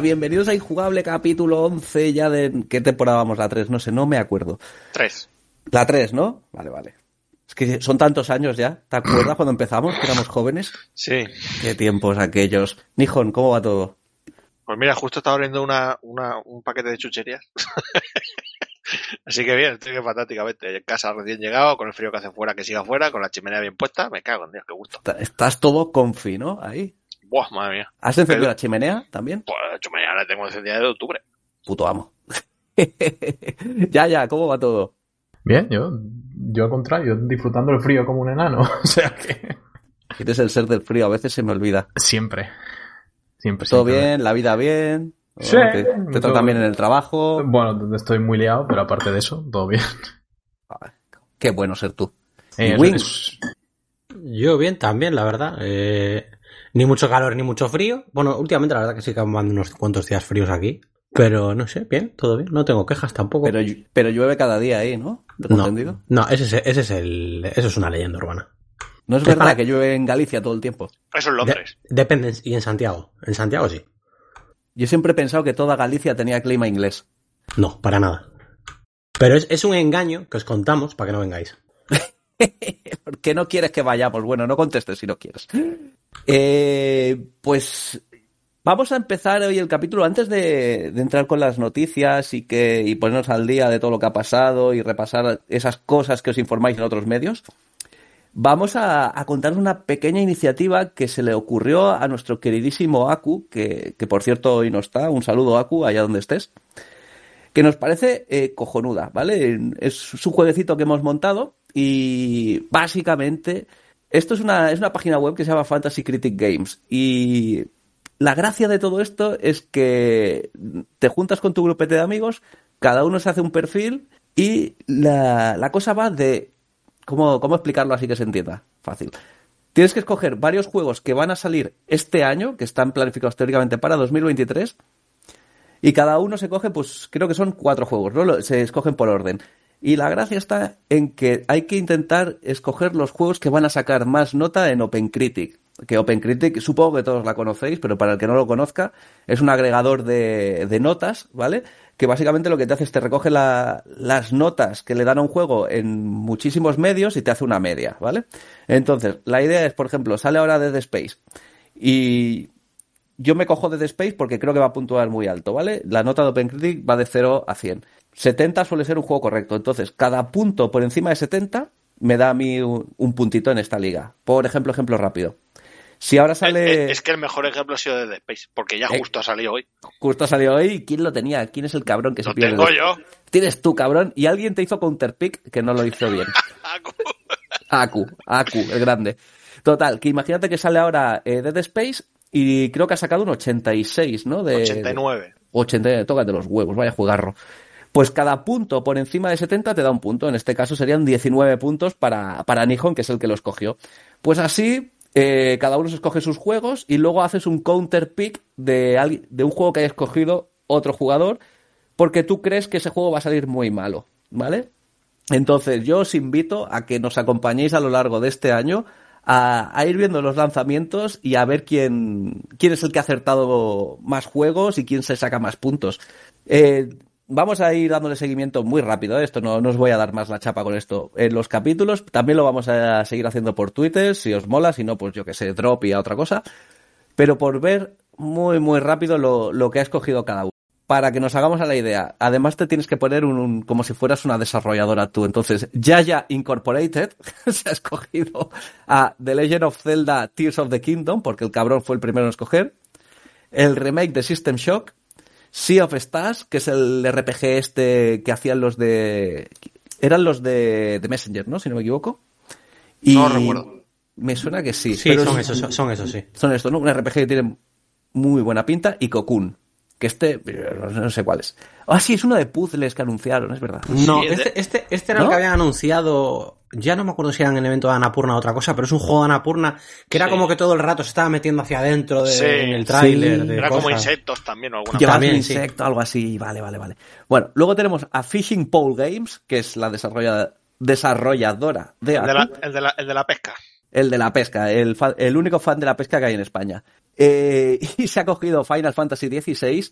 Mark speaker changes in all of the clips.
Speaker 1: Hola, bienvenidos a Injugable capítulo 11 ya de... ¿Qué temporada vamos? La 3, no sé, no me acuerdo.
Speaker 2: 3.
Speaker 1: La 3, ¿no? Vale, vale. Es que son tantos años ya. ¿Te acuerdas cuando empezamos, que éramos jóvenes?
Speaker 2: Sí.
Speaker 1: Qué tiempos aquellos. Nijón, ¿cómo va todo?
Speaker 2: Pues mira, justo estaba abriendo una, una, un paquete de chucherías. Así que bien, estoy bien fantásticamente. En casa recién llegado, con el frío que hace fuera, que siga fuera, con la chimenea bien puesta, me cago en Dios, qué gusto.
Speaker 1: Está- Estás todo confi, ¿no? Ahí.
Speaker 2: Buah, madre mía.
Speaker 1: ¿Has encendido la chimenea también?
Speaker 2: Pues la chimenea la tengo encendida desde octubre.
Speaker 1: Puto amo. ya, ya, ¿cómo va todo?
Speaker 3: Bien, yo, yo al contrario, disfrutando el frío como un enano. O sea que.
Speaker 1: Eres el ser del frío, a veces se me olvida.
Speaker 3: Siempre. Siempre.
Speaker 1: ¿Todo
Speaker 3: siempre.
Speaker 1: bien? ¿La vida bien? ¿O
Speaker 3: Sí,
Speaker 1: ¿Te, te
Speaker 3: todo
Speaker 1: tratan bien en el trabajo?
Speaker 3: Bueno, donde estoy muy liado, pero aparte de eso, todo bien.
Speaker 1: Qué bueno ser tú.
Speaker 3: Eh,
Speaker 1: Wing.
Speaker 3: es-
Speaker 4: Yo bien, también, la verdad. Eh, ni mucho calor ni mucho frío. Bueno, últimamente la verdad que sí que mandado unos cuantos días fríos aquí. Pero no sé, bien, todo bien. No tengo quejas tampoco.
Speaker 1: Pero, pero llueve cada día ahí, ¿no? ¿Tengo
Speaker 4: no,
Speaker 1: entendido?
Speaker 4: no, ese es, ese es el, eso es una leyenda urbana.
Speaker 1: No es
Speaker 4: Es
Speaker 1: verdad
Speaker 4: para-
Speaker 1: que llueve en Galicia todo el tiempo.
Speaker 2: Eso es Londres.
Speaker 4: De- depende, y en Santiago. En Santiago sí.
Speaker 1: Yo siempre he pensado que toda Galicia tenía clima inglés.
Speaker 4: No, para nada. Pero es, es un engaño que os contamos para que no vengáis.
Speaker 1: ¿Por qué no quieres que vayamos? Bueno, no contestes si no quieres. Eh, pues vamos a empezar hoy el capítulo antes de, entrar con las noticias y que y ponernos al día de todo lo que ha pasado y repasar esas cosas que os informáis en otros medios. Vamos a, a contaros una pequeña iniciativa que se le ocurrió a nuestro queridísimo Aku, que, que por cierto hoy no está. Un saludo, Aku, allá donde estés. Que nos parece eh, cojonuda, ¿vale? Es un jueguecito que hemos montado y básicamente esto es una, es una página web que se llama Fantasy Critic Games. Y la gracia de todo esto es que te juntas con tu grupete de amigos, cada uno se hace un perfil y la, la cosa va de... ¿cómo, ¿Cómo explicarlo así que se entienda? Fácil. Tienes que escoger varios juegos que van a salir este año, que están planificados teóricamente para 2023, y cada uno se coge, pues creo que son cuatro juegos, ¿no? Se escogen por orden. Y la gracia está en que hay que intentar escoger los juegos que van a sacar más nota en OpenCritic. Que OpenCritic, supongo que todos la conocéis, pero para el que no lo conozca, es un agregador de, de notas, ¿vale? Que básicamente lo que te hace es te recoge la- las notas que le dan a un juego en muchísimos medios y te hace una media, ¿vale? Entonces, la idea es, por ejemplo, sale ahora Dead Space y yo me cojo Dead Space porque creo que va a puntuar muy alto, ¿vale? La nota de OpenCritic va de 0 a 100. 70 suele ser un juego correcto. Entonces, cada punto por encima de 70 me da a mí un, un puntito en esta liga. Por ejemplo, ejemplo rápido. Si ahora sale...
Speaker 2: Es que el mejor ejemplo ha sido de Dead Space, porque ya
Speaker 1: Eh.
Speaker 2: justo ha salido hoy.
Speaker 1: Justo ha salido hoy. ¿Quién lo tenía? ¿Quién es el cabrón que se
Speaker 2: Lo
Speaker 1: pierde?
Speaker 2: tengo yo.
Speaker 1: Tienes tú, cabrón. Y alguien te hizo counterpick que no lo hizo bien. Aku, Aku, el grande. Total, que imagínate que sale ahora eh, Dead Space y creo que ha sacado un 86, ¿no? De,
Speaker 2: 89.
Speaker 1: 80, tócate los huevos, vaya jugarro. Pues cada punto por encima de 70 te da un punto. En este caso serían 19 puntos para, para Nihon, que es el que lo escogió. Pues así, eh, cada uno se escoge sus juegos y luego haces un counter pick de, de un juego que haya escogido otro jugador, porque tú crees que ese juego va a salir muy malo, ¿vale? Entonces, yo os invito a que nos acompañéis a lo largo de este año a, a ir viendo los lanzamientos y a ver quién, quién es el que ha acertado más juegos y quién se saca más puntos. Eh, vamos a ir dándole seguimiento muy rápido a esto, no, os voy a dar más la chapa con esto. En los capítulos también lo vamos a seguir haciendo por Twitter, si os mola, si no, pues yo que sé, drop y a otra cosa. Pero por ver muy, muy rápido lo, lo que ha escogido cada uno para que nos hagamos a la idea. Además te tienes que poner un, un- como si fueras una desarrolladora tú. Entonces, Yaya Incorporated se ha escogido a The Legend of Zelda Tears of the Kingdom, porque el cabrón fue el primero en escoger. El remake de System Shock. Sea of Stars, que es el RPG este que hacían los de... Eran los de, de Messenger, ¿no? Si no me equivoco. Y
Speaker 2: No recuerdo.
Speaker 1: Me suena que sí.
Speaker 4: Sí,
Speaker 1: pero
Speaker 4: son
Speaker 1: es-
Speaker 4: esos, son, son esos, sí.
Speaker 1: son estos, ¿no? Un RPG que tiene muy buena pinta y Cocoon. Que este, no sé cuál es. Ah, sí, es uno de puzzles que anunciaron, es verdad.
Speaker 4: No, este, este, este era
Speaker 1: ¿No?
Speaker 4: el que habían anunciado. Ya no me acuerdo si era en el evento de Anapurna o otra cosa, pero es un juego de Anapurna que era
Speaker 2: Sí.
Speaker 4: como que todo el rato se estaba metiendo hacia adentro de,
Speaker 2: Sí,
Speaker 4: en el tráiler.
Speaker 1: sí.
Speaker 2: Era como insectos también o alguna
Speaker 1: un
Speaker 4: También, sí.
Speaker 1: insecto, algo así, vale, vale, vale. Bueno, luego tenemos a Fishing Pole Games, que es la desarrollada- desarrolladora de
Speaker 2: El de,
Speaker 1: Aku.
Speaker 2: la, el, de la, el de la pesca.
Speaker 1: El de la pesca, el, fa- el único fan de la pesca que hay en España. Eh, y se ha cogido Final Fantasy XVI,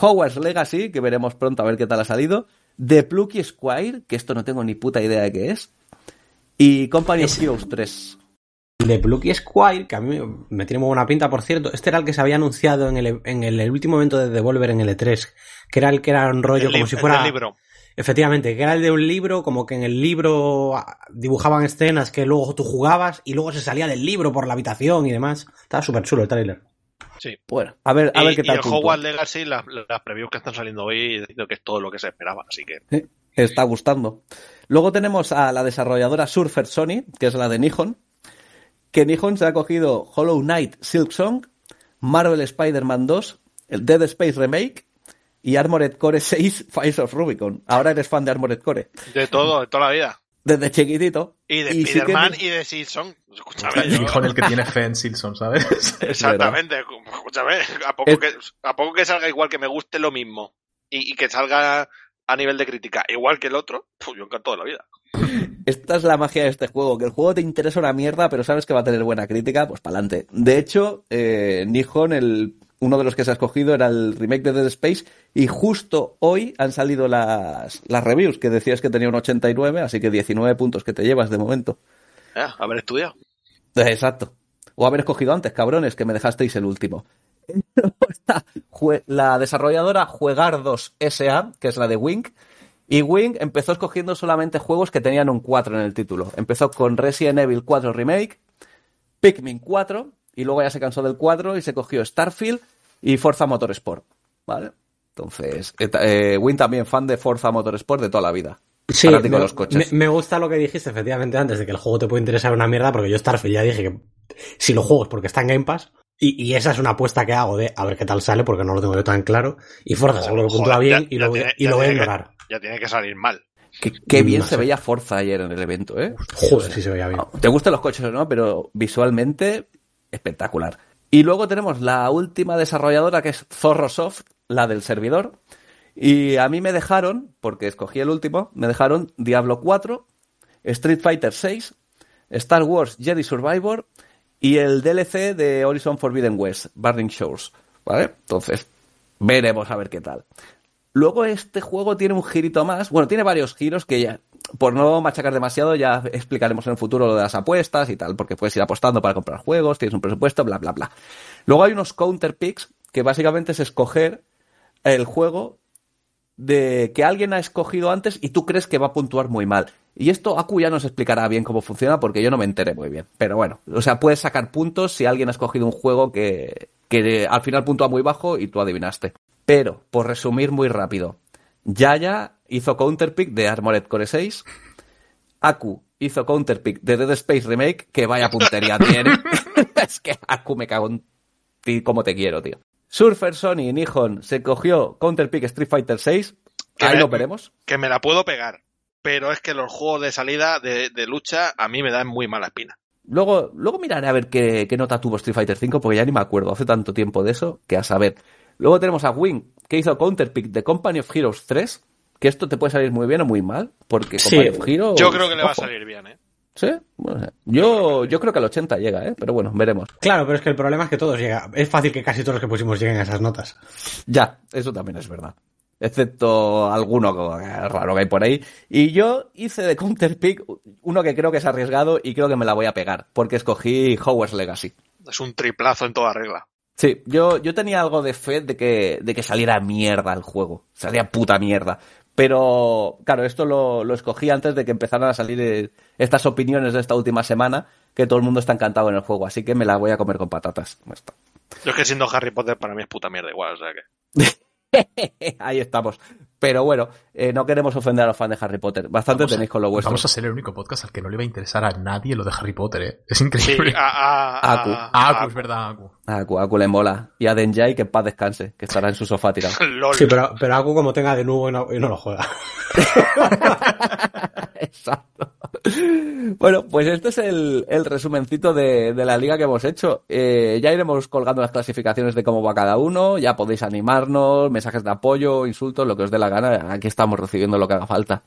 Speaker 1: Hogwarts Legacy, que veremos pronto a ver qué tal ha salido, The Plucky Squire, que esto no tengo ni puta idea de qué es, y Company of. Heroes 3.
Speaker 4: El de Plucky Squire, que a mí me tiene muy buena pinta, por cierto. Este era el que se había anunciado en el, en el, el último evento de Devolver en el E3, que era el que era un rollo
Speaker 2: El
Speaker 4: como si
Speaker 2: el
Speaker 4: fuera...
Speaker 2: del libro.
Speaker 4: Efectivamente, que era el de un libro, como que en el libro ah, dibujaban escenas que luego tú jugabas y luego se salía del libro por la habitación y demás. Estaba súper chulo el trailer.
Speaker 2: Sí.
Speaker 1: Bueno, a ver, a
Speaker 2: y,
Speaker 1: ver qué
Speaker 2: y
Speaker 1: tal.
Speaker 2: el
Speaker 1: puntúa.
Speaker 2: Hogwarts Legacy, las, las previews que están saliendo hoy, diciendo que es todo lo que se esperaba. Así que
Speaker 1: Está gustando. Luego tenemos a la desarrolladora Surfer Sony, que es la de Nihon, que Nihon se ha cogido Hollow Knight Silk Song, Marvel Spider-Man 2, el Dead Space Remake y Armored Core 6 Fires of Rubicon. Ahora eres fan de Armored Core.
Speaker 2: de todo, de toda la vida.
Speaker 1: Desde chiquitito.
Speaker 2: Y de
Speaker 1: sí que
Speaker 2: Spider-Man y de Simpson. Escúchame,
Speaker 3: Y
Speaker 2: yo-
Speaker 3: con el que tiene fe en Silson, ¿sabes?
Speaker 2: Exactamente, escúchame, a poco,
Speaker 1: Es-
Speaker 2: que, a poco que salga igual que me guste lo mismo y, y que salga a nivel de crítica igual que el otro, pues yo encantado de la vida.
Speaker 1: Esta es la magia de este juego, que el juego te interesa una mierda, pero sabes que va a tener buena crítica, pues para adelante. De hecho, eh, Nihon, el, uno de los que se ha escogido era el remake de Dead Space, y justo hoy han salido las, las reviews, que decías que tenía un 89, así que 19 puntos que te llevas de momento.
Speaker 2: Eh, haber estudiado.
Speaker 1: Exacto. O haber escogido antes, cabrones, que me dejasteis el último. La desarrolladora Juegar 2 SA, que es la de Wing. Y Wing empezó escogiendo solamente juegos que tenían un 4 en el título. Empezó con Resident Evil 4 Remake, Pikmin 4, y luego ya se cansó del 4 y se cogió Starfield y Forza Motorsport. ¿Vale? Entonces, eh, eh, Wing también fan de Forza Motorsport de toda la vida.
Speaker 4: Sí, me,
Speaker 1: de los coches.
Speaker 4: me- me gusta lo que dijiste efectivamente antes de que el juego te puede interesar una mierda, porque yo Starfield ya dije que si lo juego es porque está en Game Pass. Y, y esa es una apuesta que hago de a ver qué tal sale, porque no lo tengo yo tan claro. Y Forza seguro que puntúa
Speaker 2: ya-
Speaker 4: bien y lo, voy-
Speaker 2: tiene-
Speaker 4: y
Speaker 2: ya
Speaker 4: lo voy a
Speaker 2: tiene que-
Speaker 4: ignorar.
Speaker 2: Ya tiene que salir mal.
Speaker 1: Qué, qué bien
Speaker 4: No
Speaker 1: se
Speaker 4: sé.
Speaker 1: veía Forza ayer en el evento, ¿eh?
Speaker 4: Joder, sí se veía bien.
Speaker 1: Te gustan los coches o no, pero visualmente espectacular. Y luego tenemos la última desarrolladora que es Zorrosoft, la del servidor. Y a mí me dejaron, porque escogí el último, me dejaron Diablo 4, Street Fighter 6, Star Wars Jedi Survivor y el DLC de Horizon Forbidden West, Burning Shores. ¿Vale? Entonces, veremos a ver qué tal. Luego este juego tiene un girito más. Bueno, tiene varios giros que ya, por no machacar demasiado, ya explicaremos en el futuro lo de las apuestas y tal, porque puedes ir apostando para comprar juegos, tienes un presupuesto, bla, bla, bla. Luego hay unos counter picks que básicamente es escoger el juego de que alguien ha escogido antes y tú crees que va a puntuar muy mal. Y esto Aku ya nos explicará bien cómo funciona porque yo no me enteré muy bien. Pero bueno, o sea, puedes sacar puntos si alguien ha escogido un juego que, que al final puntúa muy bajo y tú adivinaste. Pero, por resumir muy rápido, Yaya hizo counterpick de Armored Core 6, Aku hizo counterpick de Dead Space Remake, que vaya puntería tiene. es que Aku me cago en ti como te quiero, tío. Surfer Sony Nihon se cogió counterpick Street Fighter 6,
Speaker 2: Que
Speaker 1: ahí
Speaker 2: me-
Speaker 1: lo veremos.
Speaker 2: Que me la puedo pegar. Pero es que los juegos de salida de, de lucha a mí me dan muy mala espina.
Speaker 1: Luego, luego miraré a ver qué, qué nota tuvo Street Fighter 5, porque ya ni me acuerdo, hace tanto tiempo de eso, que a saber. Luego tenemos a Wing, que hizo Counterpick de Company of Heroes 3, que esto te puede salir muy bien o muy mal, porque
Speaker 4: Sí.
Speaker 1: Company of Heroes...
Speaker 2: Yo creo que le va a salir bien, ¿eh?
Speaker 1: ¿Sí? Bueno, yo, yo creo que al 80 llega, ¿eh? Pero bueno, veremos.
Speaker 4: Claro, pero es que el problema es que todos llegan. Es fácil que casi todos los que pusimos lleguen a esas notas.
Speaker 1: Ya, eso también es verdad. Excepto alguno que- raro que hay por ahí. Y yo hice de Counterpick uno que creo que es arriesgado y creo que me la voy a pegar, porque escogí Hogwarts Legacy.
Speaker 2: Es un triplazo en toda regla.
Speaker 1: Sí, yo, yo tenía algo de fe de que, de que saliera mierda el juego. Salía puta mierda. Pero, claro, esto lo, lo escogí antes de que empezaran a salir eh, estas opiniones de esta última semana, que todo el mundo está encantado en el juego, así que me la voy a comer con patatas.
Speaker 2: Yo es que siendo Harry Potter para mí es puta mierda igual, o sea que.
Speaker 1: Ahí estamos. Pero bueno, eh, no queremos ofender a los fans de Harry Potter. Bastante
Speaker 3: Vamos
Speaker 1: tenéis con lo vuestro.
Speaker 3: Vamos a ser el único podcast al que no le va a interesar a nadie lo de Harry Potter, ¿eh? Es
Speaker 2: Sí,
Speaker 3: increíble.
Speaker 2: a, a,
Speaker 1: Aku.
Speaker 2: a- a-
Speaker 3: Aku, es verdad, Aku.
Speaker 1: A Aku, Aku le mola. Y a Denjai que en paz descanse, que estará en su sofá tirado.
Speaker 4: Sí, pero, pero Aku como tenga de nuevo y no, y no lo juega.
Speaker 1: Exacto. Bueno, pues este es el, resumencito de, la liga que hemos hecho. Eh, ya iremos colgando las clasificaciones de cómo va cada uno, ya podéis animarnos, mensajes de apoyo, insultos, lo que os dé la gana. Aquí estamos recibiendo lo que haga falta.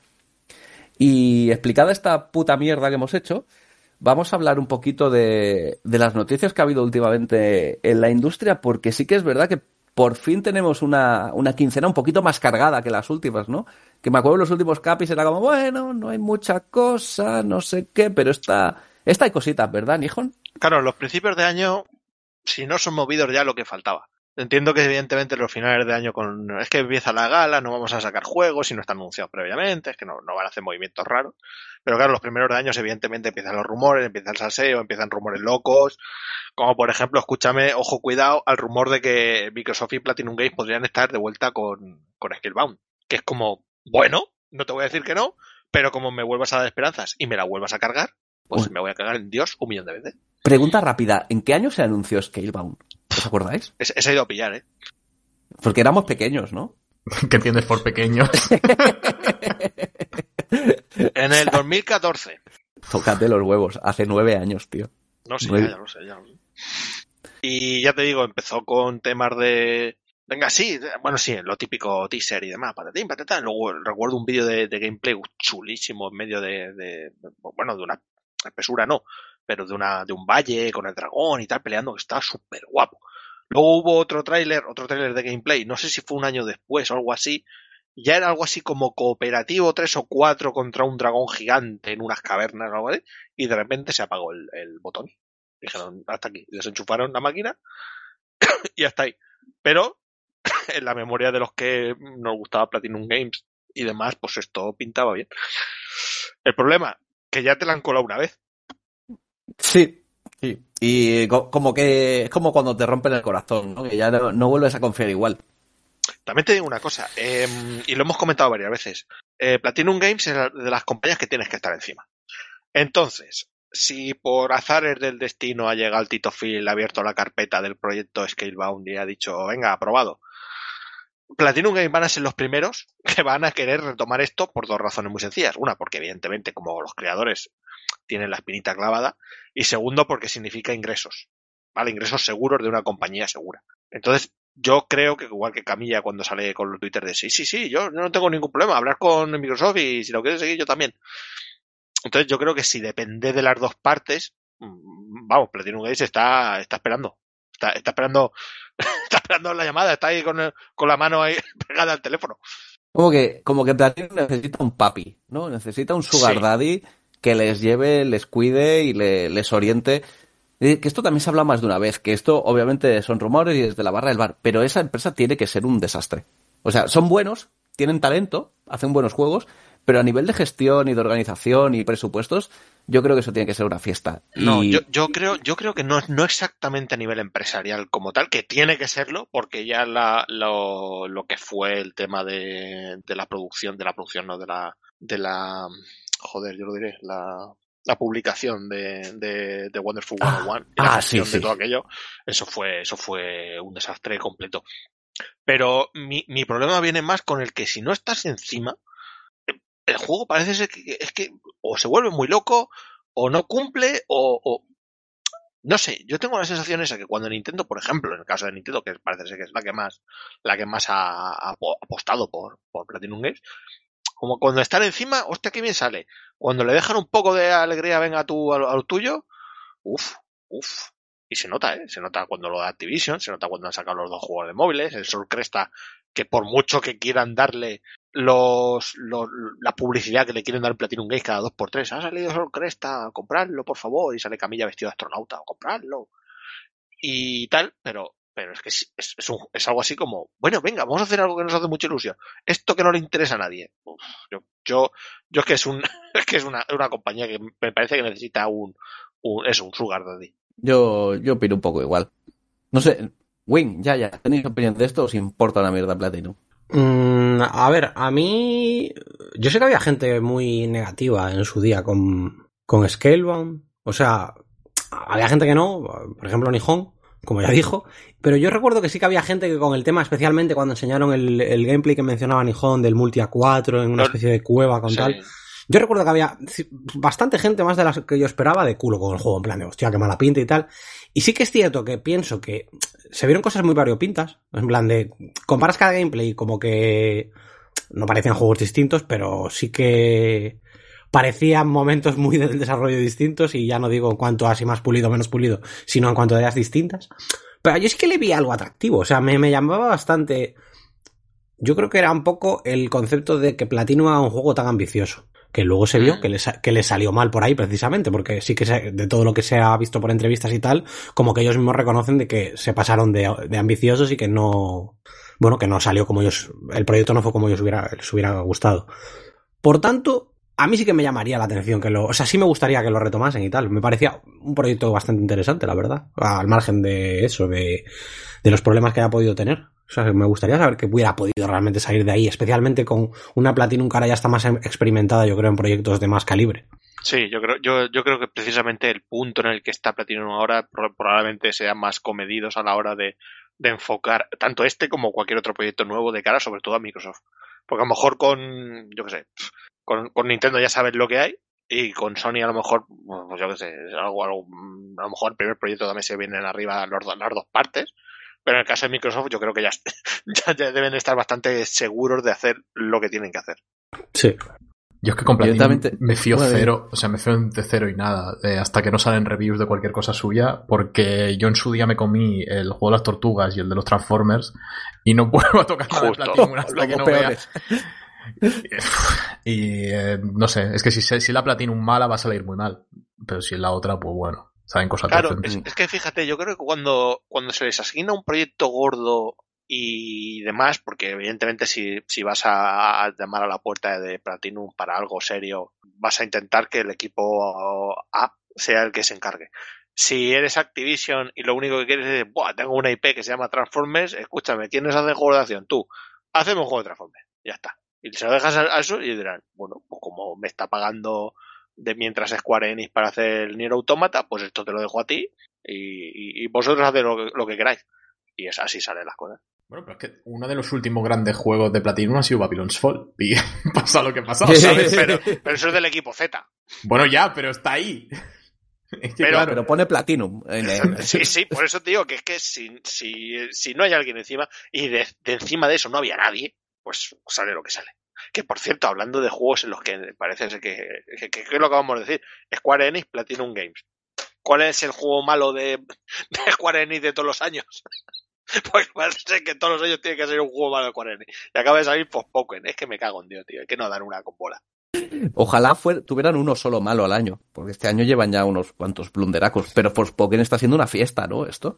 Speaker 1: Y explicada esta puta mierda que hemos hecho, vamos a hablar un poquito de las noticias que ha habido últimamente en la industria, porque sí que es verdad que por fin tenemos una, una quincena un poquito más cargada que las últimas, ¿no? Que me acuerdo en los últimos capis era como, bueno, no hay mucha cosa, no sé qué, pero esta, esta hay cositas, ¿verdad, Nihon?
Speaker 2: Claro, los principios de año, si no son movidos ya lo que faltaba. Entiendo que evidentemente los finales de año con es que empieza la gala, no vamos a sacar juegos y no están anunciados previamente, es que no, no van a hacer movimientos raros. Pero claro, los primeros de años evidentemente empiezan los rumores, empieza el salseo, empiezan rumores locos, como por ejemplo, escúchame, ojo cuidado al rumor de que Microsoft y Platinum Games podrían estar de vuelta con, con Skillbound, que es como, bueno, no te voy a decir que no, pero como me vuelvas a dar esperanzas y me la vuelvas a cargar, pues
Speaker 1: Bueno.
Speaker 2: me voy a cagar en Dios un millón de veces.
Speaker 1: Pregunta rápida, ¿en qué año se anunció Scalebound? ¿Os acordáis?
Speaker 2: Ese ese ha ido a pillar, ¿eh?
Speaker 1: Porque éramos pequeños, ¿no?
Speaker 3: ¿Qué entiendes por pequeño?
Speaker 2: En el 2014.
Speaker 1: Tócate los huevos, hace nueve años, tío.
Speaker 2: No sé,
Speaker 1: Nueve.
Speaker 2: ya, ya lo sé, ya lo sé. Y ya te digo, empezó con temas de. Venga, sí, bueno, sí, lo típico teaser y demás, patatín, patatán. Luego recuerdo un vídeo de, de gameplay chulísimo en medio de, de- bueno, de una espesura, no, pero de una de un valle con el dragón y tal, peleando, que estaba súper guapo. Luego hubo otro tráiler, otro tráiler de gameplay, no sé si fue un año después o algo así. Ya era algo así como cooperativo, tres o cuatro contra un dragón gigante en unas cavernas o algo así, y de repente se apagó el, botón. Dijeron, hasta aquí. Desenchufaron la máquina y hasta ahí. Pero en la memoria de los que nos gustaba Platinum Games y demás, pues esto pintaba bien. El problema, que ya te la han colado una vez.
Speaker 1: Sí, sí. Y co- como que es como cuando te rompen el corazón. Que ya no vuelves a confiar igual.
Speaker 2: También te digo una cosa, eh, y lo hemos comentado varias veces. Eh, Platinum Games es de las compañías que tienes que estar encima. Entonces, si por azares del destino ha llegado el Tito Phil, ha abierto la carpeta del proyecto Scalebound y ha dicho, venga, aprobado. Platinum Games van a ser los primeros que van a querer retomar esto por dos razones muy sencillas. Una, porque evidentemente como los creadores tienen la espinita clavada. Y segundo, porque significa ingresos. ¿Vale? Ingresos seguros de una compañía segura. Entonces, yo creo que igual que Camilla cuando sale con los Twitter de sí, sí, sí, yo no tengo ningún problema, hablar con Microsoft y si lo quieres seguir yo también. Entonces yo creo que si depende de las dos partes, mm, vamos, Platinum Games está, está esperando. Está, está esperando, está esperando la llamada, está ahí con, el- con la mano ahí pegada al teléfono.
Speaker 1: Como que, como que Platinum necesita un papi, ¿no? Necesita un sugar
Speaker 2: Sí.
Speaker 1: daddy que les lleve, les cuide y le- les oriente. Que esto también se habla más de una vez, que esto obviamente son rumores y desde la barra del bar, pero esa empresa tiene que ser un desastre. O sea, son buenos, tienen talento, hacen buenos juegos, pero a nivel de gestión y de organización y presupuestos, yo creo que eso tiene que ser una fiesta.
Speaker 2: No,
Speaker 1: Y-
Speaker 2: yo, yo creo, yo creo que no, no exactamente a nivel empresarial como tal, que tiene que serlo, porque ya la, lo, lo que fue el tema de, de la producción, de la producción, no de la, de la, joder, yo lo diré, la, la publicación de, de, de Wonderful
Speaker 1: Ah,
Speaker 2: 101 y la
Speaker 1: ah, sí,
Speaker 2: de
Speaker 1: sí.
Speaker 2: todo aquello, eso fue, eso fue un desastre completo. Pero mi, mi problema viene más con el que si no estás encima, el juego parece ser que es que o se vuelve muy loco, o no cumple, o, o- no sé, yo tengo la sensación esa que cuando Nintendo, por ejemplo, en el caso de Nintendo, que parece ser que es la que más, la que más ha, ha apo- apostado por, por Platinum Games, como cuando están encima, hostia, qué bien sale. Cuando le dejan un poco de alegría, venga tú a lo, a lo tuyo, uff, uff. Y se nota, ¿eh? Se nota cuando lo da Activision, se nota cuando han sacado los dos juegos de móviles, el Sol Cresta, que por mucho que quieran darle los, la publicidad que le quieren dar Platinum Games cada dos por tres, ha salido Sol Cresta, compradlo, por favor, y sale Camilla vestido de astronauta, o compradlo. Y tal, pero, pero es que es, es, es un- es algo así como, bueno, venga, vamos a hacer algo que nos hace mucha ilusión. Esto que no le interesa a nadie. Uf, yo, yo, yo es que es un, es que es una, una compañía que me parece que necesita un, un, eso, un sugar daddy.
Speaker 1: Yo, yo opino un poco igual. No sé, Wing, ya, ya, ¿tenéis opinión de esto o os importa la mierda Platinum?
Speaker 4: Mm, a ver, a mí. Yo sé que había gente muy negativa en su día con, con Scalebound. O sea, había gente que no, por ejemplo, Nihon, como ya dijo. Pero yo recuerdo que sí que había gente que con el tema, especialmente cuando enseñaron el, el gameplay que mencionaba Nihon del multi a 4 en una especie de cueva con
Speaker 2: Sí.
Speaker 4: tal. Yo recuerdo que había bastante gente más de las que yo esperaba de culo con el juego, en plan de hostia, qué mala pinta y tal. Y sí que es cierto que pienso que se vieron cosas muy variopintas, en plan de comparas cada gameplay como que no parecían juegos distintos, pero sí que parecían momentos muy del desarrollo distintos y ya no digo en cuanto a si más pulido o menos pulido, sino en cuanto a ideas distintas. Pero yo es que le vi algo atractivo, o sea, me, me llamaba bastante... Yo creo que era un poco el concepto de que Platinum era un juego tan ambicioso que luego se vio
Speaker 2: Mm.
Speaker 4: que le, que le salió mal por ahí precisamente, porque sí que se- de todo lo que se ha visto por entrevistas y tal, como que ellos mismos reconocen de que se pasaron de, de ambiciosos y que no, bueno, que no salió como ellos, el proyecto no fue como ellos hubiera, les hubiera gustado. Por tanto, a mí sí que me llamaría la atención que lo, o sea, sí me gustaría que lo retomasen y tal. Me parecía un proyecto bastante interesante, la verdad, al margen de eso, de, de los problemas que haya podido tener. O sea, me gustaría saber que hubiera podido realmente salir de ahí, especialmente con una Platinum que ahora ya está más em- experimentada, yo creo, en proyectos de más calibre.
Speaker 2: Sí, yo creo, yo, yo creo que precisamente el punto en el que está Platinum ahora pro- probablemente sean más comedidos a la hora de, de enfocar tanto este como cualquier otro proyecto nuevo de cara sobre todo a Microsoft. Porque a lo mejor con, yo qué sé, con, con Nintendo ya sabes lo que hay y con Sony a lo mejor, pues yo qué sé, algo, algo, mm, a lo mejor el primer proyecto también se vienen arriba los las dos partes. Pero en el caso de Microsoft yo creo que ya, ya, ya deben estar bastante seguros de hacer lo que tienen que hacer.
Speaker 4: Sí.
Speaker 3: Yo es que
Speaker 1: Directamente-
Speaker 3: me fío
Speaker 1: Bueno,
Speaker 3: cero, o sea, me fío de cero y nada, eh, hasta que no salen reviews de cualquier cosa suya, porque yo en su día me comí el juego de las tortugas y el de los Transformers y no vuelvo a tocar nada de
Speaker 2: Justo.
Speaker 3: Platinum hasta que no vea. Y eh, no sé, es que si, si la Platinum mala va a salir muy mal, pero si es la otra, pues bueno, saben cosas
Speaker 2: Claro, es, es que fíjate, yo creo que cuando, cuando se les asigna un proyecto gordo y demás, porque evidentemente si, si vas a, a llamar a la puerta de Platinum para algo serio, vas a intentar que el equipo A sea el que se encargue. Si eres Activision y lo único que quieres es, Buah, tengo una IP que se llama Transformers, escúchame, ¿quiénes hacen juego de acción? Tú. Hacemos un juego de Transformers. Ya está. Y se lo dejas a a eso y dirán, bueno, pues como me está pagando de mientras Square Enix para hacer el Nier Automata, pues esto te lo dejo a ti y, y- y vosotros haced lo, que- lo que queráis. Y es así salen las cosas.
Speaker 3: Bueno, pero es que uno de los últimos grandes juegos de Platinum ha sido Babylon's Fall. Y pasa lo que pasa.
Speaker 2: ¿sabes? Pero, pero eso es del equipo Z.
Speaker 3: Bueno, ya, pero está ahí. Es que
Speaker 2: Pero-
Speaker 3: claro,
Speaker 1: Pero pone Platinum. en el-
Speaker 2: Sí, sí, por eso te digo que es que si, si, si no hay alguien encima y de, de encima de eso no había nadie, pues sale lo que sale. Que por cierto, hablando de juegos en los que parece ser que, que, que- que es lo que vamos a decir, Square Enix Platinum Games. ¿Cuál es el juego malo de, de Square Enix de todos los años? Pues parece que todos los años tiene que ser un juego malo de Square Enix. Y acaba de salir Pokémon. Es que me cago en Dios, tío. Es que no dan una con bola.
Speaker 1: Ojalá tuvieran uno solo malo al año, porque este año llevan ya unos cuantos blunderacos. Pero Forspoken está siendo una fiesta, ¿no? Esto.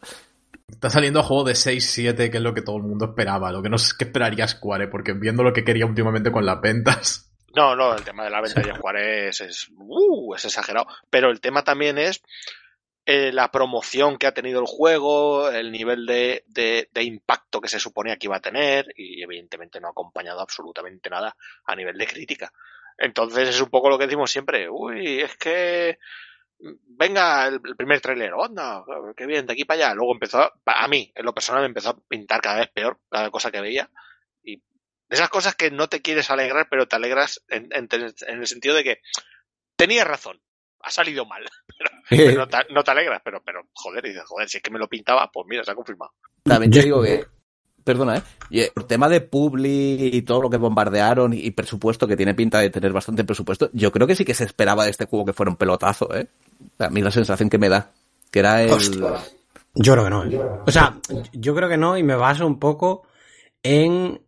Speaker 3: Está saliendo a juego de 6-7, que es lo que todo el mundo esperaba. Lo que no sé qué esperaría Square, porque viendo lo que quería últimamente con las ventas.
Speaker 2: No, no, el tema de la venta de Square es, es, uh, es exagerado. Pero el tema también es eh, la promoción que ha tenido el juego, el nivel de, de, de impacto que se suponía que iba a tener, y evidentemente no ha acompañado absolutamente nada a nivel de crítica. Entonces es un poco lo que decimos siempre. Uy, es que venga el, el primer tráiler, onda, qué bien, de aquí para allá. Luego empezó, a, a mí, en lo personal, me empezó a pintar cada vez peor cada cosa que veía. Y de esas cosas que no te quieres alegrar, pero te alegras en, en- en el sentido de que tenías razón, ha salido mal. Pero no te, no te alegras, pero, pero joder, dices, joder, si es que me lo pintaba, pues mira, se ha confirmado.
Speaker 1: También te digo que. Perdona, ¿eh? Y el tema de Publi y todo lo que bombardearon y presupuesto, que tiene pinta de tener bastante presupuesto, yo creo que sí que se esperaba de este juego que fuera un pelotazo, ¿eh? A mí la sensación que me da, que era el...
Speaker 4: Yo creo que no. ¿eh? O sea, yo creo que no y me baso un poco en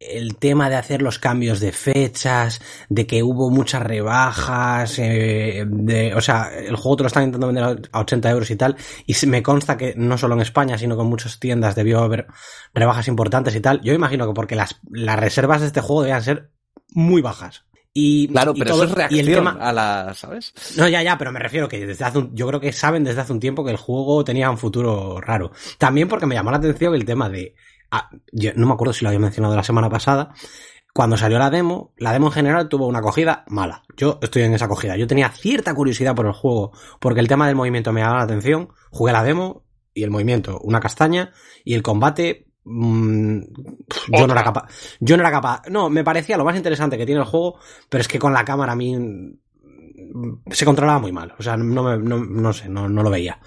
Speaker 4: el tema de hacer los cambios de fechas, de que hubo muchas rebajas, eh, de, o sea, el juego te lo están intentando vender a 80 euros y tal, y me consta que no solo en España, sino que en muchas tiendas debió haber rebajas importantes y tal. Yo imagino que porque las, las reservas de este juego debían ser muy bajas. Y,
Speaker 1: Claro,
Speaker 4: y
Speaker 1: pero
Speaker 4: todo-
Speaker 1: eso es
Speaker 4: y el
Speaker 1: reacción
Speaker 4: tema-
Speaker 1: a la... ¿Sabes?
Speaker 4: no, ya, ya, pero me refiero que desde hace un- yo creo que saben desde hace un tiempo que el juego tenía un futuro raro. También porque me llamó la atención el tema de, ah, yo no me acuerdo si lo había mencionado la semana pasada, cuando salió la demo, la demo en general tuvo una acogida mala. Yo estoy en esa acogida. Yo tenía cierta curiosidad por el juego, porque el tema del movimiento me llamaba la atención. Jugué la demo y el movimiento, una castaña, y el combate, mm, pf, yo no era capaz. Yo no era capaz. No, me parecía lo más interesante que tiene el juego, pero es que con la cámara a mí mm, se controlaba muy mal. O sea, no, me, no, no sé, no, no lo veía.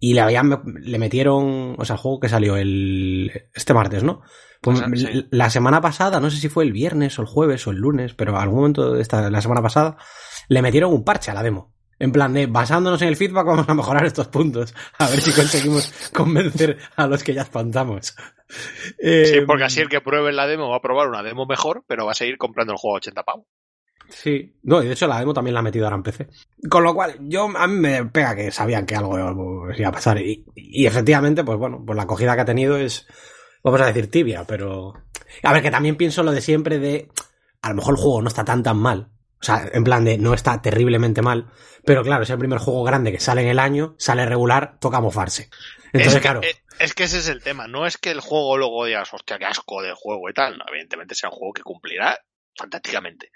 Speaker 4: Y le, habían, le metieron, o sea, el juego que salió el, este martes, ¿no? Pues
Speaker 2: Pues, sí.
Speaker 4: la semana pasada, no sé si fue el viernes o el jueves o el lunes, pero algún momento de esta, la semana pasada, le metieron un parche a la demo. En plan de, basándonos en el feedback, vamos a mejorar estos puntos. A ver si conseguimos convencer a los que ya espantamos. Eh,
Speaker 2: Sí, porque así el que pruebe la demo va a probar una demo mejor, pero va a seguir comprando el juego a 80 pavos.
Speaker 4: Sí, no, y de hecho la demo también la han metido ahora en PC. Con lo cual, yo a mí me pega que sabían que algo iba a pasar. Y, y efectivamente, pues bueno, pues la acogida que ha tenido es, vamos a decir, tibia, pero. A ver, que también pienso lo de siempre de. A lo mejor el juego no está tan tan mal. O sea, en plan de no está terriblemente mal. Pero claro, es el primer juego grande que sale en el año, sale regular, toca mofarse. Entonces,
Speaker 2: es, que,
Speaker 4: claro.
Speaker 2: es, es que ese es el tema. No es que el juego luego digas, hostia, qué asco del juego y tal. No, evidentemente será un juego que cumplirá fantásticamente.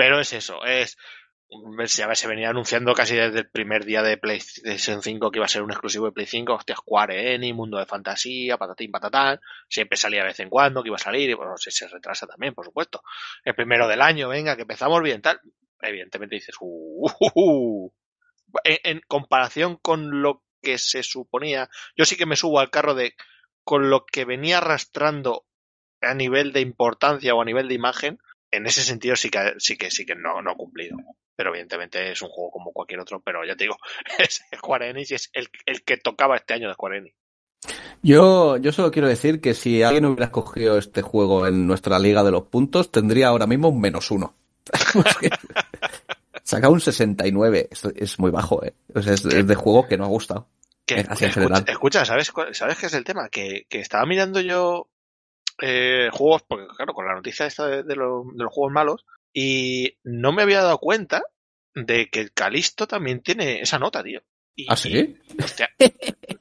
Speaker 2: Pero es eso, es. Ya se venía anunciando casi desde el primer día de PlayStation 5 que iba a ser un exclusivo de Play 5. Hostia, Square Enix, Mundo de Fantasía, patatín, patatán. Siempre salía de vez en cuando que iba a salir y bueno, si se retrasa también, por supuesto. El primero del año, venga, que empezamos bien, tal. Evidentemente dices, uh, uh, en comparación con lo que se suponía, yo sí que me subo al carro de con lo que venía arrastrando a nivel de importancia o a nivel de imagen, en ese sentido sí que sí que sí que no, no ha cumplido. Pero evidentemente es un juego como cualquier otro, pero ya te digo, es Square Enix y es el, el que tocaba este año de Square Enix.
Speaker 1: Yo, yo solo quiero decir que si alguien hubiera escogido este juego en nuestra liga de los puntos, tendría ahora mismo un menos uno. Saca un 69. Esto es muy bajo, ¿eh? O sea, es, es de juego que no ha gustado.
Speaker 2: Que,
Speaker 1: Así en
Speaker 2: escucha,
Speaker 1: general.
Speaker 2: escucha, ¿sabes, ¿sabes qué es el tema? Que, que estaba mirando yo eh, juegos, porque claro, con la noticia esta de, de, lo- de los juegos malos, y no me había dado cuenta de que el Calisto también tiene esa nota, tío. Y,
Speaker 1: ¿Ah, sí?
Speaker 2: y, hostia,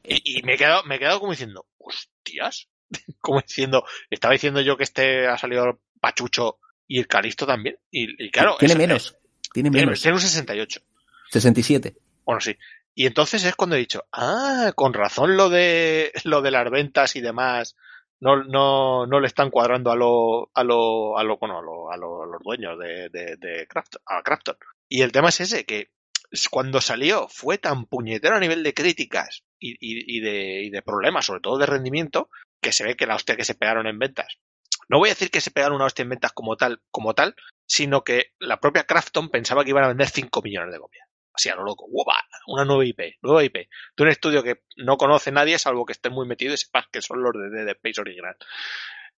Speaker 2: y, y me he quedado, me he quedado como diciendo, hostias, como diciendo, estaba diciendo yo que este ha salido pachucho y el Calisto también. Y, y claro,
Speaker 1: tiene
Speaker 2: es-
Speaker 1: menos. Tiene
Speaker 2: Tiene,
Speaker 1: menos.
Speaker 2: tiene un 68.
Speaker 1: 67.
Speaker 2: Bueno, sí. Y entonces es cuando he dicho, ah, con razón lo de lo de las ventas y demás no, no, no le están cuadrando a lo, a lo, a lo, bueno, a, lo- a lo- a los dueños de, de, de a Crafton. Y el tema es ese, que cuando salió fue tan puñetero a nivel de críticas y, y, y de, y de problemas, sobre todo de rendimiento, que se ve que la hostia que se pegaron en ventas. No voy a decir que se pegaron una hostia en ventas como tal, como tal, sino que la propia Crafton pensaba que iban a vender 5 millones de copias. Así a lo loco. ¡Guau! Una nueva IP, nueva IP. De un estudio que no conoce nadie, salvo que esté muy metido y sepas que son los de Dead Space original.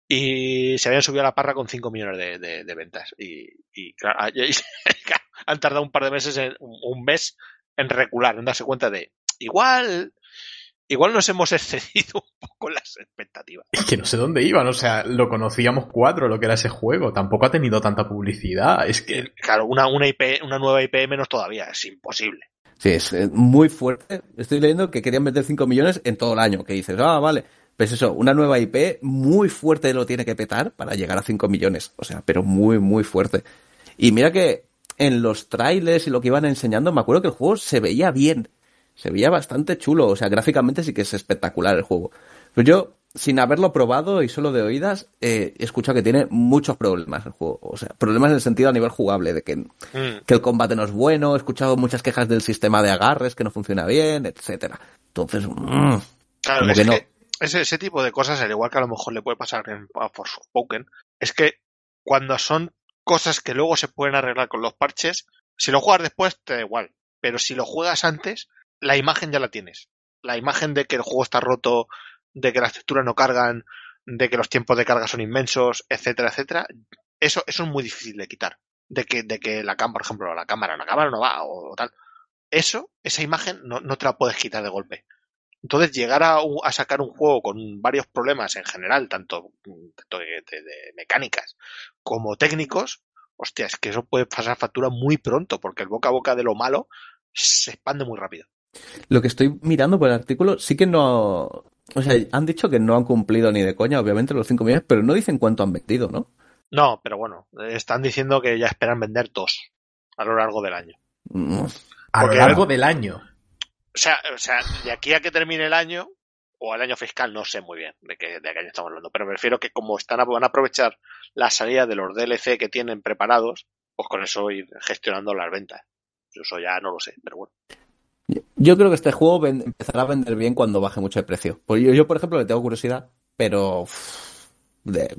Speaker 2: Y se habían subido a la parra con 5 millones de, de, ventas. Y, y- han tardado un par de meses, en, un mes, en recular, en darse cuenta de igual, igual nos hemos excedido un poco las expectativas.
Speaker 3: Es que no sé dónde iban, o sea, lo conocíamos cuatro, lo que era ese juego. Tampoco ha tenido tanta publicidad. Es que.
Speaker 2: Claro, una, una IP, una nueva IP menos todavía, es imposible.
Speaker 1: Sí, es eh, muy fuerte. Estoy leyendo que querían meter 5 millones en todo el año. Que dices, ah, vale. Pues eso, una nueva IP muy fuerte lo tiene que petar para llegar a 5 millones. O sea, pero muy, muy fuerte. Y mira que en los trailers y lo que iban enseñando, me acuerdo que el juego se veía bien. Se veía bastante chulo. O sea, gráficamente sí que es espectacular el juego. Pero yo, sin haberlo probado y solo de oídas, eh, he escuchado que tiene muchos problemas el juego. O sea, problemas en el sentido a nivel jugable, de que
Speaker 2: Mm.
Speaker 1: que el combate no es bueno, he escuchado muchas quejas del sistema de agarres que no funciona bien, etcétera. Entonces, mm,
Speaker 2: Claro,
Speaker 1: Como
Speaker 2: es
Speaker 1: que
Speaker 2: que,
Speaker 1: no.
Speaker 2: ese, ese tipo de cosas, al igual que a lo mejor le puede pasar en, a Forspoken, es que cuando son cosas que luego se pueden arreglar con los parches, si lo juegas después te da igual, pero si lo juegas antes, la imagen ya la tienes. La imagen de que el juego está roto, de que las texturas no cargan, de que los tiempos de carga son inmensos, etcétera, etcétera, eso, eso es muy difícil de quitar. De que, de que la cámara, por ejemplo, la cámara, la cámara no va o, tal. Eso, esa imagen no, no te la puedes quitar de golpe. Entonces, llegar a, a sacar un juego con varios problemas en general, tanto, tanto de, de- de mecánicas como técnicos, hostia, es que eso puede pasar factura muy pronto, porque el boca a boca de lo malo se expande muy rápido.
Speaker 1: Lo que estoy mirando por el artículo sí que no... O sea, han dicho que no han cumplido ni de coña, obviamente, los 5 millones, pero no dicen cuánto han vendido, ¿no?
Speaker 2: No, pero bueno, están diciendo que ya esperan vender dos a lo largo del año.
Speaker 1: Mm,
Speaker 3: A lo largo del año.
Speaker 2: O sea, o sea, de aquí a que termine el año, o el año fiscal, no sé muy bien de qué, de qué año estamos hablando, pero me refiero que como están a- van a aprovechar la salida de los DLC que tienen preparados, pues con eso ir gestionando las ventas. Eso ya no lo sé, pero bueno.
Speaker 1: Yo creo que este juego empezará a vender bien cuando baje mucho de precio. Pues yo, yo, por ejemplo, le tengo curiosidad, pero... de-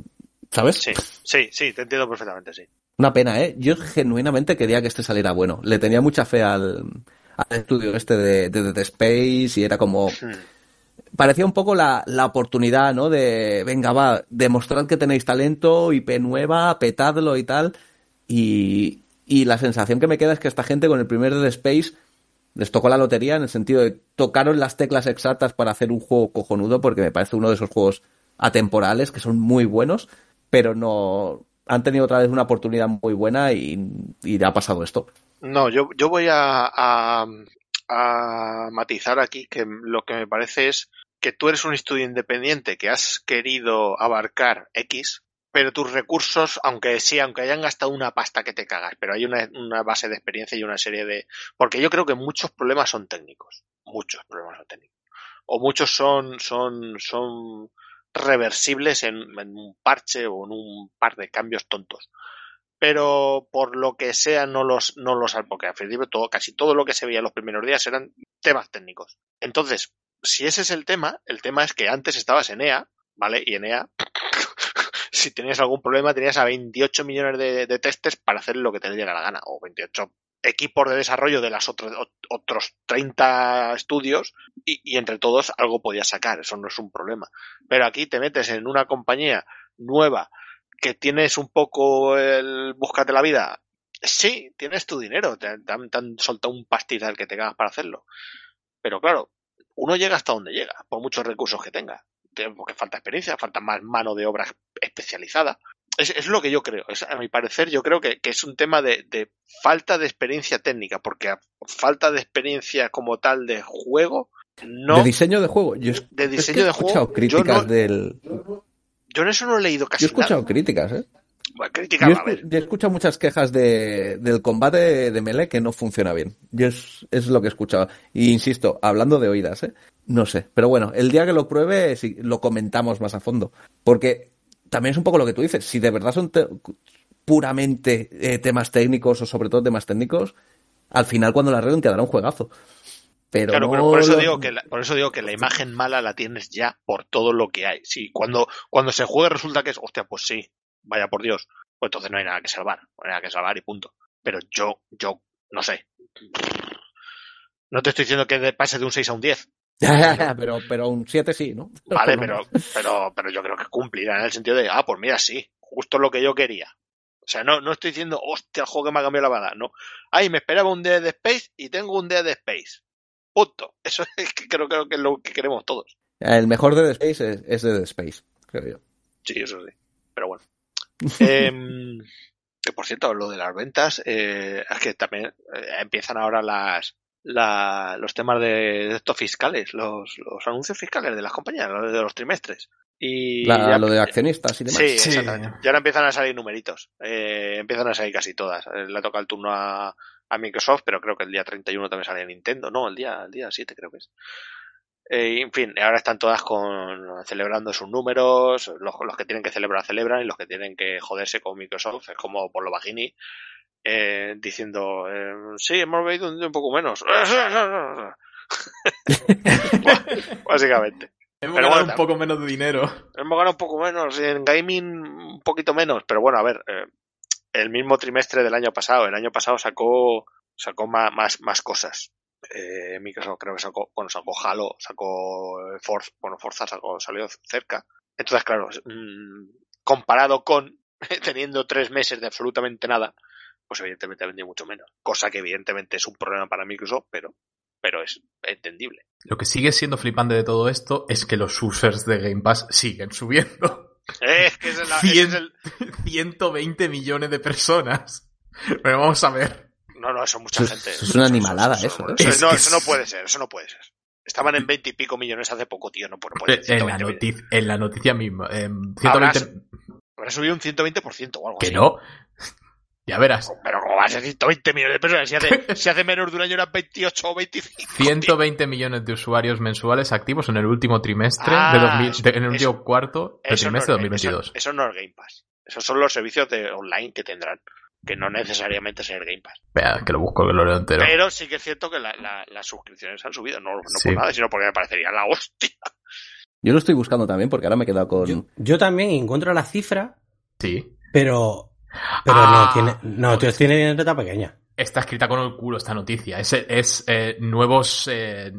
Speaker 1: ¿Sabes?
Speaker 2: Sí, sí, sí, te entiendo perfectamente, sí.
Speaker 1: Una pena, ¿eh? Yo genuinamente quería que este saliera bueno. Le tenía mucha fe al, al estudio este de, de The Space y era como...
Speaker 2: Hmm.
Speaker 1: Parecía un poco la, la oportunidad, ¿no? De, venga, va, demostrad que tenéis talento, IP nueva, petadlo y tal. Y, y la sensación que me queda es que esta gente con el primer Dead Space les tocó la lotería en el sentido de tocaron las teclas exactas para hacer un juego cojonudo porque me parece uno de esos juegos atemporales que son muy buenos, pero no han tenido otra vez una oportunidad muy buena y, ha pasado esto.
Speaker 2: No, yo, yo voy a matizar aquí que lo que me parece es que tú eres un estudio independiente que has querido abarcar X, pero tus recursos, aunque sí, aunque hayan gastado una pasta que te cagas, pero hay una, una base de experiencia y una serie de... Porque yo creo que muchos problemas son técnicos. Muchos problemas son técnicos. O muchos son, son, son reversibles en, un parche o en un par de cambios tontos pero por lo que sea no los no los porque al principio todo casi todo lo que se veía los primeros días eran temas técnicos entonces si ese es el tema el tema es que antes estabas en EA vale y en EA si tenías algún problema tenías a 28 millones de, de testes para hacer lo que te diera la gana o 28 equipos de desarrollo de las otros otros 30 estudios y, y entre todos algo podías sacar eso no es un problema pero aquí te metes en una compañía nueva que tienes un poco el búscate la vida. Sí, tienes tu dinero, te, han, te soltado un pastizal que te cagas para hacerlo. Pero claro, uno llega hasta donde llega, por muchos recursos que tenga. Porque falta experiencia, falta más mano de obra especializada. Es, es lo que yo creo. Es, a mi parecer, yo creo que, que es un tema de, de, falta de experiencia técnica, porque a falta de experiencia como tal de juego, no.
Speaker 1: De diseño de juego. Yo
Speaker 2: de diseño
Speaker 1: he
Speaker 2: de
Speaker 1: escuchado
Speaker 2: juego.
Speaker 1: críticas
Speaker 2: no,
Speaker 1: del.
Speaker 2: Yo en eso no he leído casi
Speaker 1: Yo he escuchado
Speaker 2: nada.
Speaker 1: críticas, ¿eh?
Speaker 2: Bueno, crítica,
Speaker 1: yo, escuchado muchas quejas de, del combate de, de Melee que no funciona bien. Yo es, es, lo que he escuchado. Y insisto, hablando de oídas, ¿eh? No sé. Pero bueno, el día que lo pruebe sí, lo comentamos más a fondo. Porque también es un poco lo que tú dices. Si de verdad son te puramente eh, temas técnicos o sobre todo temas técnicos, al final cuando la arreglen te dará un juegazo. Pero,
Speaker 2: claro,
Speaker 1: no
Speaker 2: pero por eso digo que la, por eso digo que la imagen mala la tienes ya por todo lo que hay. Sí, cuando cuando se juegue resulta que es, hostia, pues sí, vaya por Dios, pues entonces no hay nada que salvar, no hay nada que salvar y punto. Pero yo yo no sé. No te estoy diciendo que pase de un 6 a un 10.
Speaker 1: pero pero un 7 sí, ¿no?
Speaker 2: Vale, pero pero pero yo creo que cumplirá en el sentido de, ah, pues mira, sí, justo lo que yo quería. O sea, no, no estoy diciendo, hostia, el juego que me ha cambiado la banda. No. Ay, me esperaba un Dead Space y tengo un Dead Space. Punto. Eso es que creo, creo que es lo que queremos todos.
Speaker 1: El mejor Dead Space es, es Dead Space, creo yo.
Speaker 2: Sí, eso sí. Pero bueno. Eh, que por cierto, lo de las ventas, eh, es que también eh, empiezan ahora las, la, los temas de, de, estos fiscales, los, los anuncios fiscales de las compañías, los de los trimestres. Y
Speaker 1: la, ya, lo de accionistas y demás.
Speaker 2: Sí, sí, exactamente. Y ahora empiezan a salir numeritos. Eh, empiezan a salir casi todas. Eh, le toca el turno a, a, Microsoft, pero creo que el día 31 también sale Nintendo. No, el día, el día 7 creo que es. Eh, en fin, ahora están todas con celebrando sus números. Los, los, que tienen que celebrar, celebran. Y los que tienen que joderse con Microsoft es como por lo bajini. Eh, diciendo, eh, sí, hemos veído un, un poco menos. Básicamente.
Speaker 3: Hemos pero ganado bueno, un poco menos de dinero.
Speaker 2: Hemos ganado un poco menos. En gaming, un poquito menos. Pero bueno, a ver, eh, el mismo trimestre del año pasado. El año pasado sacó, sacó más, más, más cosas. Eh, Microsoft creo que sacó, bueno, sacó Halo, sacó Forza, bueno, Forza sacó, salió cerca. Entonces, claro, mmm, comparado con teniendo tres meses de absolutamente nada, pues evidentemente ha vendido mucho menos. Cosa que evidentemente es un problema para Microsoft, pero pero es entendible.
Speaker 3: Lo que sigue siendo flipante de todo esto es que los users de Game Pass siguen subiendo.
Speaker 2: Es que es, la,
Speaker 3: 100,
Speaker 2: es el...
Speaker 3: 120 millones de personas. Pero vamos a ver.
Speaker 2: No, no, eso es mucha
Speaker 1: eso,
Speaker 2: gente.
Speaker 1: Eso es una animalada, eso.
Speaker 2: eso, eso, eso no, eso no puede ser, eso no puede ser. Estaban en 20 y pico millones hace poco, tío. No puedo poner
Speaker 3: en, la noticia, en la noticia misma. Eh, 120...
Speaker 2: Habrás, habrá subido un 120% o algo
Speaker 3: que
Speaker 2: así.
Speaker 3: Que no. Ya verás.
Speaker 2: Pero como va a ser 120 millones de personas, si hace, si hace menos de un año eran 28 o 25.
Speaker 3: 120 tío. millones de usuarios mensuales activos en el último trimestre ah, de 2000, de, en el último cuarto del trimestre
Speaker 2: no,
Speaker 3: de 2022.
Speaker 2: Eso, eso, no es Game Pass. Esos son los servicios de online que tendrán. Que no necesariamente es el Game Pass.
Speaker 3: Vea, que lo busco, que lo leo entero.
Speaker 2: Pero sí que es cierto que la, la, las suscripciones han subido. No, no sí. por nada, sino porque me parecería la hostia.
Speaker 1: Yo lo estoy buscando también porque ahora me he quedado con.
Speaker 4: Yo, yo también encuentro la cifra.
Speaker 3: Sí.
Speaker 4: Pero Pero
Speaker 3: Ah.
Speaker 4: no tiene, no, tío, tiene letra pequeña.
Speaker 3: Está escrita con el culo esta noticia. Es, es eh, nuevos eh,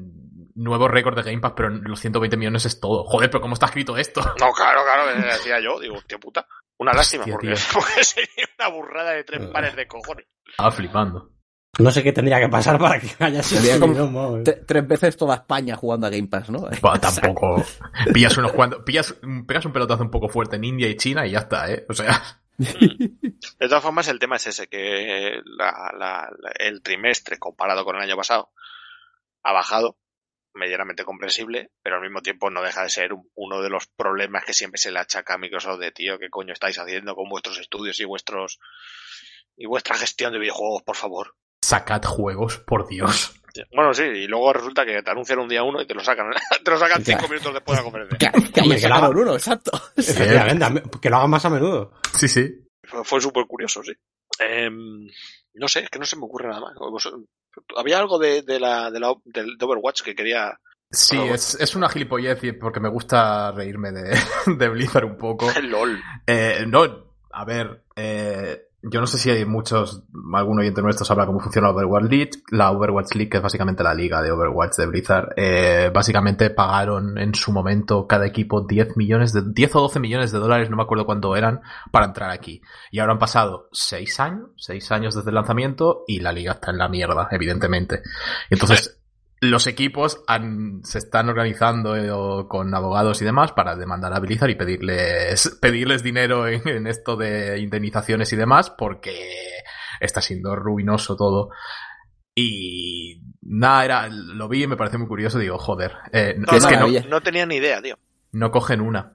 Speaker 3: nuevos récords de Game Pass, pero los 120 millones es todo. Joder, pero ¿cómo está escrito esto?
Speaker 2: No, claro, claro, que decía yo. Digo, hostia puta. Una lástima,
Speaker 3: Hostia,
Speaker 2: porque, sería una burrada de tres
Speaker 4: Eh.
Speaker 2: pares de cojones.
Speaker 3: Estaba flipando.
Speaker 4: No sé qué tendría que pasar para que haya sido
Speaker 1: Sería como-. Tre- tres veces toda España jugando a Game Pass, ¿no?
Speaker 3: Bueno, tampoco. Pillas unos cuantos. Pillas, pegas un pelotazo un poco fuerte en India y China y ya está, ¿eh? O sea.
Speaker 2: De todas formas, el tema es ese, que la- la- la- el trimestre comparado con el año pasado ha bajado, medianamente comprensible, pero al mismo tiempo no deja de ser un- uno de los problemas que siempre se le achaca a Microsoft de tío, ¿qué coño estáis haciendo con vuestros estudios y vuestros y vuestra gestión de videojuegos, por favor?
Speaker 3: Sacad juegos, por Dios.
Speaker 2: Bueno, sí, y luego resulta que te anuncian un día uno y te lo sacan, te lo sacan cinco minutos después de la conferencia.
Speaker 1: Que, que
Speaker 4: que la
Speaker 1: sacaron
Speaker 4: haga-
Speaker 1: uno, exacto.
Speaker 4: Que lo hagan más a menudo.
Speaker 3: Sí, sí.
Speaker 2: Fue, fue súper curioso, sí. Em, no sé, es que no se me ocurre nada más. Había algo de, de la, de, la, del- de Overwatch que quería...
Speaker 3: Sí, es, es una gilipollez y- porque me gusta reírme de, de Blizzard un poco.
Speaker 2: LOL.
Speaker 3: Eh, no, a ver, eh, yo no sé si hay muchos, algún oyente nuestro sabrá cómo funciona Overwatch League. La Overwatch League, que es básicamente la liga de Overwatch de Blizzard, eh, básicamente pagaron en su momento cada equipo 10 millones de, 10 o 12 millones de dólares, no me acuerdo cuánto eran, para entrar aquí. Y ahora han pasado 6 años, 6 años desde el lanzamiento y la liga está en la mierda, evidentemente. Entonces, los equipos han- se están organizando eh, con abogados y demás para demandar a Blizzard y pedirles, pedirles dinero en, en esto de indemnizaciones y demás porque está siendo ruinoso todo. Y nada, era, lo vi y me pareció muy curioso. Digo, joder, eh,
Speaker 2: No,
Speaker 3: es
Speaker 2: no,
Speaker 3: que no,
Speaker 1: maravilla.
Speaker 2: no tenía ni idea, tío.
Speaker 3: no cogen una.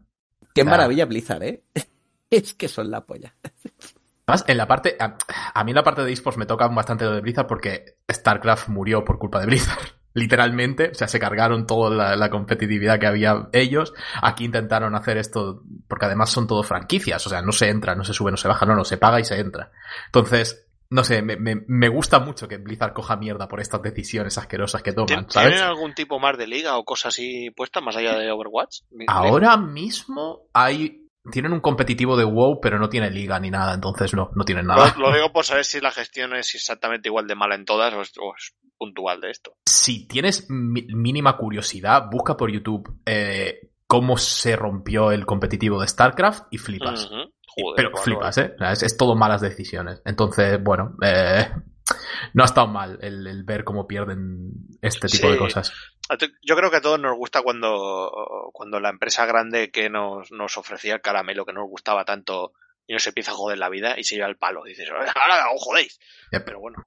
Speaker 1: Qué maravilla Blizzard, ¿eh? Es que son la polla.
Speaker 3: Además, en la parte, a, a mí en la parte de esports me toca bastante lo de Blizzard porque StarCraft murió por culpa de Blizzard. Literalmente, o sea, se cargaron toda la, la competitividad que había ellos. Aquí intentaron hacer esto, porque además son todo franquicias, o sea, no se entra, no se sube, no se baja, no, no, se paga y se entra. Entonces, no sé, me, me, me gusta mucho que Blizzard coja mierda por estas decisiones asquerosas que toman,
Speaker 2: ¿Tien-
Speaker 3: ¿sabes?
Speaker 2: ¿Tienen algún tipo más de liga o cosas así puestas más allá de Overwatch?
Speaker 3: Ahora mismo hay, tienen un competitivo de WoW, pero no tiene liga ni nada, entonces no, no tienen nada.
Speaker 2: Lo, lo digo por saber si la gestión es exactamente igual de mala en todas o es, o es puntual de esto.
Speaker 3: si tienes mínima curiosidad, busca por YouTube eh, cómo se rompió el competitivo de StarCraft y flipas.
Speaker 2: Joder,
Speaker 3: Pero
Speaker 2: bueno,
Speaker 3: flipas, ¿eh? Es, es todo malas decisiones. Entonces, bueno, eh, no ha estado mal el, el ver cómo pierden este tipo
Speaker 2: Sí.
Speaker 3: de cosas.
Speaker 2: Yo creo que a todos nos gusta cuando, cuando la empresa grande que nos, nos ofrecía el caramelo que nos gustaba tanto y nos empieza a joder la vida y se lleva el palo. Dices, ahora os jodéis. Pero bueno,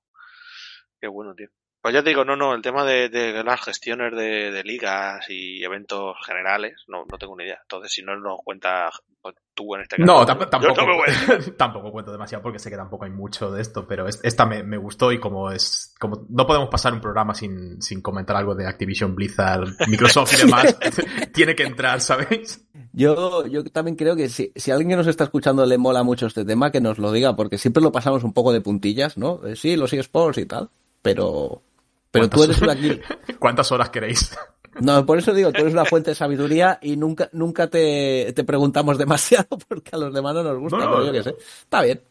Speaker 2: qué bueno, tío. Pues ya te digo, no, no, el tema de, de las gestiones de, de ligas y eventos generales, no, no tengo ni idea. Entonces, si no nos cuenta pues, tú en este caso.
Speaker 3: No, tamp- tampoco,
Speaker 2: no me
Speaker 3: tampoco cuento demasiado porque sé que tampoco hay mucho de esto, pero es- esta me, me gustó y como es, como no podemos pasar un programa sin, sin comentar algo de Activision, Blizzard, Microsoft y demás, tiene que entrar, ¿sabéis?
Speaker 1: Yo, yo también creo que si, si a alguien que nos está escuchando le mola mucho este tema, que nos lo diga, porque siempre lo pasamos un poco de puntillas, ¿no? Eh, Sí, los eSports y tal, pero, pero tú
Speaker 3: ¿Cuántas-
Speaker 1: eres una aquí.
Speaker 3: ¿Cuántas horas queréis?
Speaker 1: No, por eso digo, tú eres una fuente de sabiduría y nunca, nunca te, te preguntamos demasiado porque a los demás no nos gusta,
Speaker 3: No, no,
Speaker 1: pero yo qué sé. Está bien.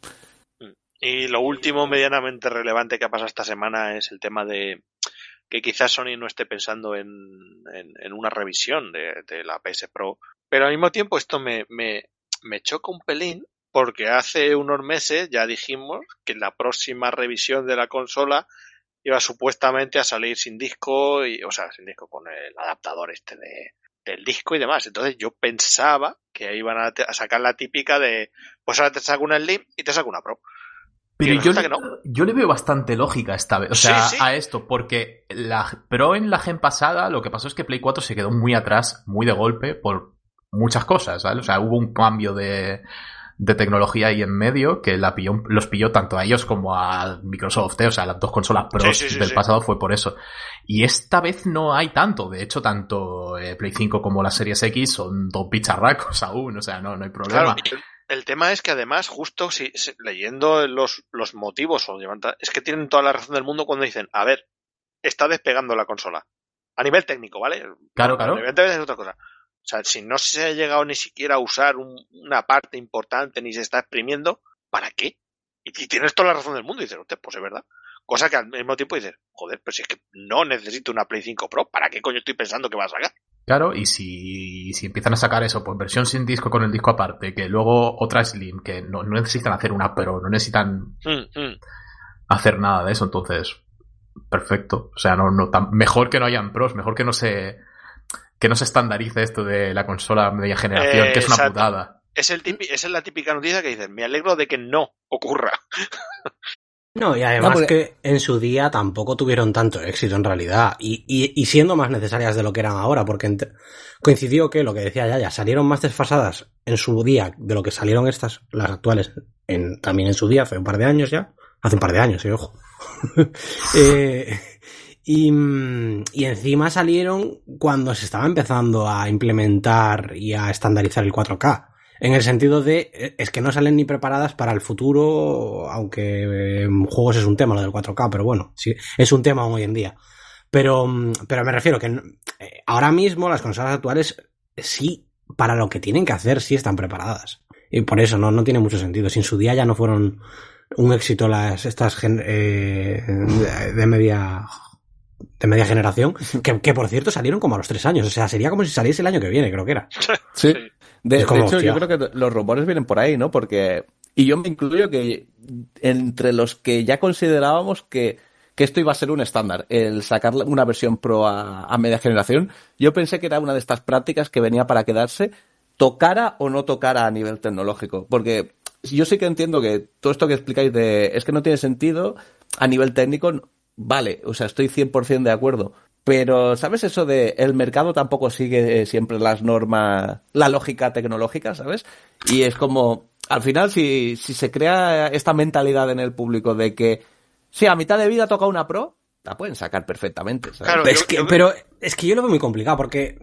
Speaker 2: Y lo último medianamente relevante que ha pasado esta semana es el tema de que quizás Sony no esté pensando en, en, en una revisión de, de la PS Pro. Pero al mismo tiempo esto me, me, me choca un pelín porque hace unos meses ya dijimos que la próxima revisión de la consola iba supuestamente a salir sin disco, y, o sea, sin disco con el adaptador este de, del disco y demás. Entonces yo pensaba que iban a, sacar la típica de, pues ahora te saco una Slim y te saco una Pro.
Speaker 3: Pero yo,
Speaker 2: no.
Speaker 3: yo le veo bastante lógica esta vez, o sea,
Speaker 2: Sí, sí.
Speaker 3: a esto, porque la Pro en la gen pasada lo que pasó es que Play 4 se quedó muy atrás, muy de golpe, por muchas cosas, ¿vale? O sea, hubo un cambio de, de tecnología ahí en medio que la pilló, los pilló tanto a ellos como a Microsoft, ¿eh? o sea, las dos consolas Pro
Speaker 2: Sí, sí, sí,
Speaker 3: del pasado fue por eso. Y esta vez no hay tanto, de hecho, tanto eh, Play 5 como la Series X son dos bicharracos aún, o sea, no, no hay problema.
Speaker 2: Claro, el, tema es que además, justo si, si- leyendo los, los motivos, o es que tienen toda la razón del mundo cuando dicen, a ver, está despegando la consola. A nivel técnico, ¿vale?
Speaker 3: Claro, claro.
Speaker 2: Evidentemente es otra cosa. O sea, si no se ha llegado ni siquiera a usar un- una parte importante ni se está exprimiendo, ¿para qué? Y, y tienes toda la razón del mundo. Y dices, pues es verdad. Cosa que al mismo tiempo dices, joder, pero si es que no necesito una Play 5 Pro, ¿para qué coño estoy pensando que va a sacar?
Speaker 3: Claro, y si, si empiezan a sacar eso, pues versión sin disco con el disco aparte, que luego otra Slim, que no, no necesitan hacer una Pro, no necesitan
Speaker 2: Mm, mm.
Speaker 3: hacer nada de eso, entonces, perfecto. O sea, no, no tan, mejor que no hayan pros, mejor que no se que no se estandarice esto de la consola media generación,
Speaker 2: Eh,
Speaker 3: que es una
Speaker 2: exacto.
Speaker 3: putada.
Speaker 2: Es, el típi- esa es la típica noticia que dices, me alegro de que no ocurra.
Speaker 4: No, y además
Speaker 1: No, porque-
Speaker 4: que en su día tampoco tuvieron tanto éxito en realidad. Y, y, y siendo más necesarias de lo que eran ahora, porque coincidió que lo que decía Yaya, salieron más desfasadas en su día de lo que salieron estas, las actuales, en, también en su día, hace un par de años ya. Hace un par de años, sí, ojo. Eh, y, encima salieron cuando se estaba empezando a implementar y a estandarizar el 4K. En el sentido de, eh, es que no salen ni preparadas para el futuro, aunque eh, en juegos es un tema lo del 4K, pero bueno, sí, es un tema hoy en día. Pero, pero me refiero que eh, ahora mismo las consolas actuales eh, sí, para lo que tienen que hacer, sí están preparadas. Y por eso no, no tiene mucho sentido. Si en su día ya no fueron un éxito las estas eh, de media de media generación, que, que por cierto salieron como a los tres años, o sea, sería como si saliese el año que viene, creo que era.
Speaker 1: Sí. De,
Speaker 4: Es como,
Speaker 1: de hecho,
Speaker 4: hostia.
Speaker 1: yo creo que los rumores vienen por ahí, ¿no? Porque. Y yo me incluyo que entre los que ya considerábamos que, que esto iba a ser un estándar, el sacar una versión pro a, a media generación, yo pensé que era una de estas prácticas que venía para quedarse, tocara o no tocara a nivel tecnológico. Porque yo sí que entiendo que todo esto que explicáis de es que no tiene sentido a nivel técnico, vale, o sea, estoy 100% de acuerdo. Pero, ¿sabes eso de el mercado tampoco sigue siempre las normas, la lógica tecnológica, ¿sabes? Y es como, al final, si, si se crea esta mentalidad en el público de que, sí, a mitad de vida toca una pro, la pueden sacar perfectamente, ¿sabes?
Speaker 2: Claro,
Speaker 4: Pero es, que,
Speaker 2: yo-
Speaker 4: pero es que yo lo veo muy complicado porque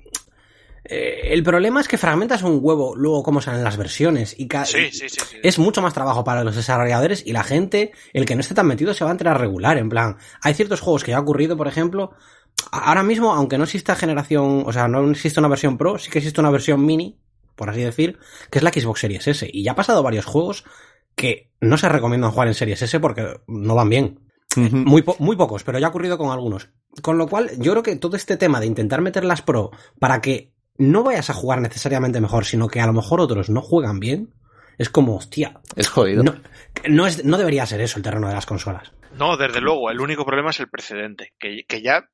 Speaker 4: eh, el problema es que fragmentas un huevo luego cómo salen las versiones y
Speaker 2: Sí, sí, sí. sí.
Speaker 4: es mucho más trabajo para los desarrolladores y la gente, el que no esté tan metido se va a enterar regular, en plan, hay ciertos juegos que ya ha ocurrido, por ejemplo, ahora mismo, aunque no exista generación, o sea, no existe una versión Pro, sí que existe una versión mini, por así decir, que es la Xbox Series S, y ya ha pasado varios juegos que no se recomiendan jugar en Series S porque no van bien. Muy, po- muy pocos, pero ya ha ocurrido con algunos. Con lo cual, yo creo que todo este tema de intentar meter las pro para que no vayas a jugar necesariamente mejor, sino que a lo mejor otros no juegan bien, es como, hostia,
Speaker 1: Es jodido.
Speaker 4: no, no, es, no debería ser eso el terreno de las consolas.
Speaker 2: No, desde luego, el único problema es el precedente, que, que ya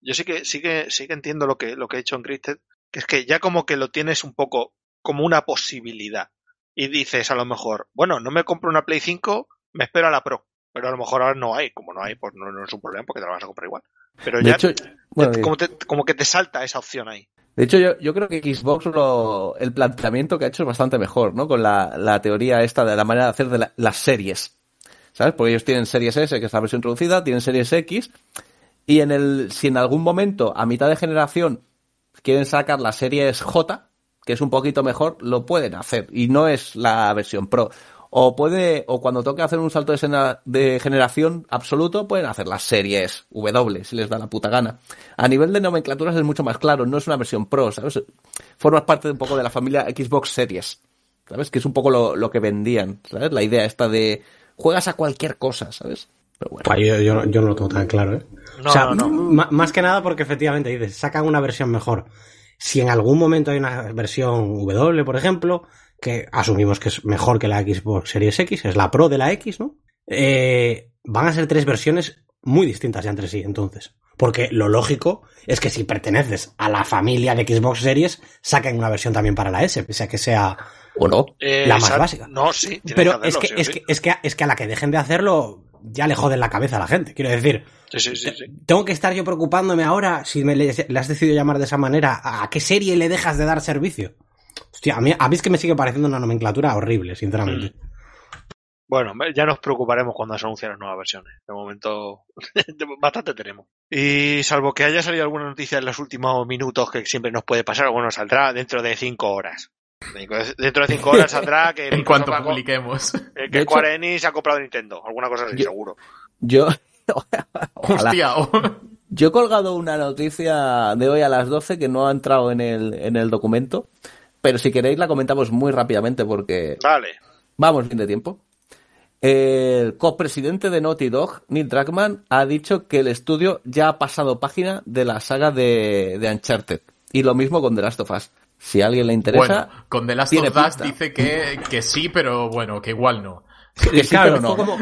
Speaker 2: yo sí que sí que sí que entiendo lo que lo que he hecho en Crypted, que es que ya como que lo tienes un poco como una posibilidad y dices a lo mejor, bueno, no me compro una Play 5, me espero a la Pro, pero a lo mejor ahora no hay, como no hay, pues no, no es un problema porque te la vas a comprar igual. Pero
Speaker 1: De
Speaker 2: ya
Speaker 1: hecho, bueno,
Speaker 2: como, te- como que te salta esa opción ahí.
Speaker 1: De hecho, yo, yo creo que Xbox lo, el planteamiento que ha hecho es bastante mejor, ¿no? Con la, la teoría esta de la manera de hacer de la- las series. ¿Sabes? Porque ellos tienen series S, que es la versión introducida, tienen series X, y en el, si en algún momento, a mitad de generación, quieren sacar la series J, que es un poquito mejor, lo pueden hacer. Y no es la versión Pro. O puede, o cuando toque hacer un salto de, sena- de generación absoluto, pueden hacer las series W, si les da la puta gana. A nivel de nomenclaturas es mucho más claro, no es una versión Pro, ¿sabes? Formas parte un poco de la familia Xbox Series, ¿sabes? Que es un poco lo, lo que vendían, ¿sabes? La idea esta de juegas a cualquier cosa, ¿sabes? Pero bueno.
Speaker 4: Pues yo, yo, yo no lo tengo tan claro, ¿eh?
Speaker 2: No,
Speaker 4: o sea,
Speaker 2: no, no.
Speaker 4: más que nada porque efectivamente dices, sacan una versión mejor. Si en algún momento hay una versión W, por ejemplo, que asumimos que es mejor que la Xbox Series X, es la Pro de la X, ¿no? Eh, van a ser tres versiones muy distintas ya entre sí, entonces. Porque lo lógico es que si perteneces a la familia de Xbox Series, saquen una versión también para la S, pese a que sea
Speaker 1: ¿O no?
Speaker 2: Eh,
Speaker 4: La más
Speaker 2: esa-
Speaker 4: básica.
Speaker 2: No, sí.
Speaker 4: Pero
Speaker 2: hacerlo,
Speaker 4: es, que,
Speaker 2: sí,
Speaker 4: es,
Speaker 2: sí.
Speaker 4: que, es, que, es que a la que dejen de hacerlo, ya le joden la cabeza a la gente. Quiero decir,
Speaker 2: Sí, sí, sí, sí.
Speaker 4: tengo que estar yo preocupándome ahora, si me le, le has decidido llamar de esa manera, ¿a qué serie le dejas de dar servicio? Hostia, a mí, a mí es que me sigue pareciendo una nomenclatura horrible, sinceramente.
Speaker 2: Bueno, ya nos preocuparemos cuando se anuncien las nuevas versiones. De momento, bastante tenemos. Y salvo que haya salido alguna noticia en los últimos minutos que siempre nos puede pasar, bueno, saldrá dentro de cinco horas. Dentro de cinco horas saldrá que
Speaker 3: En cuanto publiquemos.
Speaker 2: eh, que Square Enix ha comprado Nintendo. Alguna cosa así,
Speaker 1: Yo-
Speaker 2: seguro.
Speaker 1: Yo.
Speaker 3: Hostia, oh.
Speaker 1: Yo he colgado una noticia de hoy a las 12 que no ha entrado en el, en el documento, pero si queréis la comentamos muy rápidamente porque
Speaker 2: Vale.
Speaker 1: vamos bien de tiempo. El copresidente de Naughty Dog, Neil Druckmann, ha dicho que el estudio ya ha pasado página de la saga de, de Uncharted. Y lo mismo con The Last of Us. Si a alguien le interesa.
Speaker 3: Bueno, con The Last of Us dice que, que sí, pero bueno, que igual no.
Speaker 1: que sí,
Speaker 4: Claro,
Speaker 1: pero no.
Speaker 4: fue, como,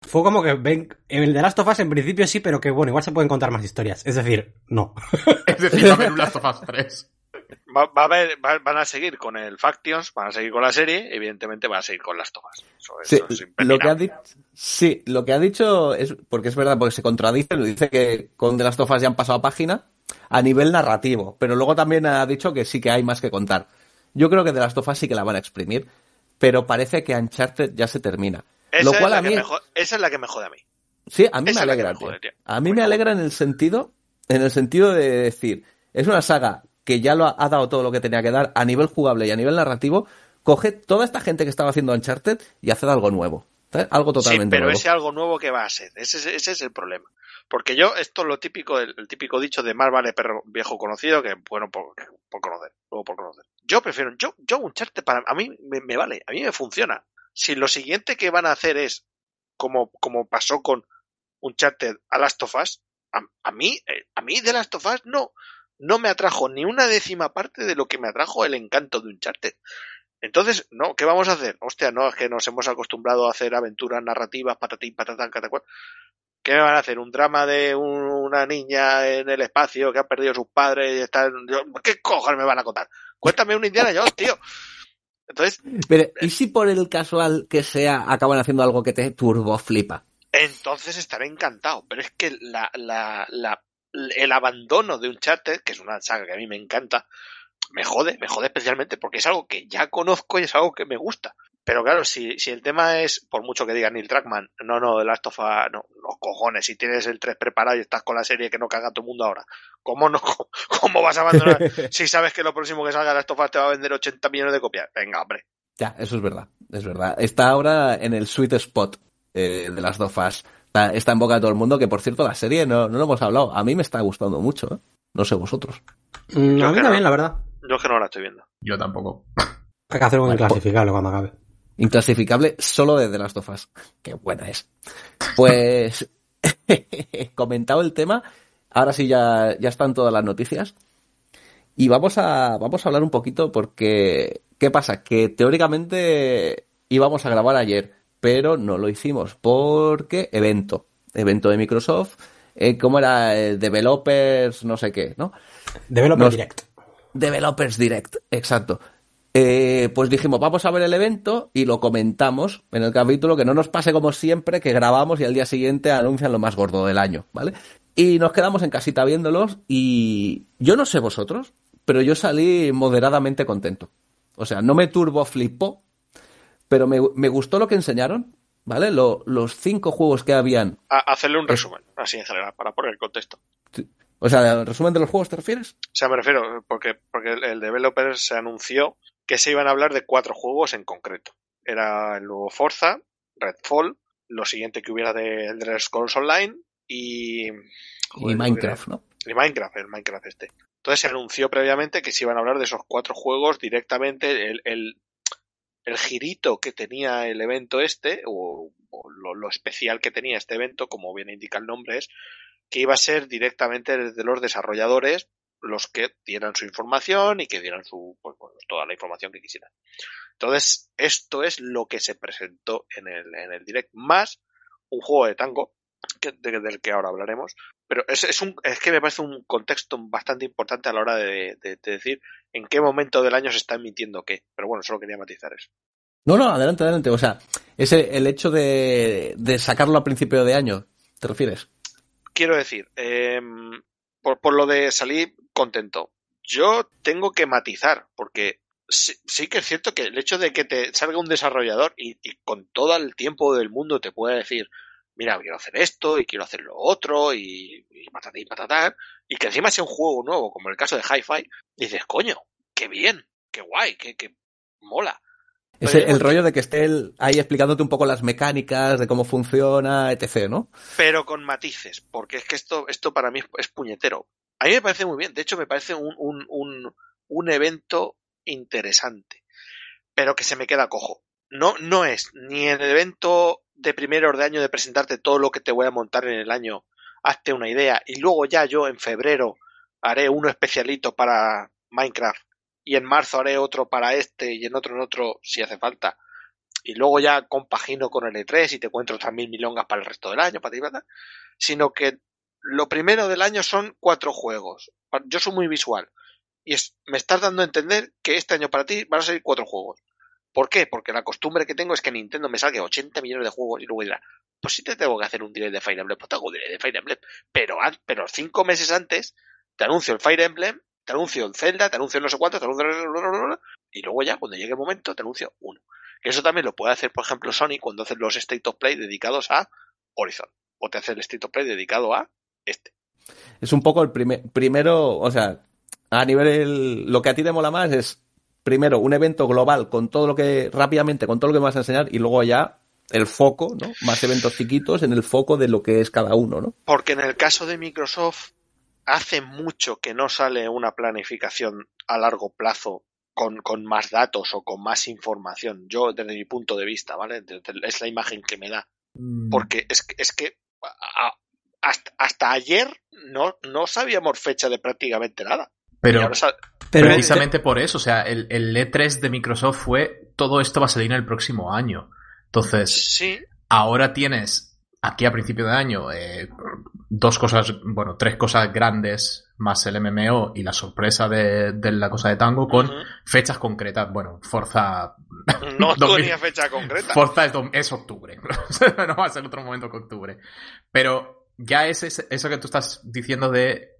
Speaker 4: fue como que ven, en el de Last of Us en principio sí, pero que bueno, igual se pueden contar más historias. Es decir, no.
Speaker 3: Es decir, va a haber un Last of Us 3.
Speaker 2: Va, va a haber, va- van a seguir con el Factions, van a seguir con la serie, evidentemente van a seguir con las tomas. Eso,
Speaker 1: Sí,
Speaker 2: eso es
Speaker 1: lo que ha sí, lo que ha dicho es, porque es verdad, porque se contradice, lo dice que con The Last of Us ya han pasado página a nivel narrativo, pero luego también ha dicho que sí que hay más que contar. Yo creo que The Last of Us sí que la van a exprimir, pero parece que Uncharted ya se termina.
Speaker 2: Esa,
Speaker 1: lo
Speaker 2: es
Speaker 1: cual
Speaker 2: la
Speaker 1: a
Speaker 2: que
Speaker 1: mí,
Speaker 2: me jo- esa es la que me jode a mí.
Speaker 1: sí, a mí me
Speaker 2: esa es que
Speaker 1: alegra,
Speaker 2: me jode,
Speaker 1: tío.
Speaker 2: tío.
Speaker 1: A mí me alegra en el sentido, en el sentido de decir, es una saga que ya lo ha, ha dado todo lo que tenía que dar a nivel jugable y a nivel narrativo, coge toda esta gente que estaba haciendo Uncharted y hace algo nuevo. ¿sabes? Algo
Speaker 2: Sí,
Speaker 1: totalmente
Speaker 2: pero
Speaker 1: nuevo.
Speaker 2: ese algo nuevo que va a ser. Ese, es- ese es el problema. Porque yo, esto es lo típico, el, el típico dicho de más vale perro viejo conocido que bueno por, por conocer, luego por conocer. Yo prefiero, yo, yo Uncharted para, a mí me, me vale, a mí me funciona. Si lo siguiente que van a hacer es, como, como pasó con Uncharted a Last of Us, a, a mí, eh, a mí de Last of Us no, no me atrajo ni una décima parte de lo que me atrajo el encanto de Uncharted. Entonces, no, ¿qué vamos a hacer? Hostia, no, es que nos hemos acostumbrado a hacer aventuras narrativas, patatín, patatán, catacual. ¿Qué me van a hacer? ¿Un drama de un- una niña en el espacio que ha perdido a sus padres y está... en- ¿Qué cojones me van a contar? Cuéntame un Indiana Jones, tío. Entonces,
Speaker 1: Pero, ¿y si por el casual que sea acaban haciendo algo que te turbo flipa?
Speaker 2: entonces estaré encantado. Pero es que la, la, la, el abandono de Uncharted, que es una saga que a mí me encanta, me jode, me jode especialmente porque es algo que ya conozco y es algo que me gusta. Pero claro, si, si el tema es, por mucho que diga Neil Trackman, no, no, The Last of Us, no, los cojones, si tienes el 3 preparado y estás con la serie que no caga todo el mundo ahora, ¿cómo no, cómo vas a abandonar si sabes que lo próximo que salga The Last of Us te va a vender 80 millones de copias? Venga, hombre.
Speaker 1: Ya, eso es verdad, es verdad. Está ahora en el sweet spot eh, de las dos fas. Está, está en boca de todo el mundo, que por cierto la serie no, no lo hemos hablado. A mí me está gustando mucho, ¿eh? No sé vosotros.
Speaker 4: Mm,
Speaker 2: Yo
Speaker 4: a mí también, la verdad.
Speaker 2: Yo es que no la estoy viendo.
Speaker 3: Yo tampoco.
Speaker 4: Hay que hacer un
Speaker 1: Vale,
Speaker 4: inclasificable cuando acabe.
Speaker 1: Inclasificable solo de The Last of Us. Qué buena es. Pues, comentado el tema, ahora sí ya, ya están todas las noticias. Y vamos a, vamos a hablar un poquito porque, ¿qué pasa? Que teóricamente íbamos a grabar ayer, pero no lo hicimos porque evento. Evento de Microsoft, eh, ¿cómo era? El developers, no sé qué, ¿no?
Speaker 4: Developer
Speaker 1: Nos-
Speaker 4: Direct.
Speaker 1: Developers Direct, exacto. Eh, pues dijimos, vamos a ver el evento y lo comentamos en el capítulo, que no nos pase como siempre, que grabamos y al día siguiente anuncian lo más gordo del año, ¿vale? Y nos quedamos en casita viéndolos y yo no sé vosotros, pero yo salí moderadamente contento. O sea, no me turbo flipó, pero me, me gustó lo que enseñaron, ¿vale? Lo- los cinco juegos que habían.
Speaker 2: A- hacerle un resumen, así en general, para poner el contexto.
Speaker 1: O sea, ¿el resumen de los juegos te refieres?
Speaker 2: O sea, me refiero, porque, porque el, el developer se anunció que se iban a hablar de cuatro juegos en concreto. Era el nuevo Forza, Redfall, lo siguiente que hubiera de Elder Scrolls Online y...
Speaker 1: Y Minecraft, ¿no?
Speaker 2: Y Minecraft, el Minecraft este. Entonces se anunció previamente que se iban a hablar de esos cuatro juegos directamente. El, el, el girito que tenía el evento este, o, lo, lo especial que tenía este evento, como bien indica el nombre, es que iba a ser directamente desde los desarrolladores los que dieran su información y que dieran su pues, bueno, toda la información que quisieran. Entonces, esto es lo que se presentó en el, en el direct, más un juego de tango, que, de- del que ahora hablaremos, pero es, es, un, es que me parece un contexto bastante importante a la hora de, de- de decir en qué momento del año se está emitiendo qué. Pero bueno, solo quería matizar eso.
Speaker 1: No, no, adelante, adelante. O sea, ese, el hecho de, de sacarlo a principio de año, ¿te refieres?
Speaker 2: Quiero decir, eh, por, por lo de salir contento, yo tengo que matizar, porque sí, sí que es cierto que el hecho de que te salga un desarrollador y, y con todo el tiempo del mundo te pueda decir, mira, quiero hacer esto y quiero hacer lo otro y, y patatín, patatán, y que encima sea un juego nuevo, como el caso de Hi-Fi, dices, coño, qué bien, qué guay, qué, qué mola.
Speaker 1: Ese,
Speaker 2: Pero-
Speaker 1: el rollo de que esté él ahí explicándote un poco las mecánicas, de cómo funciona, etc., ¿no?
Speaker 2: pero con matices, porque es que esto, esto para mí es, es puñetero. A mí me parece muy bien, de hecho me parece un, un, un, un evento interesante, pero que se me queda cojo. no, no es ni el evento de primeros de año de presentarte todo lo que te voy a montar en el año, hazte una idea, y luego ya yo en febrero haré uno especialito para Minecraft, y en marzo haré otro para este, y en otro en otro si hace falta. Y luego ya compagino con el E3 y te encuentro otras mil milongas para el resto del año, para ti, para sino que lo primero del año son cuatro juegos. Yo soy muy visual. Y es, me estás dando a entender que este año para ti van a salir cuatro juegos. ¿Por qué? Porque la costumbre que tengo es que Nintendo me salga 80 millones de juegos y luego dirá, pues si te tengo que hacer un direct de Fire Emblem, pues te hago un direct de Fire Emblem. Pero, pero cinco meses antes te anuncio el Fire Emblem, te anuncio el Zelda, te anuncio no sé cuánto, te anuncio... Y luego ya, cuando llegue el momento, te anuncio uno. Que eso también lo puede hacer, por ejemplo, Sony cuando hace los State of Play dedicados a Horizon. O te hace el State of Play dedicado a este.
Speaker 1: Es un poco el primer, primero, o sea, a nivel, lo que a ti te mola más es primero un evento global con todo lo que, rápidamente, con todo lo que me vas a enseñar y luego ya el foco, ¿no? Más eventos chiquitos en el foco de lo que es cada uno, ¿no?
Speaker 2: Porque en el caso de Microsoft hace mucho que no sale una planificación a largo plazo con, con más datos o con más información. Yo, desde mi punto de vista, ¿vale? Es la imagen que me da. Mm. Porque es, es que hasta, hasta ayer no, no sabíamos fecha de prácticamente nada.
Speaker 3: Pero, precisamente por eso, o sea, el, el, E3 de Microsoft fue todo esto va a salir en el próximo año. Entonces,
Speaker 2: sí.
Speaker 3: ahora tienes aquí a principio de año eh, dos cosas, bueno, tres cosas grandes más el MMO y la sorpresa de, de la cosa de Tango con fechas concretas. Bueno, Forza.
Speaker 2: No tenía fecha concreta.
Speaker 3: Forza es, es octubre. no va a ser otro momento que octubre. Pero ya es eso que tú estás diciendo de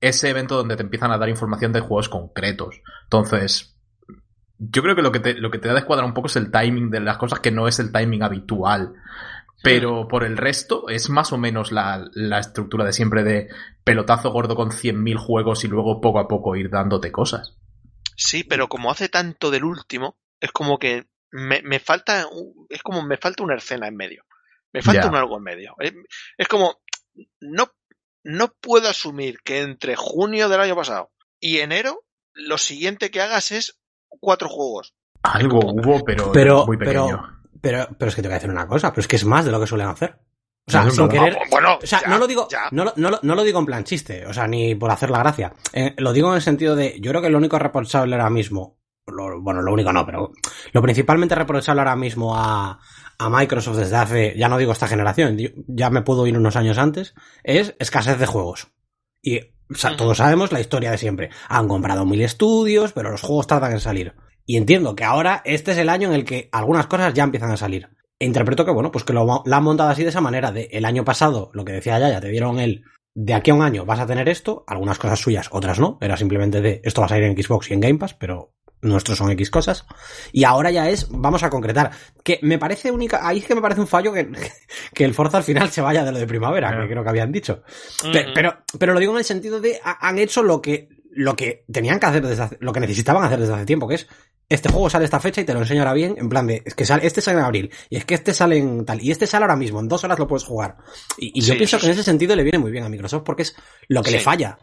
Speaker 3: ese evento donde te empiezan a dar información de juegos concretos. Entonces, yo creo que lo que te, lo que te da de escuadrar un poco es el timing de las cosas, que no es el timing habitual. Pero por el resto es más o menos la, la estructura de siempre de pelotazo gordo con 100.000 juegos y luego poco a poco ir dándote cosas.
Speaker 2: Sí, pero como hace tanto del último, es como que me, me falta, es como me falta una escena en medio. Me falta un algo en medio. Es, es como, no, no puedo asumir que entre junio del año pasado y enero, lo siguiente que hagas es cuatro juegos.
Speaker 3: Algo hubo, pero,
Speaker 4: pero
Speaker 3: muy pequeño.
Speaker 4: Pero, pero, es que te voy a decir una cosa, pero es que es más de lo que suelen hacer. O sea, sin querer.
Speaker 2: Bueno,
Speaker 4: o sea, no lo digo, no, no, no, lo digo en plan chiste, o sea, ni por hacer la gracia. Eh, lo digo en el sentido de, yo creo que lo único reprochable ahora mismo, lo, bueno, lo único no, pero lo principalmente reprochable ahora mismo a, a Microsoft desde hace, ya no digo esta generación, ya me puedo ir unos años antes, es escasez de juegos. Y o sea, todos sabemos la historia de siempre. Han comprado mil estudios, pero los juegos tardan en salir. Y entiendo que ahora este es el año en el que algunas cosas ya empiezan a salir. E interpreto que, bueno, pues que lo, la han montado así de esa manera. De el año pasado, lo que decía ya, ya te dieron el de aquí a un año vas a tener esto, algunas cosas suyas, otras no. Era simplemente de esto va a salir en Xbox y en Game Pass, pero nuestros son X cosas. Y ahora ya es, vamos a concretar. Que me parece única, ahí es que me parece un fallo que, que el Forza al final se vaya de lo de primavera, que creo que habían dicho. pero, pero lo digo en el sentido de, han hecho lo que, lo que tenían que hacer desde lo que necesitaban hacer desde hace tiempo, que es, este juego sale esta fecha y te lo enseño ahora bien, en plan de, es que sale, este sale en abril, y es que este sale en tal, y este sale ahora mismo, en dos horas lo puedes jugar. Y, yo pienso que en ese sentido le viene muy bien a Microsoft porque es lo que le falla.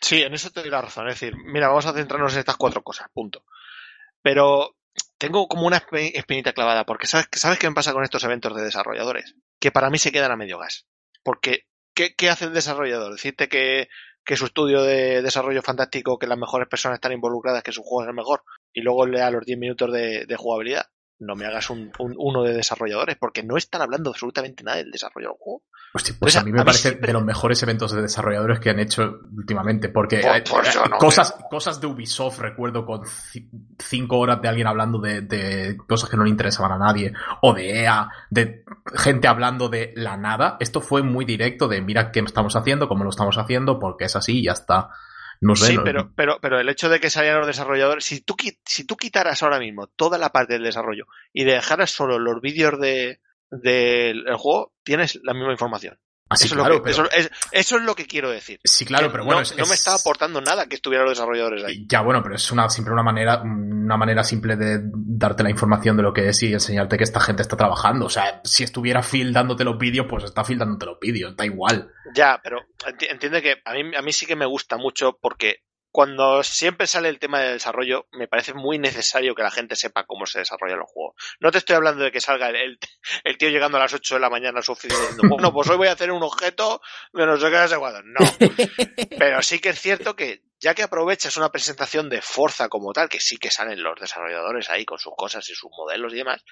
Speaker 2: Sí, en eso te doy la razón. Es decir, mira, vamos a centrarnos en estas cuatro cosas, punto. Pero tengo como una espinita clavada, porque ¿sabes, ¿sabes qué me pasa con estos eventos de desarrolladores? Que para mí se quedan a medio gas. Porque, ¿qué, qué hace el desarrollador? Decirte que, que su estudio de desarrollo fantástico, que las mejores personas están involucradas, que su juego es el mejor, y luego lea los 10 minutos de jugabilidad no me hagas un, uno de desarrolladores, porque no están hablando absolutamente nada del desarrollo del juego.
Speaker 3: Hostia, pues a mí me parece de los mejores eventos de desarrolladores que han hecho últimamente, porque cosas, cosas de Ubisoft, recuerdo con cinco horas de alguien hablando de, de, cosas que no le interesaban a nadie, o de EA, de gente hablando de la nada. Esto fue muy directo de mira qué estamos haciendo, cómo lo estamos haciendo, porque es así y ya está. No sé,
Speaker 2: sí, pero, pero, pero el hecho de que salieran los desarrolladores, si tú, si tú quitaras ahora mismo toda la parte del desarrollo y dejaras solo los vídeos de, del juego, tienes la misma información.
Speaker 3: Así,
Speaker 2: eso,
Speaker 3: claro,
Speaker 2: es lo que, eso, es, eso, es, lo que quiero decir.
Speaker 3: Sí, claro, pero bueno.
Speaker 2: No, no, me está aportando nada que estuvieran los desarrolladores ahí.
Speaker 3: Ya, bueno, pero es una, siempre una manera, una manera simple de darte la información de lo que es y enseñarte que esta gente está trabajando. O sea, si estuviera Phil dándote los vídeos, pues está Phil dándote los vídeos, da igual.
Speaker 2: Ya, pero entiende que a mí, a mí sí que me gusta mucho porque cuando siempre sale el tema del desarrollo, me parece muy necesario que la gente sepa cómo se desarrollan los juegos. No te estoy hablando de que salga el, el tío llegando a las 8 de la mañana a su oficina diciendo, bueno, pues hoy voy a hacer un objeto de no sé qué, no sé cuándo. No. Pero sí que es cierto que ya que aprovechas una presentación de Forza como tal, que sí que salen los desarrolladores ahí con sus cosas y sus modelos y demás,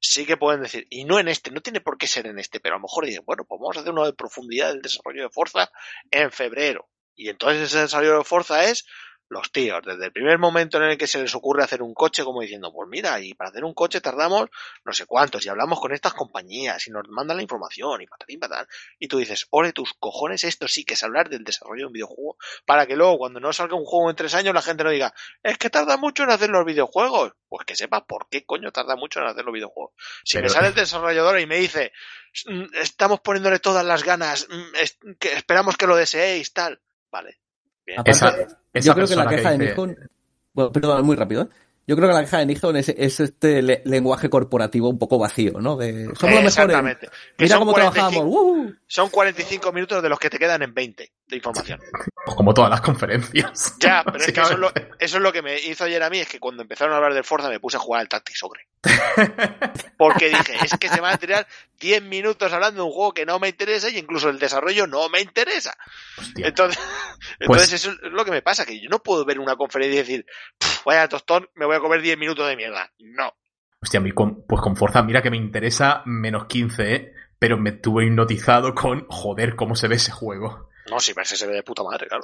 Speaker 2: sí que pueden decir, y no en este, no tiene por qué ser en este, pero a lo mejor dicen, bueno, pues vamos a hacer uno de profundidad del desarrollo de Forza en febrero. Y entonces ese desarrollo de Forza es los tíos, desde el primer momento en el que se les ocurre hacer un coche, como diciendo, pues mira, y para hacer un coche tardamos no sé cuántos, y hablamos con estas compañías, y nos mandan la información, y patatín patán, y tú dices, ole tus cojones, esto sí que es hablar del desarrollo de un videojuego, para que luego cuando no salga un juego en tres años la gente no diga, es que tarda mucho en hacer los videojuegos, pues que sepa por qué coño tarda mucho en hacer los videojuegos. Si
Speaker 3: Pero-
Speaker 2: me sale el desarrollador y me dice, "Mm, estamos poniéndole todas las ganas, mm, esperamos que lo deseéis, tal, vale. Bien.
Speaker 3: Esa- esa
Speaker 1: yo creo que la queja de
Speaker 3: dice-
Speaker 1: Nihon. Bueno, perdón, muy rápido. ¿eh? Yo creo que la queja de Nihon es, es este le- lenguaje corporativo un poco vacío, ¿no? De, somos los mejores. Mira
Speaker 2: son
Speaker 1: cómo
Speaker 2: 45
Speaker 1: trabajamos. ¡Woo!
Speaker 2: Son 45 minutos de los que te quedan en 20 de información.
Speaker 3: Pues como todas las conferencias.
Speaker 2: Ya, pero es que eso es, lo, eso es lo que me hizo ayer a mí, es que cuando empezaron a hablar del Forza me puse a jugar al Tactics Ogre. Porque dije, es que se van a tirar 10 minutos hablando de un juego que no me interesa y incluso el desarrollo no me interesa.
Speaker 3: Hostia.
Speaker 2: Entonces, entonces eso es lo que me pasa, que yo no puedo ver una conferencia y decir, "Puf, vaya tostón, me voy a comer 10 minutos de mierda. No.
Speaker 3: Hostia, a mí con, pues con Forza, mira que me interesa menos 15, ¿eh? pero me tuve hipnotizado con, joder, cómo se ve ese juego.
Speaker 2: No, si verse se ve de puta madre, claro.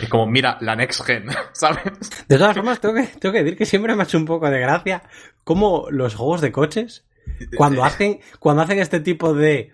Speaker 3: Es como, mira, la next gen, ¿sabes?
Speaker 4: De todas formas, tengo que, tengo que decir que siempre me ha hecho un poco de gracia cómo los juegos de coches, cuando hacen, cuando hacen este tipo de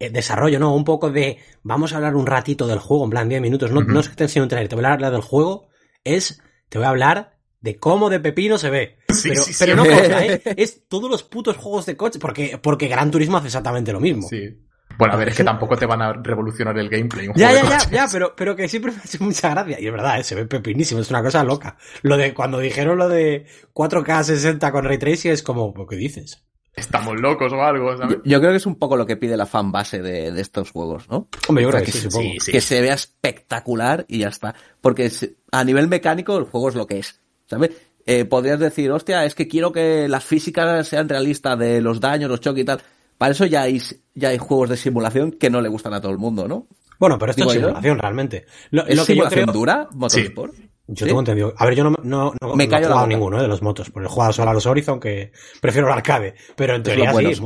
Speaker 4: eh, desarrollo, ¿no? Un poco de vamos a hablar un ratito del juego, en plan 10 minutos, no,
Speaker 3: Ujú.
Speaker 4: no es que te enseñe un trailer, te voy a hablar del juego, es, te voy a hablar de cómo de pepino se ve.
Speaker 3: Sí,
Speaker 4: pero
Speaker 3: sí, sí.
Speaker 4: pero no cosa, ¿eh? Es todos los putos juegos de coche, porque, porque Gran Turismo hace exactamente lo mismo.
Speaker 3: Sí. Bueno, a ver, es que tampoco te van a revolucionar el gameplay. Un
Speaker 4: Ya,
Speaker 3: juego
Speaker 4: ya,
Speaker 3: de
Speaker 4: ya, pero, pero que siempre me ha hecho mucha gracia. Y es verdad, ¿eh? se ve pepinísimo, es una cosa loca. Lo de cuando dijeron lo de 4K 60 con Ray Tracing es como, ¿qué dices?
Speaker 3: Estamos locos o algo, ¿sabes?
Speaker 1: Yo, yo creo que es un poco lo que pide la fan base de, de estos juegos, ¿no?
Speaker 4: Hombre, yo
Speaker 1: O sea,
Speaker 4: creo que sí.
Speaker 1: Que se vea espectacular y ya está. Porque a nivel mecánico el juego es lo que es, ¿sabes? Eh, podrías decir, hostia, es que quiero que las físicas sean realistas de los daños, los choques y tal. Para eso ya hay, ya hay juegos de simulación que no le gustan a todo el mundo, ¿no?
Speaker 4: Bueno, pero esto
Speaker 1: Digo
Speaker 4: es
Speaker 1: yo.
Speaker 4: simulación, realmente. Lo,
Speaker 1: ¿Es
Speaker 4: lo que yo
Speaker 1: simulación
Speaker 4: creo...
Speaker 1: dura, Motorsport?
Speaker 4: Yo
Speaker 1: ¿Sí?
Speaker 4: tengo entendido. A ver, yo no, no, no,
Speaker 1: Me
Speaker 4: no he jugado ninguno ¿eh? de los motos, porque he jugado solo a los Horizon, que prefiero el arcade. Pero en
Speaker 1: Es
Speaker 4: teoría
Speaker 1: lo bueno.
Speaker 4: sí.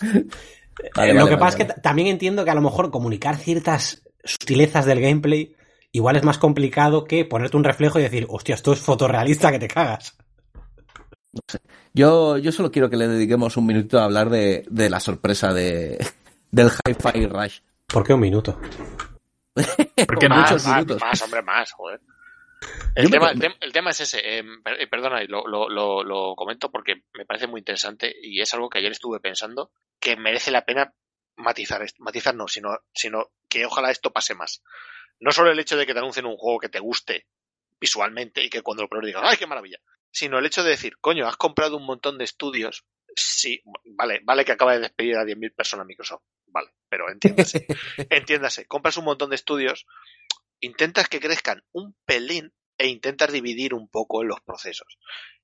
Speaker 1: Vale,
Speaker 4: Eh, lo
Speaker 1: vale,
Speaker 4: que
Speaker 1: vale,
Speaker 4: pasa es
Speaker 1: vale.
Speaker 4: que ta- también entiendo que a lo mejor comunicar ciertas sutilezas del gameplay igual es más complicado que ponerte un reflejo y decir, hostia, esto es fotorrealista que te cagas.
Speaker 1: Yo, yo solo quiero que le dediquemos un minutito a hablar de, de la sorpresa de, del Hi-Fi Rush.
Speaker 4: ¿Por qué un minuto?
Speaker 3: Porque
Speaker 1: Más, muchos
Speaker 2: más,
Speaker 1: minutos.
Speaker 2: más, hombre, más, joder. El tema, el, tem- el tema es ese. eh, eh, perdona, lo, lo, lo, lo comento porque me parece muy interesante y es algo que ayer estuve pensando que merece la pena matizar. Matizar no, sino, sino que ojalá esto pase más. No solo el hecho de que te anuncien un juego que te guste visualmente y que cuando lo pruebes digas, ¡ay, qué maravilla! Sino el hecho de decir, coño, has comprado un montón de estudios. Sí, vale, vale que acaba de despedir a 10.000 personas Microsoft. Vale, pero entiéndase. entiéndase, compras un montón de estudios, intentas que crezcan un pelín e intentas dividir un poco los procesos.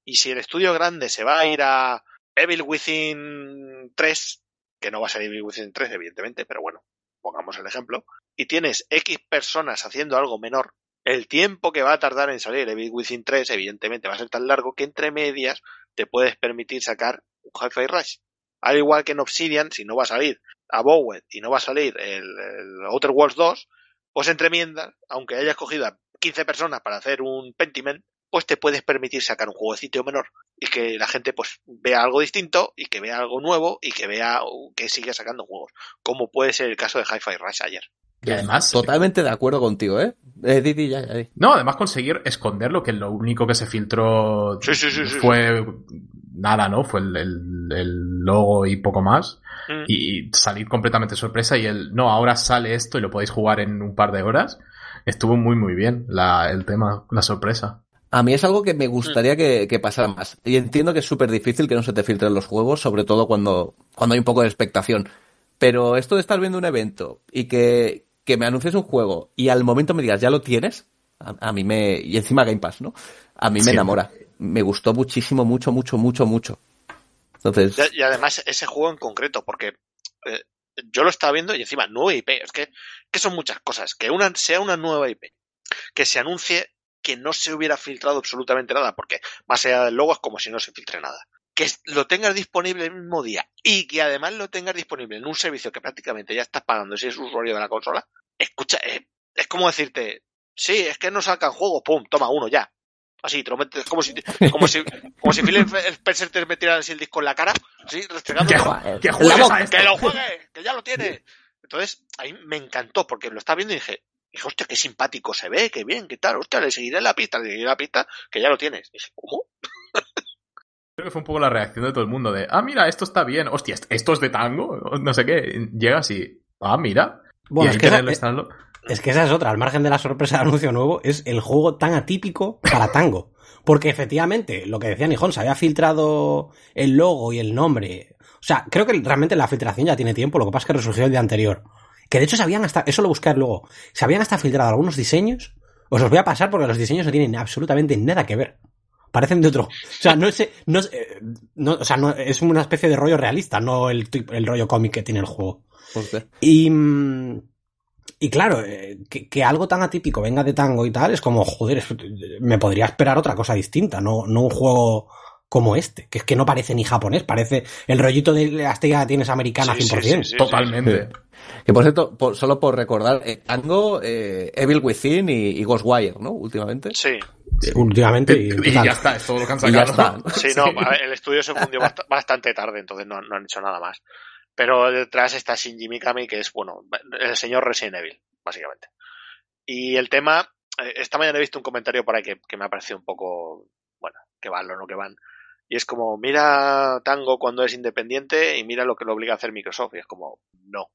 Speaker 2: Y si el estudio grande se va a ir a Evil Within 3, que no va a ser Evil Within 3, evidentemente, pero bueno, pongamos el ejemplo, y tienes X personas haciendo algo menor, el tiempo que va a tardar en salir Evil Within 3, evidentemente, va a ser tan largo que entre medias te puedes permitir sacar un Hi-Fi Rush. Al igual que en Obsidian, si no va a salir a Bowed y no va a salir el, el Outer Worlds 2, pues entre miendas, aunque hayas cogido a 15 personas para hacer un Pentiment, pues te puedes permitir sacar un jueguecito menor y que la gente pues vea algo distinto y que vea algo nuevo y que vea que sigue sacando juegos, como puede ser el caso de Hi-Fi Rush ayer.
Speaker 3: Y además,
Speaker 1: Totalmente de acuerdo contigo, ¿eh? eh di, di, ya, ya, di.
Speaker 3: no, además conseguir esconderlo, que lo único que se filtró
Speaker 2: Sí, sí, sí, sí,
Speaker 3: fue nada, ¿no? Fue el, el- el logo y poco más.
Speaker 2: Mm.
Speaker 3: Y salir completamente sorpresa y el, no, ahora sale esto y lo podéis jugar en un par de horas. Estuvo muy, muy bien la, el tema, la sorpresa.
Speaker 1: A mí es algo que me gustaría que, que pasara más. Y entiendo que es súper difícil que no se te filtren los juegos, sobre todo cuando, cuando hay un poco de expectación. Pero esto de estar viendo un evento y que, que me anuncies un juego y al momento me digas, ya lo tienes, A, a mí me, y encima Game Pass, ¿no? A mí me
Speaker 3: Sí.
Speaker 1: enamora. Me gustó muchísimo, mucho, mucho, mucho, mucho. Entonces,
Speaker 2: Y, y además ese juego en concreto, porque eh, yo lo estaba viendo y encima nueva IP, es que, que son muchas cosas, que una sea una nueva IP, que se anuncie que no se hubiera filtrado absolutamente nada, porque más allá del logo es como si no se filtre nada. Que lo tengas disponible el mismo día y que además lo tengas disponible en un servicio que prácticamente ya estás pagando si es usuario de la consola, escucha, eh, es como decirte, sí, es que no sacan juegos, pum, toma uno ya. Así, te lo metes, como si, como si, como si Phil Spencer te metiera así el disco en la cara, así, restregando.
Speaker 3: Que,
Speaker 1: joder,
Speaker 3: que.
Speaker 2: ¡Que lo juegue! ¡Que ya lo tiene! Entonces, ahí me encantó, porque lo estaba viendo y dije, dije, hostia, qué simpático se ve, qué bien, qué tal, hostia, le seguiré la pista, le seguiré la pista, que ya lo tienes. Y dije, ¿cómo?
Speaker 3: Creo que fue un poco la reacción de todo el mundo de, ah, mira, esto está bien, hostia, esto es de tango, no sé qué. Llegas y, ah, mira.
Speaker 4: Bueno,
Speaker 3: y
Speaker 4: es que, esa, es que esa es otra, al margen de la sorpresa del anuncio nuevo, es el juego tan atípico para tango. Porque efectivamente, lo que decía Nijón, se había filtrado el logo y el nombre. O sea, creo que realmente la filtración ya tiene tiempo, lo que pasa es que resurgió el día anterior. Que de hecho se habían hasta, eso lo busqué luego, se habían hasta filtrado algunos diseños. Os los voy a pasar porque los diseños no tienen absolutamente nada que ver. Parecen de otro. O sea, no es, no es, eh, no, o sea, no, es una especie de rollo realista, no el, el rollo cómic que tiene el juego.
Speaker 1: hostia.
Speaker 4: Y, mm, y claro, eh, que, que algo tan atípico venga de tango y tal, es como, joder, me podría esperar otra cosa distinta, no, no un juego como este, que es que no parece ni japonés, parece el rollito de la estrella tienes americana
Speaker 2: Sí, sí,
Speaker 4: 100%.
Speaker 2: sí, sí.
Speaker 3: Totalmente.
Speaker 1: Que por cierto, por- solo por recordar, eh, Tango, eh, Evil Within y, y Ghostwire, ¿no? Últimamente.
Speaker 2: Sí,
Speaker 4: Últimamente. Y,
Speaker 3: ya está, es todo lo que han sacado.
Speaker 1: está.
Speaker 2: sí, no, el estudio se fundió bast- bastante tarde, entonces no, no han hecho nada más. Pero detrás está Shinji Mikami, que es, bueno, el señor Resident Evil, básicamente. Y el tema, eh, esta mañana he visto un comentario por ahí que, que me ha parecido un poco, bueno, que van lo no que van. Y es como, mira Tango cuando es independiente y mira lo que lo obliga a hacer Microsoft. Y es como, no,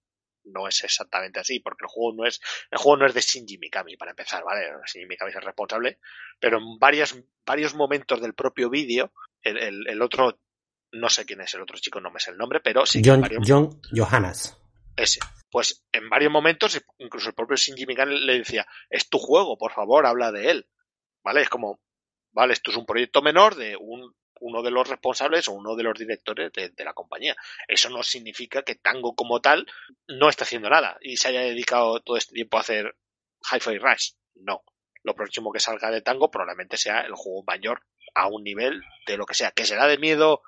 Speaker 2: no es exactamente así, porque el juego no es, el juego no es de Shinji Mikami, para empezar, ¿vale? Shinji Mikami es el responsable, pero en varios, varios momentos del propio vídeo, el, el, el otro, no sé quién es el otro chico, no me sé el nombre, pero sí
Speaker 4: John,
Speaker 2: varios-
Speaker 4: John Johannes.
Speaker 2: ese. Pues en varios momentos, incluso el propio Shinji Mikami le decía, es tu juego, por favor, habla de él. ¿Vale? Es como, vale, esto es un proyecto menor de un, uno de los responsables o uno de los directores de, de la compañía. Eso no significa que Tango como tal no esté haciendo nada y se haya dedicado todo este tiempo a hacer Hi-Fi Rush. No. Lo próximo que salga de Tango probablemente sea el juego mayor a un nivel de lo que sea. ¿Que será de miedo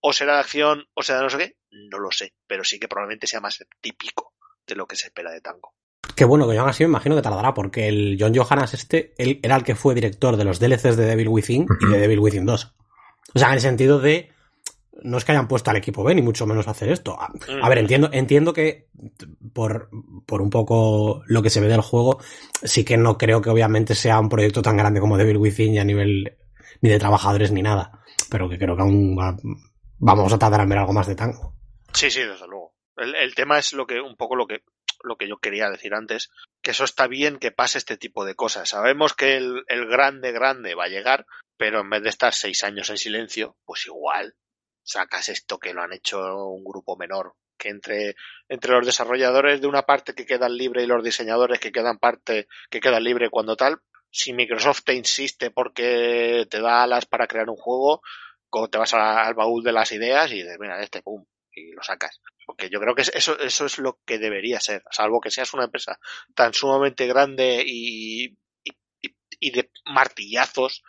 Speaker 2: o será de acción o será de no sé qué? No lo sé. Pero sí que probablemente sea más típico de lo que se espera de Tango.
Speaker 4: Que bueno, que yo así me imagino que tardará, porque el John Johannes este, él era el que fue director de los DLCs de Devil Within y de Devil Within 2. O sea, en el sentido de, no es que hayan puesto al equipo B, ni mucho menos hacer esto. A, ver, entiendo, entiendo que por, por un poco lo que se ve del juego, sí que no creo que obviamente sea un proyecto tan grande como Devil Within y a nivel ni de trabajadores ni nada. Pero que creo que aún va- vamos a tardar en ver algo más de tango.
Speaker 2: Sí, sí, desde luego. El, el tema es lo que, un poco lo que, lo que yo quería decir antes, que eso está bien que pase este tipo de cosas. Sabemos que el, el grande, grande va a llegar, pero en vez de estar seis años en silencio, pues igual sacas esto que lo han hecho un grupo menor, que entre, entre los desarrolladores de una parte que quedan libre y los diseñadores que quedan parte, que quedan libre cuando tal, si Microsoft te insiste porque te da alas para crear un juego, te vas al baúl de las ideas y dices, mira, este, pum, y lo sacas. Porque yo creo que es- eso, eso es lo que debería ser, salvo que seas una empresa tan sumamente grande y, y, de martillazos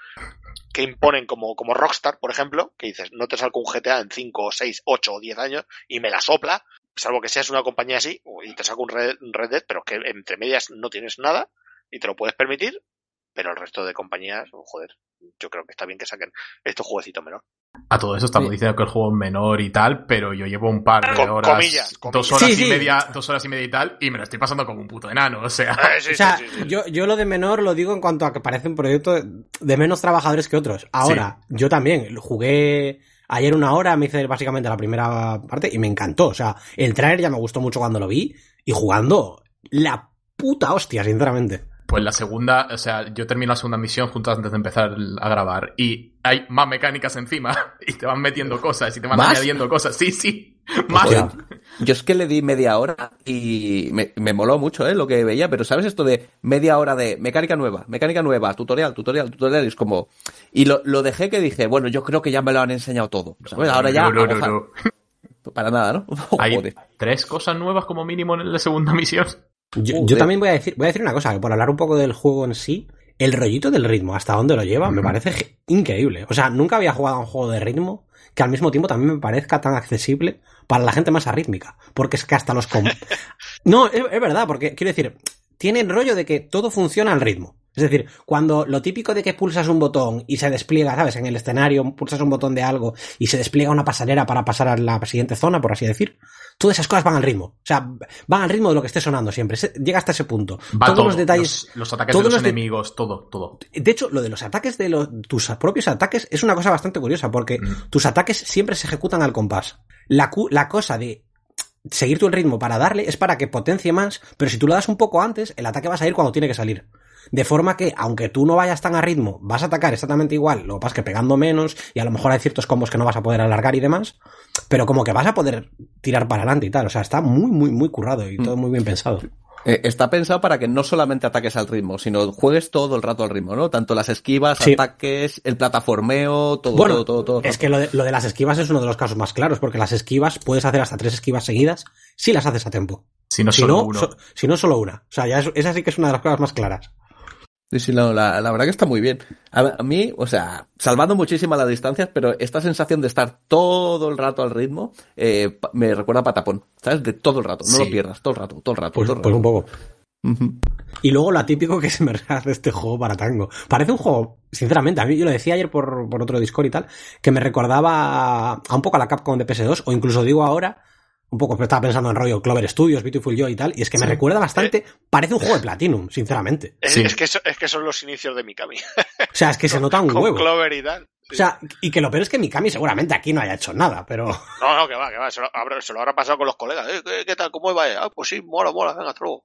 Speaker 2: que imponen como, como Rockstar, por ejemplo, que dices, no te salgo un GTA en 5, 6, 8 o 10 años y me la sopla, salvo que seas una compañía así y te saco un Red, un Red Dead, pero que entre medias no tienes nada y te lo puedes permitir, pero el resto de compañías, joder, yo creo que está bien que saquen estos jueguecitos menor.
Speaker 3: A todo eso estamos
Speaker 1: Sí.
Speaker 3: diciendo que el juego es menor y tal, pero yo llevo un par de
Speaker 2: Com-
Speaker 3: horas,
Speaker 2: comillas, comillas.
Speaker 3: dos horas
Speaker 4: Sí,
Speaker 3: y media, dos horas y media y tal, y me lo estoy pasando como un puto enano, o sea.
Speaker 2: Eh, sí,
Speaker 4: o sea,
Speaker 2: sí, sí, sí.
Speaker 4: Yo, yo lo de menor lo digo en cuanto a que parece un proyecto de menos trabajadores que otros. Ahora, yo también jugué ayer una hora, me hice básicamente la primera parte y me encantó. O sea, el trailer ya me gustó mucho cuando lo vi y jugando la puta hostia, sinceramente.
Speaker 3: Pues la segunda, o sea, yo termino la segunda misión justo antes de empezar a grabar y hay más mecánicas encima y te van metiendo cosas y te van
Speaker 1: ¿Más?
Speaker 3: añadiendo cosas. Sí, sí, más.
Speaker 1: Yo es que le di media hora y me, me moló mucho, ¿eh? Lo que veía, pero ¿sabes esto de media hora de mecánica nueva, mecánica nueva, tutorial, tutorial, tutorial? Es como... Y lo, lo dejé que dije, bueno, yo creo que ya me lo han enseñado todo. ¿sabes? Ahora ya...
Speaker 3: No, no, no.
Speaker 1: Para nada, ¿no?
Speaker 3: Hay tres cosas nuevas como mínimo en la segunda misión.
Speaker 4: Yo, yo también voy a decir, voy a decir una cosa, que por hablar un poco del juego en sí, el rollito del ritmo, hasta dónde lo lleva, me parece increíble. O sea, nunca había jugado a un juego de ritmo que al mismo tiempo también me parezca tan accesible para la gente más arrítmica. Porque es que hasta los... com- no, es, es verdad, porque quiero decir, tiene el rollo de que todo funciona al ritmo. Es decir, cuando lo típico de que pulsas un botón y se despliega, ¿sabes? En el escenario pulsas un botón de algo y se despliega una pasarela para pasar a la siguiente zona, por así decir. Todas esas cosas van al ritmo. O sea, van al ritmo de lo que esté sonando siempre. Llega hasta ese punto.
Speaker 3: Va
Speaker 4: Todos
Speaker 3: todo,
Speaker 4: los detalles.
Speaker 3: Los, los ataques
Speaker 4: todos
Speaker 3: de los,
Speaker 4: los de-
Speaker 3: enemigos, todo, todo.
Speaker 4: De hecho, lo de los ataques de los, tus propios ataques es una cosa bastante curiosa, porque
Speaker 3: Mm.
Speaker 4: tus ataques siempre se ejecutan al compás. La, la cosa de seguir tú el ritmo para darle es para que potencie más, pero si tú lo das un poco antes, el ataque va a salir cuando tiene que salir. De forma que, aunque tú no vayas tan a ritmo, vas a atacar exactamente igual, lo que pasa es que pegando menos, y a lo mejor hay ciertos combos que no vas a poder alargar y demás, pero como que vas a poder tirar para adelante y tal. O sea, está muy, muy, muy currado y todo muy bien pensado.
Speaker 1: Eh, está pensado para que no solamente ataques al ritmo, sino juegues todo el rato al ritmo, ¿no? Tanto las esquivas,
Speaker 4: Sí.
Speaker 1: ataques, el plataformeo, todo,
Speaker 4: Bueno,
Speaker 1: todo, todo, todo.
Speaker 4: Es que lo de, lo de las esquivas es uno de los casos más claros, porque las esquivas puedes hacer hasta tres esquivas seguidas si las haces a tiempo.
Speaker 3: Si no
Speaker 4: si,
Speaker 3: solo
Speaker 4: no,
Speaker 3: uno.
Speaker 4: so- si no, solo una. O sea, ya es- esa sí que es una de las cosas más claras.
Speaker 1: Sí, sí, no, la, la verdad que está muy bien. A, a mí, o sea, salvando muchísimas las distancias, pero esta sensación de estar todo el rato al ritmo, eh, me recuerda a Patapón, ¿sabes? De todo el rato, no
Speaker 3: Sí.
Speaker 1: lo pierdas, todo el rato, todo el rato,
Speaker 4: Pues,
Speaker 1: todo el
Speaker 4: pues
Speaker 1: rato.
Speaker 4: un poco. Y luego lo atípico que se me hace este juego para tango. Parece un juego, sinceramente, a mí yo lo decía ayer por, por otro Discord y tal, que me recordaba a, a un poco a la Capcom de PS2, o incluso digo ahora, un poco, pero estaba pensando en rollo Clover Studios, Beautiful Joy y tal, y es que me
Speaker 3: Sí.
Speaker 4: recuerda bastante, parece un juego de Platinum, sinceramente.
Speaker 2: Es,
Speaker 3: Sí.
Speaker 2: es que es que son los inicios de Mikami.
Speaker 4: O sea, es que se nota un
Speaker 2: Con
Speaker 4: huevo.
Speaker 2: Clover y tal.
Speaker 4: O sea, y que lo peor es que Mikami seguramente aquí no haya hecho nada, pero...
Speaker 2: No, no, que va, que va. Se lo, habrá- se lo habrá pasado con los colegas. Eh, ¿qué, qué tal? ¿Cómo va? Ah, pues sí, mola, mola. Venga, hasta luego.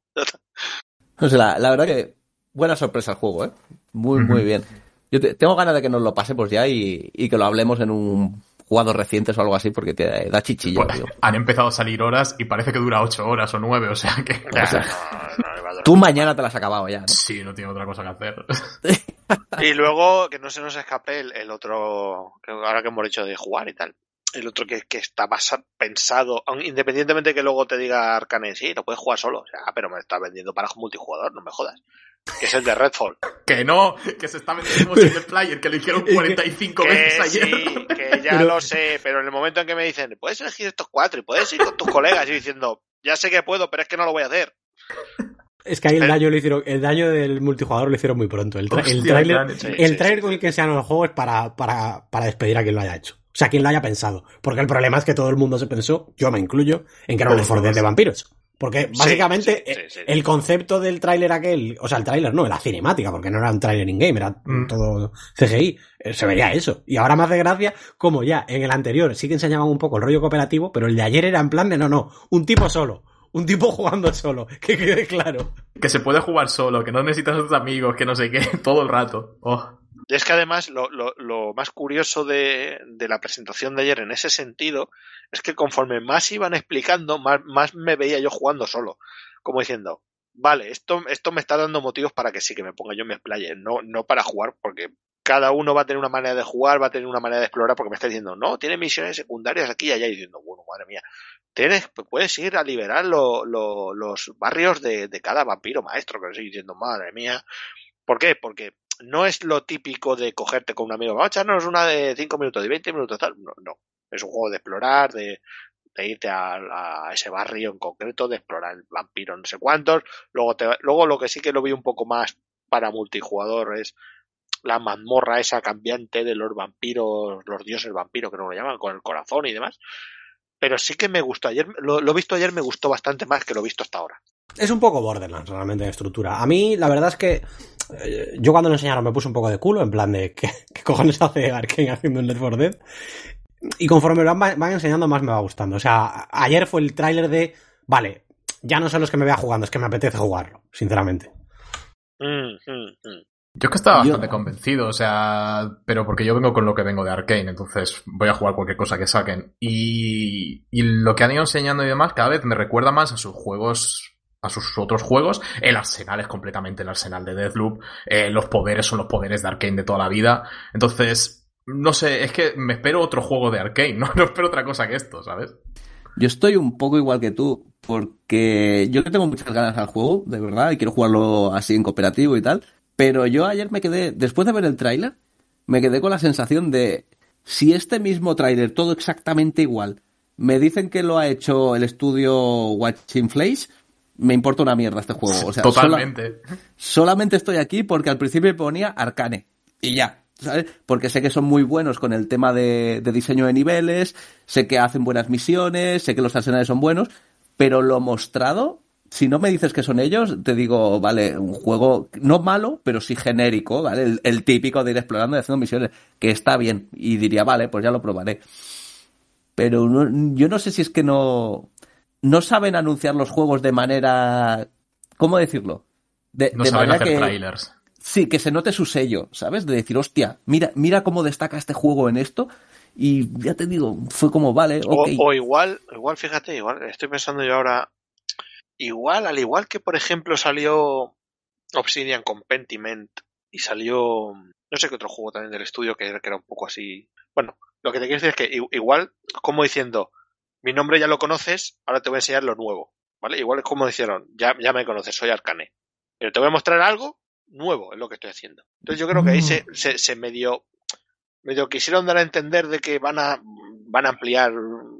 Speaker 1: O sea, la, la verdad que buena sorpresa el juego, ¿eh? Muy, muy bien. Yo te- tengo ganas de que nos lo pasemos ya y, y que lo hablemos en un jugado recientes o algo así, porque te da chichilla,
Speaker 3: Pues, han empezado a salir horas y parece que dura ocho horas o nueve, o sea que...
Speaker 1: O sea,
Speaker 2: no, no.
Speaker 1: Tú mañana te lo has acabado ya, ¿no?
Speaker 3: Sí, no tiene otra cosa que hacer.
Speaker 2: Y luego, que no se nos escape el, el otro, que ahora que hemos dicho de jugar y tal, el otro que, que está basa- pensado, aun- independientemente que luego te diga Arcane, sí, lo puedes jugar solo, o sea, ah, pero me está vendiendo para multijugador, no me jodas. Que es el de Redfall.
Speaker 3: que no, que se está metiendo como single player, que lo hicieron
Speaker 4: Es que-
Speaker 3: 45
Speaker 2: Que
Speaker 3: veces ayer.
Speaker 2: sí, que ya
Speaker 4: Pero-
Speaker 2: lo sé, pero en el momento en que me dicen, puedes elegir estos cuatro y puedes ir con tus colegas y diciendo, ya sé que puedo, pero es que no lo voy a hacer.
Speaker 4: Es que ahí el daño lo hicieron, el daño del multijugador lo hicieron muy pronto. El, tra- el
Speaker 3: Hostia,
Speaker 4: tráiler,
Speaker 3: gran-
Speaker 2: Sí,
Speaker 4: el
Speaker 2: sí,
Speaker 4: tráiler
Speaker 2: sí,
Speaker 4: con el que enseñaron el juego es para, para, para despedir a quien lo haya hecho. O sea, quien lo haya pensado. Porque el problema es que todo el mundo se pensó, yo me incluyo, en que era un
Speaker 3: Todos,
Speaker 4: Left 4 Dead
Speaker 3: todos.
Speaker 4: de vampiros. Porque básicamente
Speaker 2: sí, sí, sí.
Speaker 4: el concepto del tráiler aquel, o sea, el tráiler no, la cinemática, porque no era un tráiler in-game, era
Speaker 3: Mm.
Speaker 4: todo CGI, eh, se veía eso. Y ahora más de gracia, como ya en el anterior sí que enseñaban un poco el rollo cooperativo, pero el de ayer era en plan de no, no, un tipo solo, un tipo jugando solo, que quede claro.
Speaker 3: Que se puede jugar solo, que no necesitas a tus amigos, que no sé qué, todo el rato. Oh.
Speaker 2: Y es que además lo, lo, lo más curioso de, de la presentación de ayer en ese sentido es que conforme más iban explicando, más, más me veía yo jugando solo. Como diciendo, vale, esto, esto me está dando motivos para que sí que me ponga yo en mi playa, no, no para jugar, porque cada uno va a tener una manera de jugar, va a tener una manera de explorar, porque me está diciendo, no, tiene misiones secundarias aquí y allá, y diciendo, bueno, madre mía, tienes, puedes ir a liberar lo- lo- los barrios de, de cada vampiro maestro, que estoy diciendo, madre mía. ¿Por qué? Porque no es lo típico de cogerte con un amigo, vamos a echarnos una de 5 minutos, de 20 minutos, tal. No, no. Es un juego de explorar, de, irte a, ese barrio en concreto, de explorar el vampiro no sé cuántos. Luego, luego lo que sí que lo vi un poco más para multijugador es la mazmorra esa cambiante de los vampiros, los dioses vampiros que no lo llaman, con el corazón y demás. Pero sí que me gustó ayer, lo, lo visto ayer me gustó bastante más que lo visto hasta ahora.
Speaker 4: Es un poco Borderlands realmente en estructura. A mí, la verdad es que eh, yo cuando lo enseñaron me puse un poco de culo, en plan de ¿qué, qué cojones hace Arkane haciendo un Left 4 Dead? Y conforme lo van, van enseñando más me va gustando. O sea, ayer fue el tráiler de, vale, ya no son los que me vea jugando, es que me apetece jugarlo, sinceramente.
Speaker 2: Mm, mm, mm.
Speaker 3: Yo es que estaba
Speaker 1: Yo-
Speaker 3: bastante convencido, o sea, pero porque yo vengo con lo que vengo de Arkane, entonces voy a jugar cualquier cosa que saquen. Y, y lo que han ido enseñando y demás cada vez me recuerda más a sus juegos, a sus otros juegos. El arsenal es completamente el arsenal de Deathloop, eh, los poderes son los poderes de Arkane de toda la vida. Entonces, no sé, es que me espero otro juego de Arkane, no, no espero otra cosa que esto, ¿sabes?
Speaker 1: Yo estoy un poco igual que tú, porque yo tengo muchas ganas al juego, de verdad, y quiero jugarlo así en cooperativo y tal. Pero yo ayer me quedé, después de ver el tráiler, me quedé con la sensación de si este mismo tráiler, todo exactamente igual, me dicen que lo ha hecho el estudio Watching Flash, me importa una mierda este juego. O sea, sola-
Speaker 3: Totalmente.
Speaker 1: solamente estoy aquí porque al principio ponía Arcane. Y ya, ¿sabes? Porque sé que son muy buenos con el tema de, de diseño de niveles, sé que hacen buenas misiones, sé que los arsenales son buenos, pero lo mostrado, si no me dices que son ellos, te digo, vale, un juego no malo, pero sí genérico, ¿vale? El, el típico de ir explorando y haciendo misiones, que está bien. Y diría, vale, pues ya lo probaré. Pero no- yo no sé si es que no, no saben anunciar los juegos de manera, ¿cómo decirlo? De,
Speaker 3: No
Speaker 1: de
Speaker 3: saben
Speaker 1: manera
Speaker 3: hacer
Speaker 1: que,
Speaker 3: trailers.
Speaker 1: Sí, que se note su sello, ¿sabes? De decir, hostia, mira, mira cómo destaca este juego en esto. Y ya te digo, fue como, vale,
Speaker 2: O, igual, igual, fíjate, igual, estoy pensando yo ahora, igual, al igual que por ejemplo salió Obsidian con Pentiment y salió, no sé qué otro juego también del estudio que, era- que era un poco así. Bueno, lo que te quiero decir es que igual, como diciendo, mi nombre ya lo conoces, ahora te voy a enseñar lo nuevo, ¿vale? Igual es como dijeron, ya, ya me conoces, soy Arcane, pero te voy a mostrar algo nuevo, es lo que estoy haciendo. Entonces yo creo que ahí se, se, se medio, medio quisieron dar a entender de que van a, van a ampliar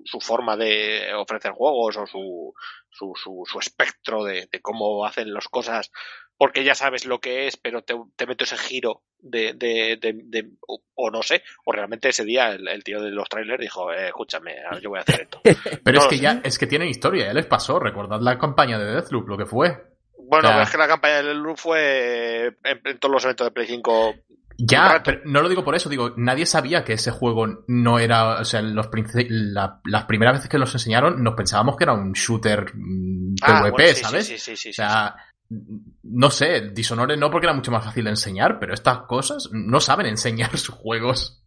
Speaker 2: su forma de ofrecer juegos o su, su, su, su espectro de, de cómo hacen las cosas, porque ya sabes lo que es, pero te, te meto ese giro de, de, de, de- o, o no sé, o realmente ese día el, el tío de los trailers dijo, eh, escúchame, ahora yo voy a hacer esto.
Speaker 3: Pero
Speaker 2: No
Speaker 3: es que
Speaker 2: sé.
Speaker 3: ya, es que tienen historia, ya les pasó. Recordad la campaña de Deathloop, lo que fue.
Speaker 2: Bueno,
Speaker 3: Ya.
Speaker 2: pero es que la campaña del Loop fue en, en todos los eventos de Play 5 Un
Speaker 3: Ya, pero no lo digo por eso, digo, nadie sabía que ese juego no era, o sea, los la- las primeras veces que los enseñaron nos pensábamos que era un shooter mm, PvP,
Speaker 2: Ah, bueno, sí,
Speaker 3: ¿sabes?
Speaker 2: Sí, sí, sí, sí,
Speaker 3: o sea, no sé, Dishonored no porque era mucho más fácil de enseñar, pero estas cosas no saben enseñar sus juegos.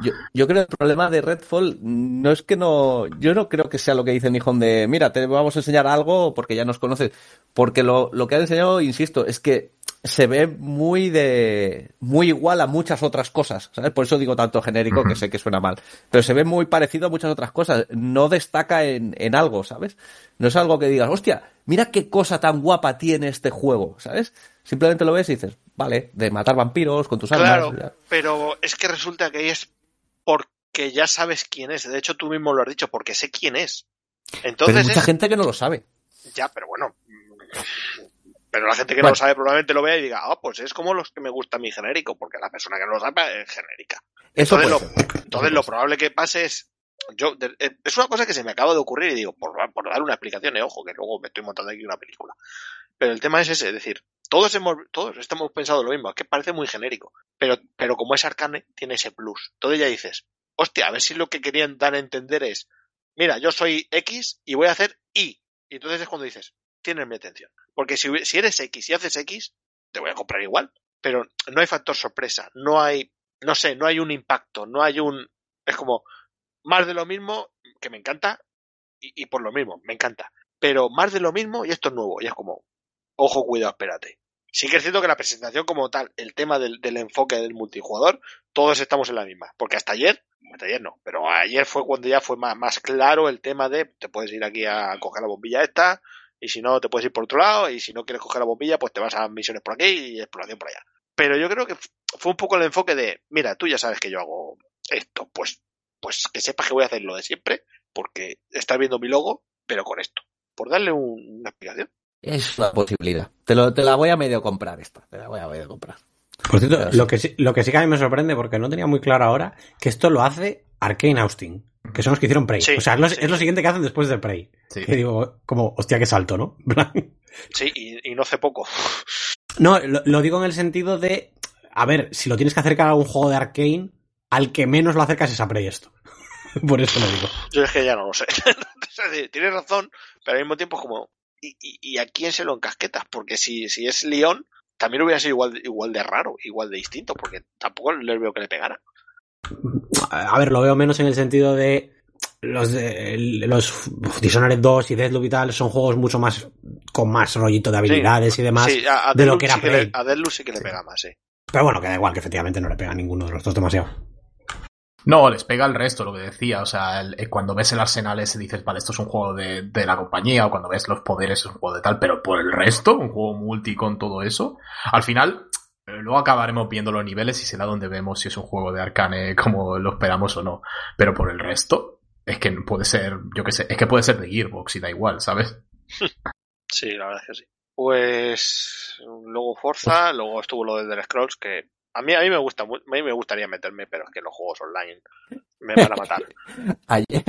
Speaker 1: Yo, yo creo que el problema de Redfall no es que no. Yo no creo que sea lo que dice Nihon de mira, te vamos a enseñar algo porque ya nos conoces. Porque lo, lo que han enseñado, insisto, es que se ve muy de. muy igual a muchas otras cosas. ¿Sabes? Por eso digo tanto genérico que sé que suena mal. Pero se ve muy parecido a muchas otras cosas. No destaca en, en algo, ¿sabes? No es algo que digas, hostia, mira qué cosa tan guapa tiene este juego, ¿sabes? Simplemente lo ves y dices, vale, de matar vampiros con tus armas.
Speaker 2: Claro,
Speaker 1: ya.
Speaker 2: pero es que resulta que ahí es porque ya sabes quién es. De hecho, tú mismo lo has dicho, porque sé quién es.
Speaker 1: Pero
Speaker 2: Entonces,
Speaker 1: hay mucha
Speaker 2: es-
Speaker 1: gente que no lo sabe.
Speaker 2: ya, pero bueno. Pero la gente que
Speaker 1: Bueno.
Speaker 2: no lo sabe probablemente lo vea y diga, ah, pues es como los que me gusta mí genérico, porque la persona que no lo sabe es genérica.
Speaker 1: Eso
Speaker 2: Entonces, lo, entonces lo probable que pase es. Yo, de- eh, es una cosa que se me acaba de ocurrir y digo, por, por dar una explicación, eh, ojo, que luego me estoy montando aquí una película. Pero el tema es ese, es decir, todos hemos, todos estamos pensando lo mismo, es que parece muy genérico. Pero, pero como es arcane, tiene ese plus. Entonces ya dices, hostia, a ver si lo que querían dar a entender es, mira, yo soy X y voy a hacer Y. Y entonces es cuando dices, tienes mi atención. Porque si, eres X y haces X, te voy a comprar igual. Pero no hay factor sorpresa, no hay, no sé, no hay un impacto, no hay un, es como, más de lo mismo, que me encanta, y, y por lo mismo, me encanta. Pero más de lo mismo y esto es nuevo, y es como, ojo, cuidado, espérate. Sí que es cierto que la presentación como tal, el tema del, del enfoque del multijugador, todos estamos en la misma. Porque hasta ayer, hasta ayer no, pero ayer fue cuando ya fue más, más claro el tema de te puedes ir aquí a coger la bombilla esta, y si no te puedes ir por otro lado, y si no quieres coger la bombilla, pues te vas a misiones por aquí y exploración por allá. Pero yo creo que fue un poco el enfoque de, mira, tú ya sabes que yo hago esto, pues, pues que sepas que voy a hacer lo de siempre, porque estás viendo mi logo, pero con esto. Por darle un- una explicación.
Speaker 1: Es una posibilidad. Te, lo, te la voy a medio comprar esta. Te la voy a medio comprar.
Speaker 4: Por cierto,
Speaker 1: Pero sí.
Speaker 4: lo que, sí, lo que sí que a mí me sorprende, porque no tenía muy claro ahora, que esto lo hace Arkane Austin, que son los que hicieron Prey.
Speaker 2: Sí,
Speaker 4: o sea, es lo,
Speaker 2: sí.
Speaker 4: es lo siguiente que hacen después de Prey.
Speaker 3: Sí.
Speaker 4: Que digo, como, hostia, qué salto, ¿no?
Speaker 2: Sí, y, y no hace poco.
Speaker 4: no, lo, lo digo en el sentido de, a ver, si lo tienes que acercar a un juego de Arkane, al que menos lo acercas es a Prey esto. Por eso lo digo.
Speaker 2: Yo es que ya no lo sé. Es decir, tienes razón, pero al mismo tiempo es como, ¿y, y, y a quién se lo encasquetas? Porque si, si es León, también hubiera sido igual, igual de raro, igual de distinto, porque tampoco le veo que le pegara.
Speaker 4: A ver, lo veo menos en el sentido de los de los Dishonored 2 y Deathloop y tal son juegos mucho más con más rollito de habilidades
Speaker 2: sí,
Speaker 4: y demás
Speaker 2: sí, a, a
Speaker 4: de lo que era
Speaker 2: sí que
Speaker 4: Prey.
Speaker 2: le, a Deathloop sí que le pega más, sí.
Speaker 4: Pero bueno, que da igual que efectivamente no le pega a ninguno de los dos demasiado.
Speaker 3: No, les pega el resto, lo que decía. O sea, el- eh, cuando ves el arsenal ese dices, vale, esto es un juego de, de la compañía, o cuando ves los poderes es un juego de tal, pero por el resto, un juego multi con todo eso, al final, luego acabaremos viendo los niveles y será donde vemos si es un juego de arcane como lo esperamos o no. Pero por el resto, es que puede ser, yo qué sé, es que puede ser de Gearbox y da igual, ¿sabes?
Speaker 2: Sí, la verdad es que sí. Pues luego Forza, luego estuvo lo del The Scrolls, que a mí, a mí me gusta, a mí me gustaría meterme, pero es que los juegos online me van a matar.
Speaker 1: Ayer,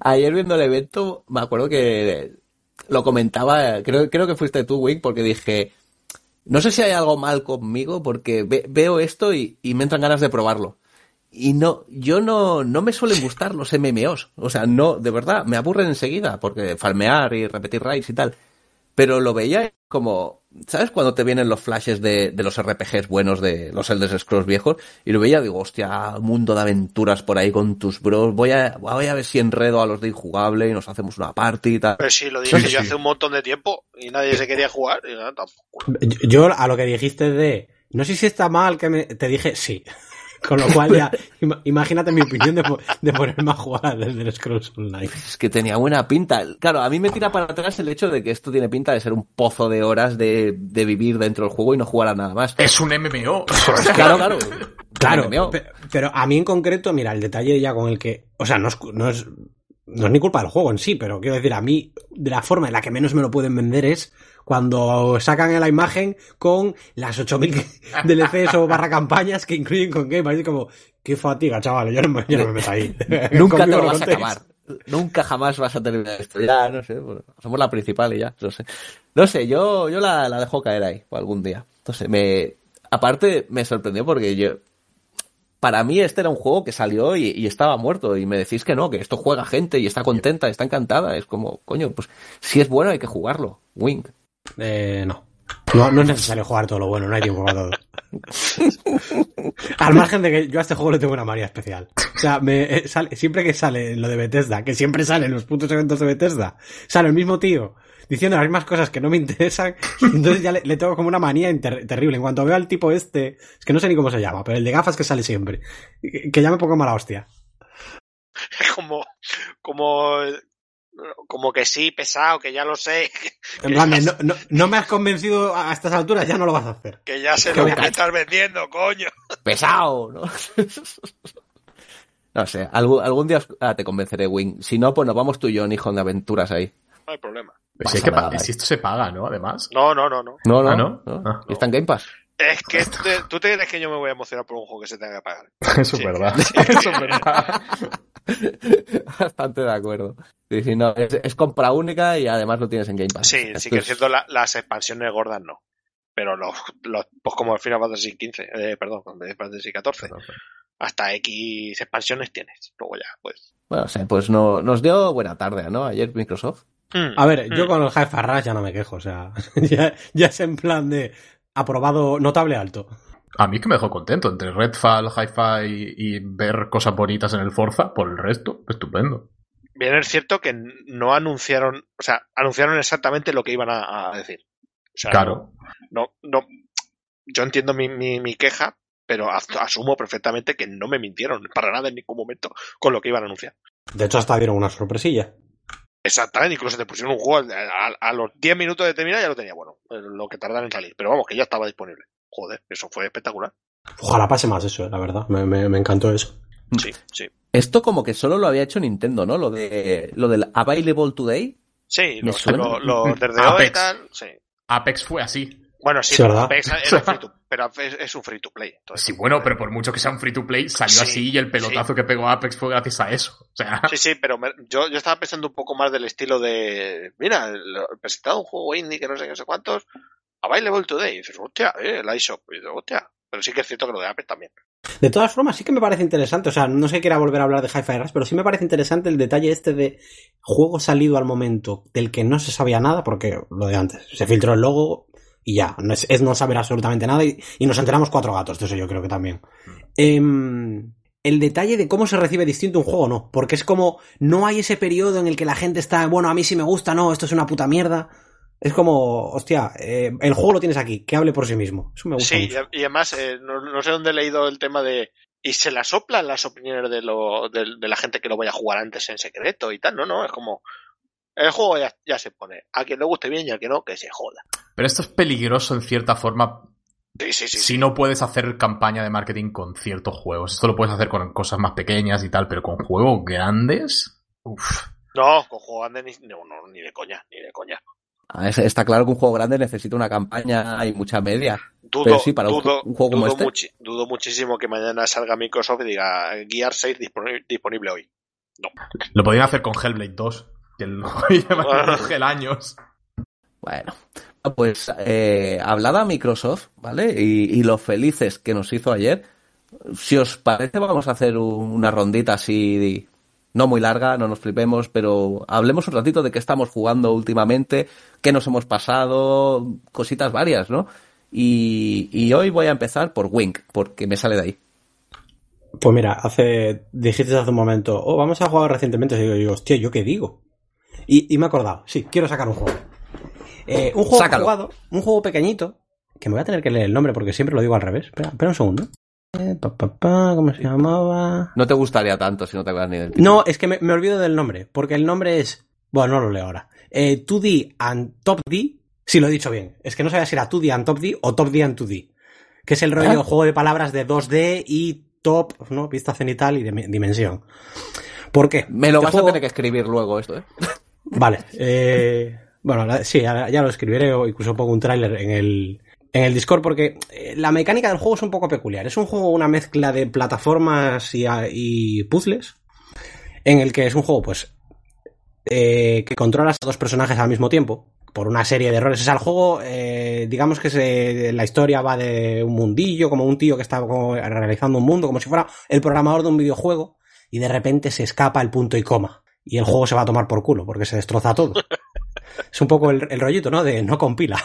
Speaker 1: ayer viendo el evento, me acuerdo que lo comentaba, creo, creo que fuiste tú, Wick, porque dije, no sé si hay algo mal conmigo, porque ve- veo esto y, y me entran ganas de probarlo. Y no, yo no, no me suelen gustar los MMOs. O sea, no, de verdad, me aburren enseguida, porque farmear y repetir raids y tal. Pero lo veía como, ¿sabes? Cuando te vienen los flashes de, de los RPGs buenos de los Elder Scrolls viejos, y lo veía, digo, hostia, mundo de aventuras por ahí con tus bros, voy a, voy a ver si enredo a los de injugable y nos hacemos una party y tal.
Speaker 2: Pero sí, lo dije
Speaker 3: Sí,
Speaker 2: yo
Speaker 3: sí.
Speaker 2: hace un montón de tiempo y nadie se quería jugar y nada, tampoco.
Speaker 4: Yo- Yo a lo que dijiste de no sé si está mal que me te dije sí. Con lo cual ya ima- imagínate mi opinión de, de ponerme a jugar desde el Scrolls Online.
Speaker 1: Es que tenía buena pinta. Claro, a mí me tira para atrás el hecho de que esto tiene pinta de ser un pozo de horas de, de vivir dentro del juego y no jugar a nada más.
Speaker 3: Es un MMO.
Speaker 1: Claro, claro.
Speaker 4: Claro,
Speaker 1: MMO.
Speaker 4: pe- pero a mí en concreto, mira, el detalle ya con el que, o sea, no es, cu- no es, no es ni culpa del juego en sí, pero quiero decir, a mí, de la forma en la que menos me lo pueden vender es cuando sacan la imagen con las 8000 DLCs o barra campañas que incluyen con Game Pass. Como, qué fatiga, chaval, yo no me, yo no me meto ahí.
Speaker 1: Nunca te lo vas a acabar. Nunca jamás vas a terminar esto. Ya, no sé, pues, somos la principal y ya, no sé. No sé, yo, yo la, la dejo caer ahí algún día. Entonces, me, aparte me sorprendió porque yo, para mí este era un juego que salió y, y estaba muerto y me decís que no, que esto juega gente y está contenta, está encantada. Es como, coño, pues si es bueno hay que jugarlo. Wink.
Speaker 4: Eh, no. no. No es necesario jugar todo lo bueno, no hay tiempo para todo. Al margen de que yo a este juego le tengo una manía especial. O sea, me, eh, sale, siempre que sale lo de Bethesda, que siempre sale en los putos eventos de Bethesda, sale el mismo tío diciendo las mismas cosas que no me interesan, y entonces ya le, le tengo como una manía inter- terrible. En cuanto veo al tipo este, es que no sé ni cómo se llama, pero el de gafas que sale siempre, que, que ya me pongo mala hostia.
Speaker 2: Es como, como, como que sí, pesado, que ya lo sé,
Speaker 4: En plan, no, no, no me has convencido a estas alturas, ya no lo vas a hacer.
Speaker 2: que ya sé lo que me estás vendiendo, coño.
Speaker 1: pesado, ¿no? no sé, algún, algún día os- ah, te convenceré, Wing. Si no, pues nos vamos tú y yo en hijo de aventuras ahí.
Speaker 2: No hay problema.
Speaker 3: Si, hay
Speaker 1: Pasa
Speaker 3: que pa-
Speaker 1: nada,
Speaker 3: si esto se paga, ¿no? Además.
Speaker 2: No, no, no, no.
Speaker 1: No, no,
Speaker 3: Ah, ¿no?
Speaker 1: no.
Speaker 3: Ah.
Speaker 1: ¿Y está en Game Pass?
Speaker 2: Es que te- tú te crees que yo me voy a emocionar por un juego que se tenga que pagar.
Speaker 3: Eso
Speaker 2: Sí.
Speaker 3: es verdad. Eso es verdad.
Speaker 1: Bastante de acuerdo. Sí, sí, no, es, es compra única y además lo tienes en Game Pass.
Speaker 2: Sí,
Speaker 1: Esto
Speaker 2: sí que es cierto, la- las expansiones gordas no. Pero los, los pues como el Final Fantasy 15, eh, perdón, Final Fantasy 14, hasta X expansiones tienes. Luego ya, pues.
Speaker 1: Bueno, o sea, pues no, nos dio buena tarde, ¿no? Ayer Microsoft.
Speaker 4: A ver, yo
Speaker 2: Mm.
Speaker 4: con el Hi-Fi Rush ya no me quejo, o sea, ya, ya es en plan de aprobado notable alto.
Speaker 3: A mí que me dejó contento. Entre Redfall, Hi-Fi y, y ver cosas bonitas en el Forza, por el resto, estupendo.
Speaker 2: Bien es cierto que no anunciaron, o sea, anunciaron exactamente lo que iban a, a decir. O sea,
Speaker 3: Claro.
Speaker 2: no, no, yo entiendo mi, mi, mi queja, pero as- asumo perfectamente que no me mintieron para nada en ningún momento con lo que iban a anunciar.
Speaker 4: De hecho, hasta dieron una sorpresilla.
Speaker 2: Exactamente, incluso te pusieron un juego a, a- a los 10 minutos de terminar ya lo tenía, bueno, eh, lo que tardan en salir, pero vamos, que ya estaba disponible. Joder, eso fue espectacular.
Speaker 4: Ojalá pase más eso, eh, la verdad. Me, me, me encantó eso.
Speaker 2: Sí, sí.
Speaker 1: Esto como que solo lo había hecho Nintendo, ¿no? Lo de lo del Available Today.
Speaker 2: Sí, los, los, los desde hoy y
Speaker 3: Apex.
Speaker 2: tal, sí.
Speaker 3: Apex fue así.
Speaker 2: Bueno, sí,
Speaker 4: Sí.
Speaker 2: Apex era free to- pero es un free to play. entonces-
Speaker 3: Sí, bueno, pero por mucho que sea un free to play, salió
Speaker 2: Sí,
Speaker 3: así y el pelotazo que pegó Apex fue gracias a eso. O sea,
Speaker 2: Sí, sí, pero me- yo, yo estaba pensando un poco más del estilo de, mira, presentado un juego indie que no sé qué, no sé cuántos, Available Today. Y dices, hostia, eh, el iShop. Y dices, hostia. Pero sí que es cierto que lo de Apex también.
Speaker 4: De todas formas, sí que me parece interesante. O sea, no sé si quiera volver a hablar de Hi-Fi Rush, pero sí me parece interesante el detalle este de juego salido al momento del que no se sabía nada, porque lo de antes. Se filtró el logo, Y ya, no es, es no saber absolutamente nada y, y nos enteramos cuatro gatos, de eso yo creo que también. Em, el detalle de cómo se recibe distinto un juego, no, porque es como, no hay ese periodo en el que la gente está, bueno, a mí sí me gusta, no, esto es una puta mierda. Es como, hostia, eh, el juego lo tienes aquí, que hable por sí mismo. Eso me gusta
Speaker 2: Sí,
Speaker 4: mucho.
Speaker 2: y además, eh, no, no sé dónde he leído el tema de. Y se la soplan las opiniones de, lo, de, de la gente que lo vaya a jugar antes en secreto y tal. No, no, es como. El juego ya, ya se pone. A quien le guste bien y a quien no, que se joda.
Speaker 3: Pero esto es peligroso en cierta forma
Speaker 2: Sí, sí, sí.
Speaker 3: si no puedes hacer campaña de marketing con ciertos juegos. Esto lo puedes hacer con cosas más pequeñas y tal, pero con juegos grandes. Uf.
Speaker 2: No, con juego grande ni, no, no, ni de coña, ni de coña.
Speaker 1: Ah, es- Está claro que un juego grande necesita una campaña y mucha media.
Speaker 2: Dudo,
Speaker 1: Pero sí, para un
Speaker 2: dudo,
Speaker 1: ju- un juego como
Speaker 2: dudo
Speaker 1: este.
Speaker 2: muchísimo que mañana salga Microsoft y diga Gear 6 disponible, disponible hoy.
Speaker 3: Lo podrían hacer con Hellblade 2, que el juego lleva Hell años.
Speaker 1: Bueno, pues eh, hablada Microsoft, ¿vale? Y, y lo felices que nos hizo ayer. Si os parece, vamos a hacer un- una rondita así, no muy larga, no nos flipemos, pero hablemos un ratito de qué estamos jugando últimamente, qué nos hemos pasado, cositas varias, ¿no? Y, y hoy voy a empezar por Wink, porque me sale de ahí.
Speaker 4: Pues mira, hace, dijiste hace un momento, oh, vamos a jugar recientemente, y digo, digo, hostia, ¿yo qué digo? Y, y me he acordado, sí, quiero sacar un juego. Eh, un juego
Speaker 1: Sácalo.
Speaker 4: jugado, un juego pequeñito, que me voy a tener que leer el nombre porque siempre lo digo al revés. Espera, espera un segundo. Pa, pa, pa, ¿Cómo se llamaba?
Speaker 1: No te gustaría tanto si no te acuerdas ni del título.
Speaker 4: No, es que me, me olvido del nombre, porque el nombre es. Bueno, no lo leo ahora. Eh, 2D and Top D. Sí, lo he dicho bien. Es que no sabía si era 2D and Top D o Top D and 2D. Que es el rollo
Speaker 1: Ah.
Speaker 4: juego de palabras de 2D y top, ¿no? Vista cenital y de dimensión. ¿Por qué?
Speaker 1: Me lo
Speaker 4: Este
Speaker 1: vas
Speaker 4: juego-
Speaker 1: a tener que escribir luego esto, ¿eh?
Speaker 4: Vale. eh, bueno, sí, ya, ya lo escribiré o incluso pongo un tráiler en el, en el Discord porque eh, la mecánica del juego es un poco peculiar. Es un juego, una mezcla de plataformas y, y puzzles en el que es un juego, pues, eh, que controlas a dos personajes al mismo tiempo por una serie de errores. O sea, el juego, eh, digamos que se, la historia va de un mundillo, como un tío que está como realizando un mundo, como si fuera el programador de un videojuego, y de repente se escapa el punto y coma. Y el juego se va a tomar por culo, porque se destroza todo. es un poco el, el rollito, ¿no? De no compila.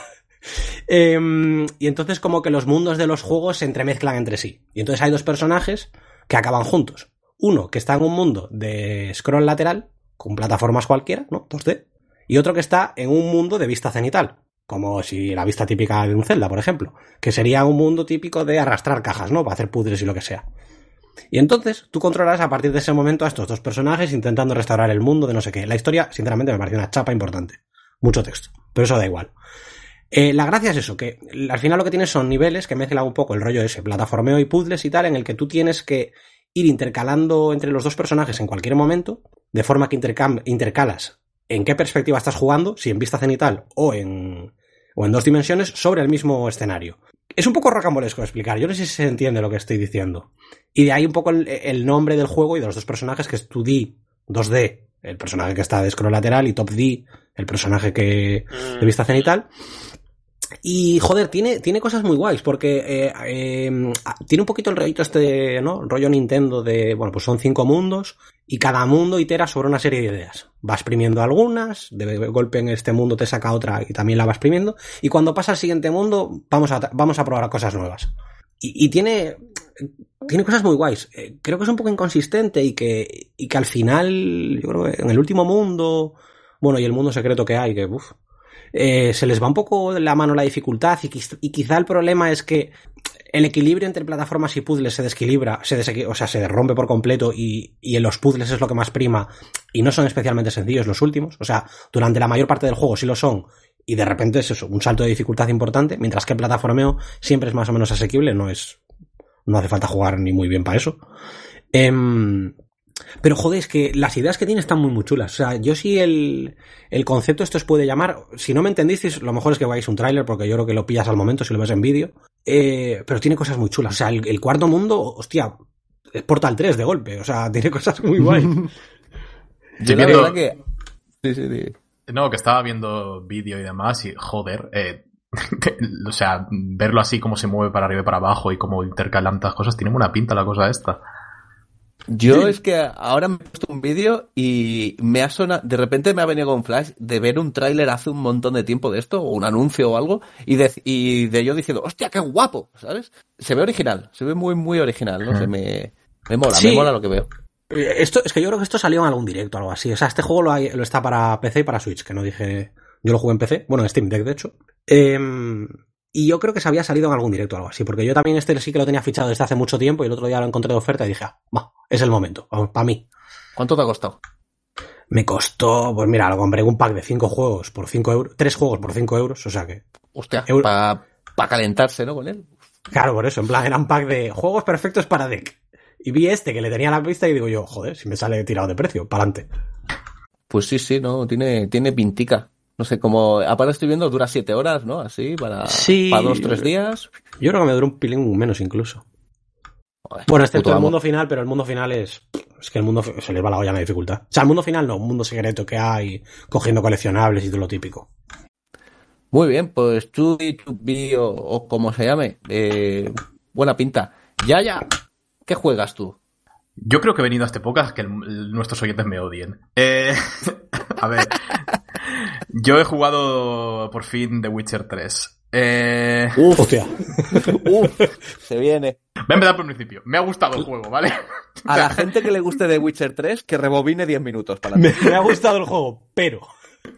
Speaker 4: Em, y entonces como que los mundos de los juegos se entremezclan entre sí. Y entonces hay dos personajes que acaban juntos. Uno que está en un mundo de scroll lateral, con plataformas cualquiera, ¿no? 2D. Y otro que está en un mundo de vista cenital. Como si la vista típica de un Zelda, por ejemplo. Que sería un mundo típico de arrastrar cajas, ¿no? Para hacer puzzles y lo que sea. Y entonces tú controlas a partir de ese momento a estos dos personajes intentando restaurar el mundo de no sé qué. La historia, sinceramente, me pareció una chapa importante. Mucho texto. Pero eso da igual. Eh, la gracia es eso, que al final lo que tienes son niveles que mezclan un poco el rollo ese, plataformeo y puzzles y tal, en el que tú tienes que ir intercalando entre los dos personajes en cualquier momento, de forma que intercalas en qué perspectiva estás jugando, si en vista cenital o en, o en dos dimensiones, sobre el mismo escenario. Es un poco rocambolesco explicar, yo no sé si se entiende lo que estoy diciendo. Y de ahí un poco el, el nombre del juego y de los dos personajes, que es 2D, 2D, el personaje que está de scroll lateral, y Top D, el personaje que
Speaker 2: Mm,
Speaker 4: de vista cenital. Y joder, tiene, tiene cosas muy guays, porque eh, eh, tiene un poquito el rollito este, ¿no? Rollo Nintendo de, bueno, pues son cinco mundos y cada mundo itera sobre una serie de ideas. Va exprimiendo algunas, de golpe en este mundo te saca otra y también la va exprimiendo. Y cuando pasa al siguiente mundo, vamos a, vamos a probar cosas nuevas. Y, y tiene, tiene cosas muy guays. Eh, creo que es un poco inconsistente y que, y que al final, yo creo que en el último mundo, bueno, y el mundo secreto que hay, que, uff, eh, se les va un poco la mano la dificultad y, quiz- y quizá el problema es que el equilibrio entre plataformas y puzzles se desequilibra, se o sea, se rompe por completo y, y en los puzzles es lo que más prima y no son especialmente sencillos los últimos. O sea, durante la mayor parte del juego sí lo son y de repente es eso, un salto de dificultad importante, mientras que el plataformeo siempre es más o menos asequible, no es, no hace falta jugar ni muy bien para eso. Em, pero joder, es que las ideas que tiene están muy, muy chulas. O sea, yo sí el, el concepto esto os puede llamar. Si no me entendisteis, lo mejor es que veáis un tráiler, porque yo creo que lo pillas al momento si lo ves en vídeo. Eh, pero tiene cosas muy chulas. O sea, el, el cuarto mundo, hostia, es Portal 3 de golpe. O sea, tiene cosas muy guay.
Speaker 1: Yo la verdad que... Sí, sí, sí.
Speaker 3: No, que estaba viendo vídeo y demás y joder, eh, o sea, verlo así como se mueve para arriba y para abajo y como intercalan tantas cosas, tiene buena pinta la cosa esta.
Speaker 1: Yo
Speaker 3: Sí.
Speaker 1: es que ahora me he puesto un vídeo y me ha sonado, de repente me ha venido con flash de ver un tráiler hace un montón de tiempo de esto, o un anuncio o algo, y de, y de yo diciendo, hostia, qué guapo, ¿sabes? Se ve original, se ve muy, muy original, no sé, me, me mola,
Speaker 4: Sí.
Speaker 1: me mola lo que veo.
Speaker 4: Eh, Esto, es que yo creo que esto salió en algún directo o algo así. O sea, este juego lo, hay- lo está para PC y para Switch, que no dije. Yo lo jugué en PC, bueno, en Steam Deck, de hecho. Em, y yo creo que se había salido en algún directo o algo así, porque yo también este sí que lo tenía fichado desde hace mucho tiempo y el otro día lo encontré de oferta y dije, ah, va, es el momento, para mí.
Speaker 1: ¿Cuánto te ha costado?
Speaker 4: Me costó, pues mira, lo compré un pack de 5 juegos por 5 euros, 3 juegos por 5 euros, o sea que,
Speaker 1: Hostia,
Speaker 4: Euro-
Speaker 1: para calentarse, ¿no? Con él.
Speaker 4: claro, por eso, en plan, era un pack de juegos perfectos para Deck. Y vi este que le tenía a la vista y digo yo, joder, si me sale tirado de precio, para adelante.
Speaker 1: Pues sí, sí, no, tiene, tiene pintica. No sé, como, aparte estoy viendo, dura siete horas, ¿no? Así, para,
Speaker 4: Sí.
Speaker 1: para dos, tres días.
Speaker 4: Yo creo que me duró un pilín menos incluso.
Speaker 1: Joder,
Speaker 4: Bueno, excepto el mundo final, pero el mundo final es. Es que el mundo se les va la olla en la dificultad. O sea, el mundo final no, un mundo secreto que hay, cogiendo coleccionables y todo lo típico.
Speaker 1: Muy bien, pues Chubi, Chubi o, o como se llame. Eh, buena pinta. Ya, ya. ¿Qué juegas tú?
Speaker 3: Yo creo que he venido a este podcast que el- el- nuestros oyentes me odien. Eh, a ver. Yo he jugado por fin The Witcher 3. Eh,
Speaker 1: Uf,
Speaker 4: Hostia.
Speaker 1: uf, se viene.
Speaker 3: voy a empezar por el principio. Me ha gustado el juego, ¿vale?
Speaker 1: A la gente que le guste The Witcher 3, que rebobine 10 minutos para
Speaker 4: Me, me ha gustado el juego, pero.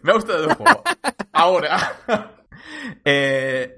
Speaker 3: Me ha gustado el juego. Ahora. eh,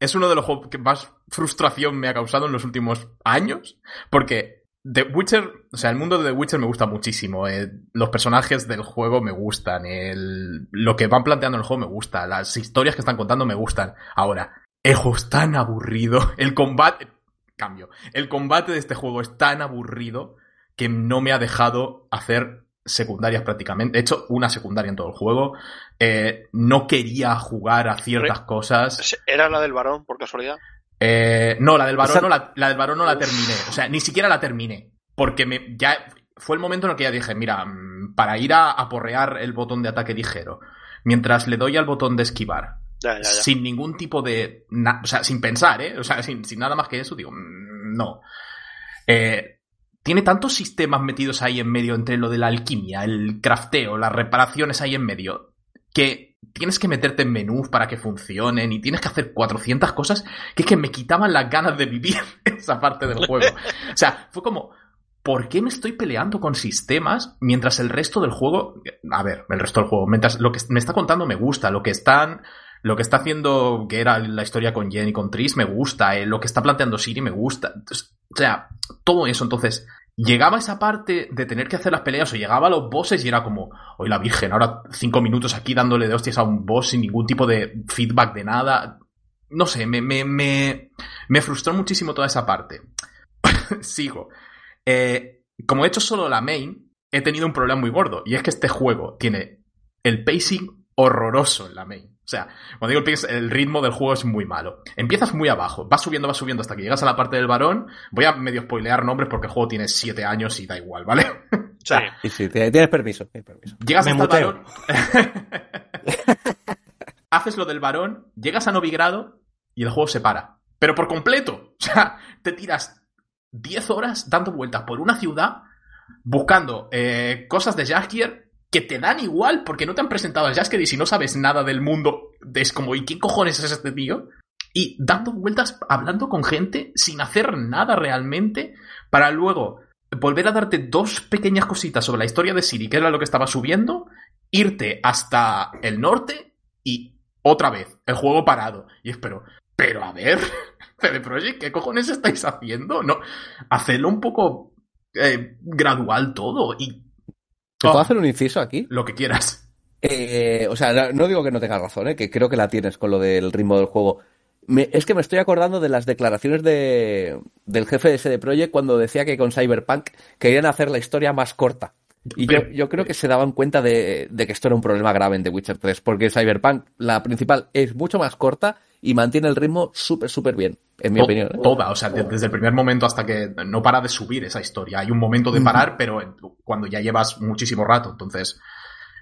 Speaker 3: es uno de los juegos que más frustración me ha causado en los últimos años. Porque The Witcher, o sea, el mundo de The Witcher me gusta muchísimo. eh, los personajes del juego me gustan. el- lo que van planteando en el juego me gusta. Las historias que están contando me gustan. Ahora, el juego es tan aburrido. El combate. Cambio. El combate de este juego es tan aburrido que no me ha dejado hacer secundarias prácticamente. He hecho una secundaria en todo el juego. Eh, no quería jugar a ciertas cosas.
Speaker 2: ¿Era la del varón, por casualidad?
Speaker 3: Eh, no, la del varón no la, la del varón no la terminé. O sea, ni siquiera la terminé. Porque me, ya fue el momento en el que ya dije, mira, mm, para ir a aporrear el botón de ataque ligero, mientras le doy al botón de esquivar,
Speaker 2: Ya, ya, ya.
Speaker 3: sin ningún tipo de... na- o sea, sin pensar, ¿eh? O sea, sin, sin nada más que eso, digo, mm, no. Eh, tiene tantos sistemas metidos ahí en medio entre lo de la alquimia, el crafteo, las reparaciones ahí en medio, que tienes que meterte en menús para que funcionen y tienes que hacer 400 cosas que es que me quitaban las ganas de vivir esa parte del juego. O sea, fue como, ¿por qué me estoy peleando con sistemas mientras el resto del juego, a ver, el resto del juego, mientras lo que me está contando me gusta, lo que están, lo que está haciendo que era la historia con Jen y con Tris me gusta, eh, lo que está planteando Siri me gusta, o sea, todo eso, entonces, llegaba esa parte de tener que hacer las peleas o llegaba a los bosses y era como, hoy la virgen, ahora cinco minutos aquí dándole de hostias a un boss sin ningún tipo de feedback de nada, no sé, me, me, me, me frustró muchísimo toda esa parte. Sigo. Eh, como he hecho solo la main, he tenido un problema muy gordo. Y es que este juego tiene el pacing horroroso en la main. O sea, cuando digo el pacing, el ritmo del juego es muy malo. Empiezas muy abajo, vas subiendo, vas subiendo hasta que llegas a la parte del varón. Voy a medio spoilear nombres porque el juego tiene 7 años y da igual, ¿vale?
Speaker 2: Sí.
Speaker 1: Sí, sí, tienes permiso. Tienes permiso.
Speaker 3: Llegas
Speaker 4: Me
Speaker 3: hasta el
Speaker 4: muteo.
Speaker 3: varón. Haces lo del varón, llegas a Novigrado y el juego se para. Pero por completo. O sea, te tiras 10 horas dando vueltas por una ciudad buscando eh, cosas de Jaskier que te dan igual porque no te han presentado a Jaskier y si no sabes nada del mundo, es como, ¿y quién cojones es este tío? Y dando vueltas, hablando con gente sin hacer nada realmente para luego volver a darte dos pequeñas cositas sobre la historia de Siri, que era lo que estaba subiendo, irte hasta el norte y otra vez, el juego parado. Y espero, pero a ver, CD ¿qué cojones estáis haciendo? No, hacedlo un poco eh, gradual todo y
Speaker 1: ¿Te puedo
Speaker 3: Oh.
Speaker 1: hacer un inciso aquí?
Speaker 3: lo que quieras.
Speaker 1: Eh, o sea, no, no digo que no tengas razón, ¿eh? que creo que la tienes con lo del ritmo del juego. Me- es que me estoy acordando de las declaraciones de, del jefe de CD Projekt cuando decía que con Cyberpunk querían hacer la historia más corta. Y yo,
Speaker 3: Pero-
Speaker 1: yo creo que se daban cuenta de, de que esto era un problema grave en The Witcher 3, porque Cyberpunk, la principal, es mucho más corta y mantiene el ritmo súper, súper bien, en mi
Speaker 3: To-
Speaker 1: opinión. ¿eh?
Speaker 3: Toda, o sea, de- desde el primer momento hasta que no para de subir esa historia. Hay un momento de parar, pero cuando ya llevas muchísimo rato, entonces,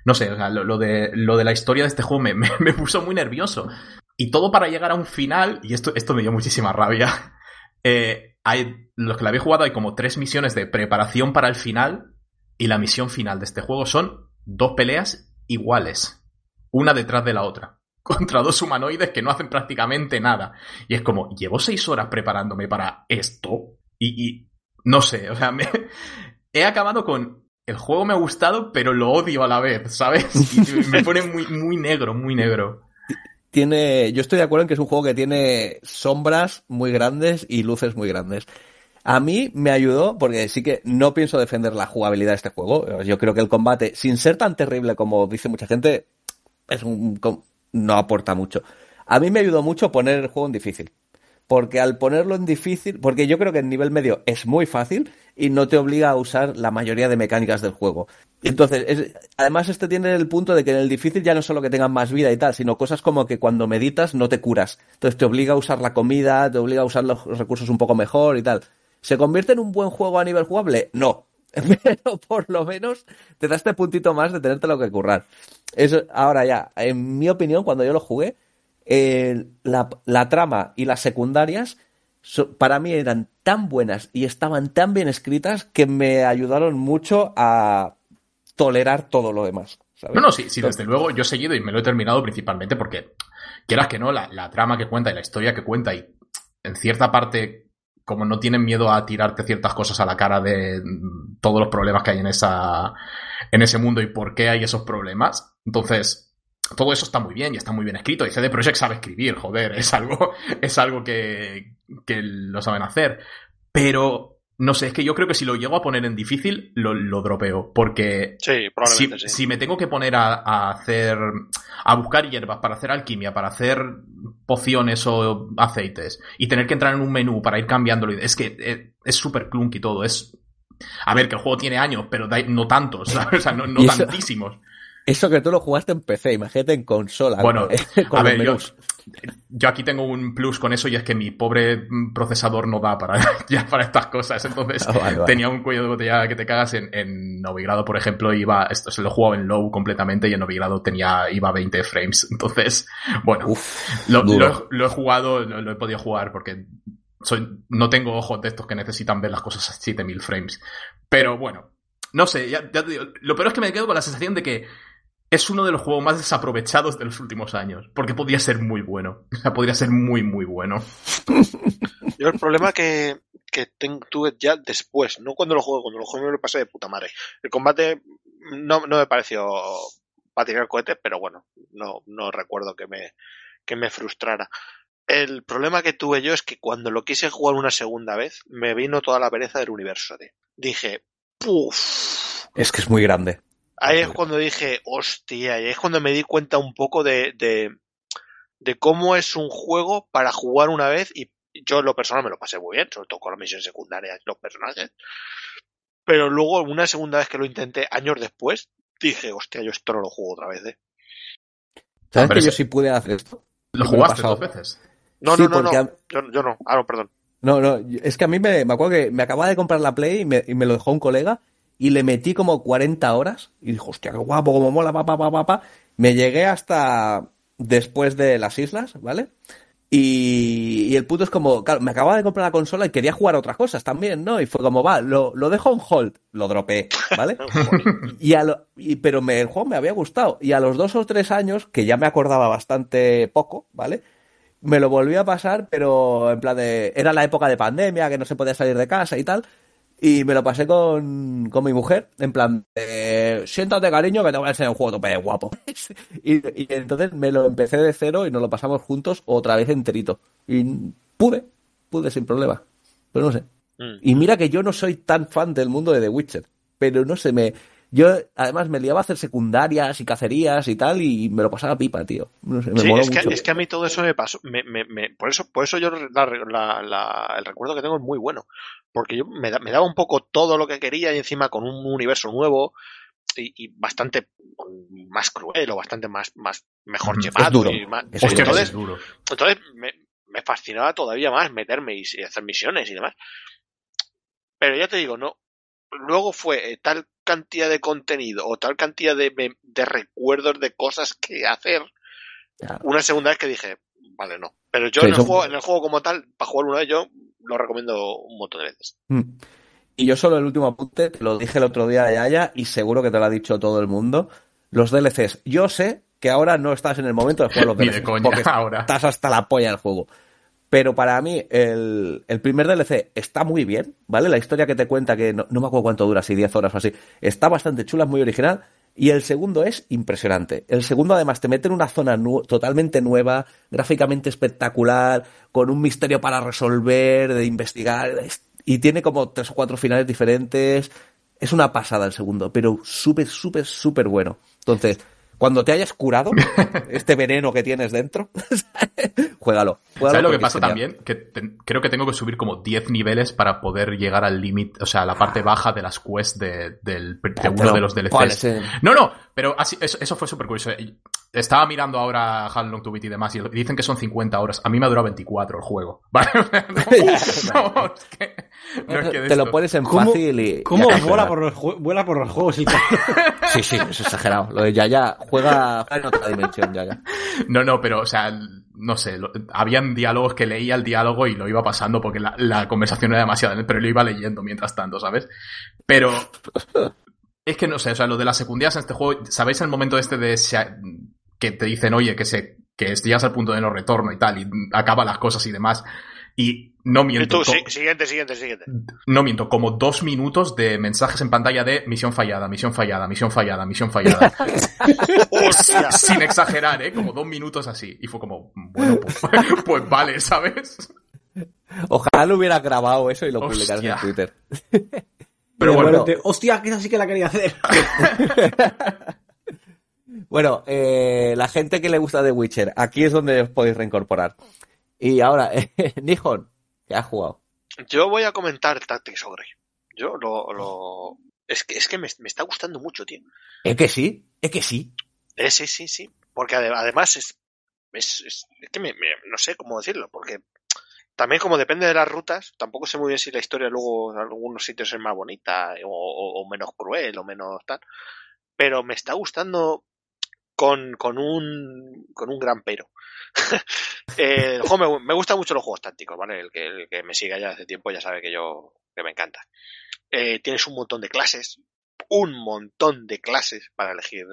Speaker 3: no sé, o sea, lo, lo de, lo de la historia de este juego me, me- me puso muy nervioso. Y todo para llegar a un final, y esto, esto me dio muchísima rabia, eh, hay, los que la habéis jugado hay como tres misiones de preparación para el final y la misión final de este juego son dos peleas iguales, una detrás de la otra, contra dos humanoides que no hacen prácticamente nada. Y es como, llevo seis horas preparándome para esto y, y no sé, o sea, me, he acabado con el juego me ha gustado, pero lo odio a la vez, ¿sabes? Y me pone muy, muy negro, muy negro.
Speaker 1: Tiene, yo estoy de acuerdo en que es un juego que tiene sombras muy grandes y luces muy grandes. A mí me ayudó porque sí que no pienso defender la jugabilidad de este juego. Yo creo que el combate, sin ser tan terrible como dice mucha gente, es un, no aporta mucho. A mí me ayudó mucho poner el juego en difícil porque al ponerlo en difícil, porque yo creo que en nivel medio es muy fácil y no te obliga a usar la mayoría de mecánicas del juego. Entonces, es, además este tiene el punto de que en el difícil ya no solo que tengan más vida y tal, sino cosas como que cuando meditas no te curas. Entonces te obliga a usar la comida, te obliga a usar los recursos un poco mejor y tal. ¿Se convierte en un buen juego a nivel jugable? No. Pero por lo menos te da este puntito más de tenerte lo que currar. Eso, ahora ya, en mi opinión, cuando yo lo jugué, eh, la, la, trama y las secundarias so, para mí eran tan buenas y estaban tan bien escritas que me ayudaron mucho a tolerar todo lo demás. ¿sabes?
Speaker 3: No, no, sí, sí, desde luego yo he seguido y me lo he terminado principalmente porque, quieras que no, la, la trama que cuenta y la historia que cuenta y en cierta parte como no tienen miedo a tirarte ciertas cosas a la cara de todos los problemas que hay en esa en ese mundo y por qué hay esos problemas. Entonces, todo eso está muy bien y está muy bien escrito. Y CD Projekt sabe escribir, joder, es algo, es algo que, que lo saben hacer. Pero, no sé, es que yo creo que si lo llego a poner en difícil, lo, lo dropeo. Porque
Speaker 2: sí, probablemente
Speaker 3: si,
Speaker 2: sí.
Speaker 3: si me tengo que poner a, a, hacer, a buscar hierbas para hacer alquimia, para hacer pociones o aceites, y tener que entrar en un menú para ir cambiándolo, es que es súper clunky todo. Es, a ver, que el juego tiene años, pero no tantos, ¿sabes? o sea, no, no
Speaker 1: eso,
Speaker 3: tantísimos.
Speaker 1: Eso que tú lo jugaste en PC, imagínate en consola.
Speaker 3: Bueno,
Speaker 1: con
Speaker 3: a ver, yo, yo, aquí tengo un plus con eso y es que mi pobre procesador no da para, ya para estas cosas. Entonces
Speaker 1: Ah, vale, vale.
Speaker 3: tenía un cuello de botella que te cagas en, en Novigrado, por ejemplo, iba, esto se lo jugaba en low completamente y en Novigrado tenía, iba a 20 frames. Entonces, bueno,
Speaker 1: Uf,
Speaker 3: lo,
Speaker 1: duro.
Speaker 3: lo, lo, he jugado, lo, lo he podido jugar porque soy, no tengo ojos de estos que necesitan ver las cosas a 7000 frames. Pero bueno, no sé, ya, ya te digo, lo peor es que me quedo con la sensación de que es uno de los juegos más desaprovechados de los últimos años. Porque podría ser muy bueno. O sea, podría ser muy, muy bueno.
Speaker 2: Yo el problema que, que tuve ya después, no cuando lo juego, cuando lo juego me lo pasé de puta madre. El combate no, no me pareció para tirar cohetes, pero bueno, no, no recuerdo que me, que me frustrara. El problema que tuve yo es que cuando lo quise jugar una segunda vez, me vino toda la pereza del universo. De. Dije, puff.
Speaker 1: Es que es muy grande.
Speaker 2: Ahí es cuando dije, hostia, y es cuando me di cuenta un poco de, de, de cómo es un juego para jugar una vez y yo en lo personal me lo pasé muy bien, sobre todo con las misiones secundarias, los personajes. Pero luego, una segunda vez que lo intenté, años después, dije, hostia, yo esto no lo juego otra vez, ¿eh?
Speaker 1: ¿Sabes que yo sí pude hacer esto?
Speaker 3: ¿Lo jugaste dos veces?
Speaker 2: No,
Speaker 1: Sí,
Speaker 2: no, no, no.
Speaker 1: a-
Speaker 2: Yo, yo no. Ah, no, perdón.
Speaker 1: No, no, es que a mí me, me acuerdo que me acababa de comprar la Play y me, y me lo dejó un colega y le metí como 40 horas y dijo, hostia, qué guapo, como mola, pa, pa, pa, pa, pa. Me llegué hasta después de las islas, ¿vale? Y, y el puto es como, claro, me acababa de comprar la consola y quería jugar a otras cosas también, ¿no? Y fue como, va, lo, lo dejo en hold, lo dropé, ¿vale? y a lo, y, pero me, el juego me había gustado. Y a los dos o tres años, que ya me acordaba bastante poco, ¿vale? Me lo volví a pasar, pero en plan de. Era la época de pandemia, que no se podía salir de casa y tal. Y me lo pasé con, con mi mujer, en plan, de, siéntate cariño que te voy a enseñar un juego tope guapo. y, y entonces me lo empecé de cero y nos lo pasamos juntos otra vez enterito. Y pude, pude sin problema. Pero no sé.
Speaker 2: Mm.
Speaker 1: Y mira que yo no soy tan fan del mundo de The Witcher, pero no sé, me. Yo además me liaba a hacer secundarias y cacerías y tal, y me lo pasaba pipa, tío. No sé, me
Speaker 2: Sí,
Speaker 1: moló
Speaker 2: es que,
Speaker 1: mucho.
Speaker 2: es que a mí todo eso me pasó. Me, me, me, por eso, por eso yo la, la, la, el recuerdo que tengo es muy bueno. Porque yo me, da, me, daba un poco todo lo que quería y encima con un universo nuevo y, y bastante más cruel o bastante más, más mejor
Speaker 3: Mm,
Speaker 2: llevado.
Speaker 1: es duro.
Speaker 2: Y más,
Speaker 1: Es
Speaker 2: entonces,
Speaker 3: es duro.
Speaker 2: entonces me, me, fascinaba todavía más meterme y, y, hacer misiones y demás. Pero ya te digo, no. Luego fue eh, tal cantidad de contenido o tal cantidad de, de recuerdos de cosas que hacer.
Speaker 1: Claro.
Speaker 2: Una segunda vez que dije, vale, no. Pero yo sí, en, el juego, en, el juego, como tal, para jugar una vez, yo lo recomiendo un montón de veces.
Speaker 1: Mm. Y yo solo el último apunte, te lo dije el otro día a Yaya y seguro que te lo ha dicho todo el mundo. Los DLCs. Yo sé que ahora no estás en el momento de jugar los
Speaker 3: Ni
Speaker 1: DLCs.
Speaker 3: de coña,
Speaker 1: porque
Speaker 3: ahora.
Speaker 1: estás hasta la polla del juego. Pero para mí, el, el primer DLC está muy bien, ¿vale? La historia que te cuenta, que no, no me acuerdo cuánto dura, si 10 horas o así, está bastante chula, es muy original. Y el segundo es impresionante. El segundo, además, te mete en una zona totalmente nueva, gráficamente espectacular, con un misterio para resolver, de investigar. es- Y tiene como tres o cuatro finales diferentes. Es una pasada el segundo, pero súper, súper, súper bueno. Entonces, cuando te hayas curado este veneno que tienes dentro, juégalo. juégalo
Speaker 3: ¿Sabes lo que pasa también? Que te- creo que tengo que subir como 10 niveles para poder llegar al límite, o sea, a la parte baja de las quests de, del, de
Speaker 1: Te
Speaker 3: uno de los DLCs. No, no, pero así, eso, eso fue súper curioso. Estaba mirando ahora How Long to Beat y demás y dicen que son 50 horas. A mí me ha durado 24 el juego. ¿Vale? no, no, es que, no es que de
Speaker 1: te lo pones en
Speaker 4: ¿Cómo-
Speaker 1: fácil y.
Speaker 4: ¿Cómo
Speaker 1: y
Speaker 4: vuela por, los, vuela por los juegos el?
Speaker 1: Sí, sí, es exagerado. Lo de Yaya juega, juega en otra dimensión, Yaya.
Speaker 3: No, no, pero, o sea, no sé, lo- habían diálogos que leía el diálogo y lo iba pasando porque la, la conversación era demasiada, pero lo iba leyendo mientras tanto, ¿sabes? Pero es que no sé, o sea, lo de las secundarias en este juego, ¿sabéis el momento este de que te dicen, oye, que se que llegas al punto de no retorno y tal, y acaba las cosas y demás? Y no
Speaker 2: Y
Speaker 3: miento,
Speaker 2: tú,
Speaker 3: co-
Speaker 2: sí, siguiente, siguiente, siguiente.
Speaker 3: no miento, como dos minutos de mensajes en pantalla de misión fallada, misión fallada, misión fallada, misión fallada.
Speaker 2: ¡Hostia!
Speaker 3: Sin exagerar, ¿eh? Como dos minutos así. Y fue como, bueno, pues, pues vale, ¿sabes?
Speaker 1: Ojalá lo hubieras grabado eso y lo
Speaker 3: Hostia.
Speaker 1: publicaras en Twitter.
Speaker 3: Pero
Speaker 4: Y
Speaker 3: bueno,
Speaker 4: hostia, que esa sí que la quería hacer.
Speaker 1: Bueno, eh, la gente que le gusta The Witcher, aquí es donde os podéis reincorporar. Y ahora, eh, Nihon, que has jugado.
Speaker 2: Yo voy a comentar Tactics Ogre. Yo lo, lo... Es que, es que me, me está gustando mucho, tío.
Speaker 1: ¿Es que sí? ¿Es que sí?
Speaker 2: Eh, sí, sí, sí. Porque ade- además es, es, es, es que me, me- no sé cómo decirlo, porque también como depende de las rutas, tampoco sé muy bien si la historia luego en algunos sitios es más bonita o, o- o menos cruel o menos tal. Pero me está gustando con, con un con un gran pero. Eh, me, me gustan mucho los juegos tácticos, ¿vale? El que, el que me siga ya hace tiempo ya sabe que yo que me encanta. Eh, tienes un montón de clases, un montón de clases para elegir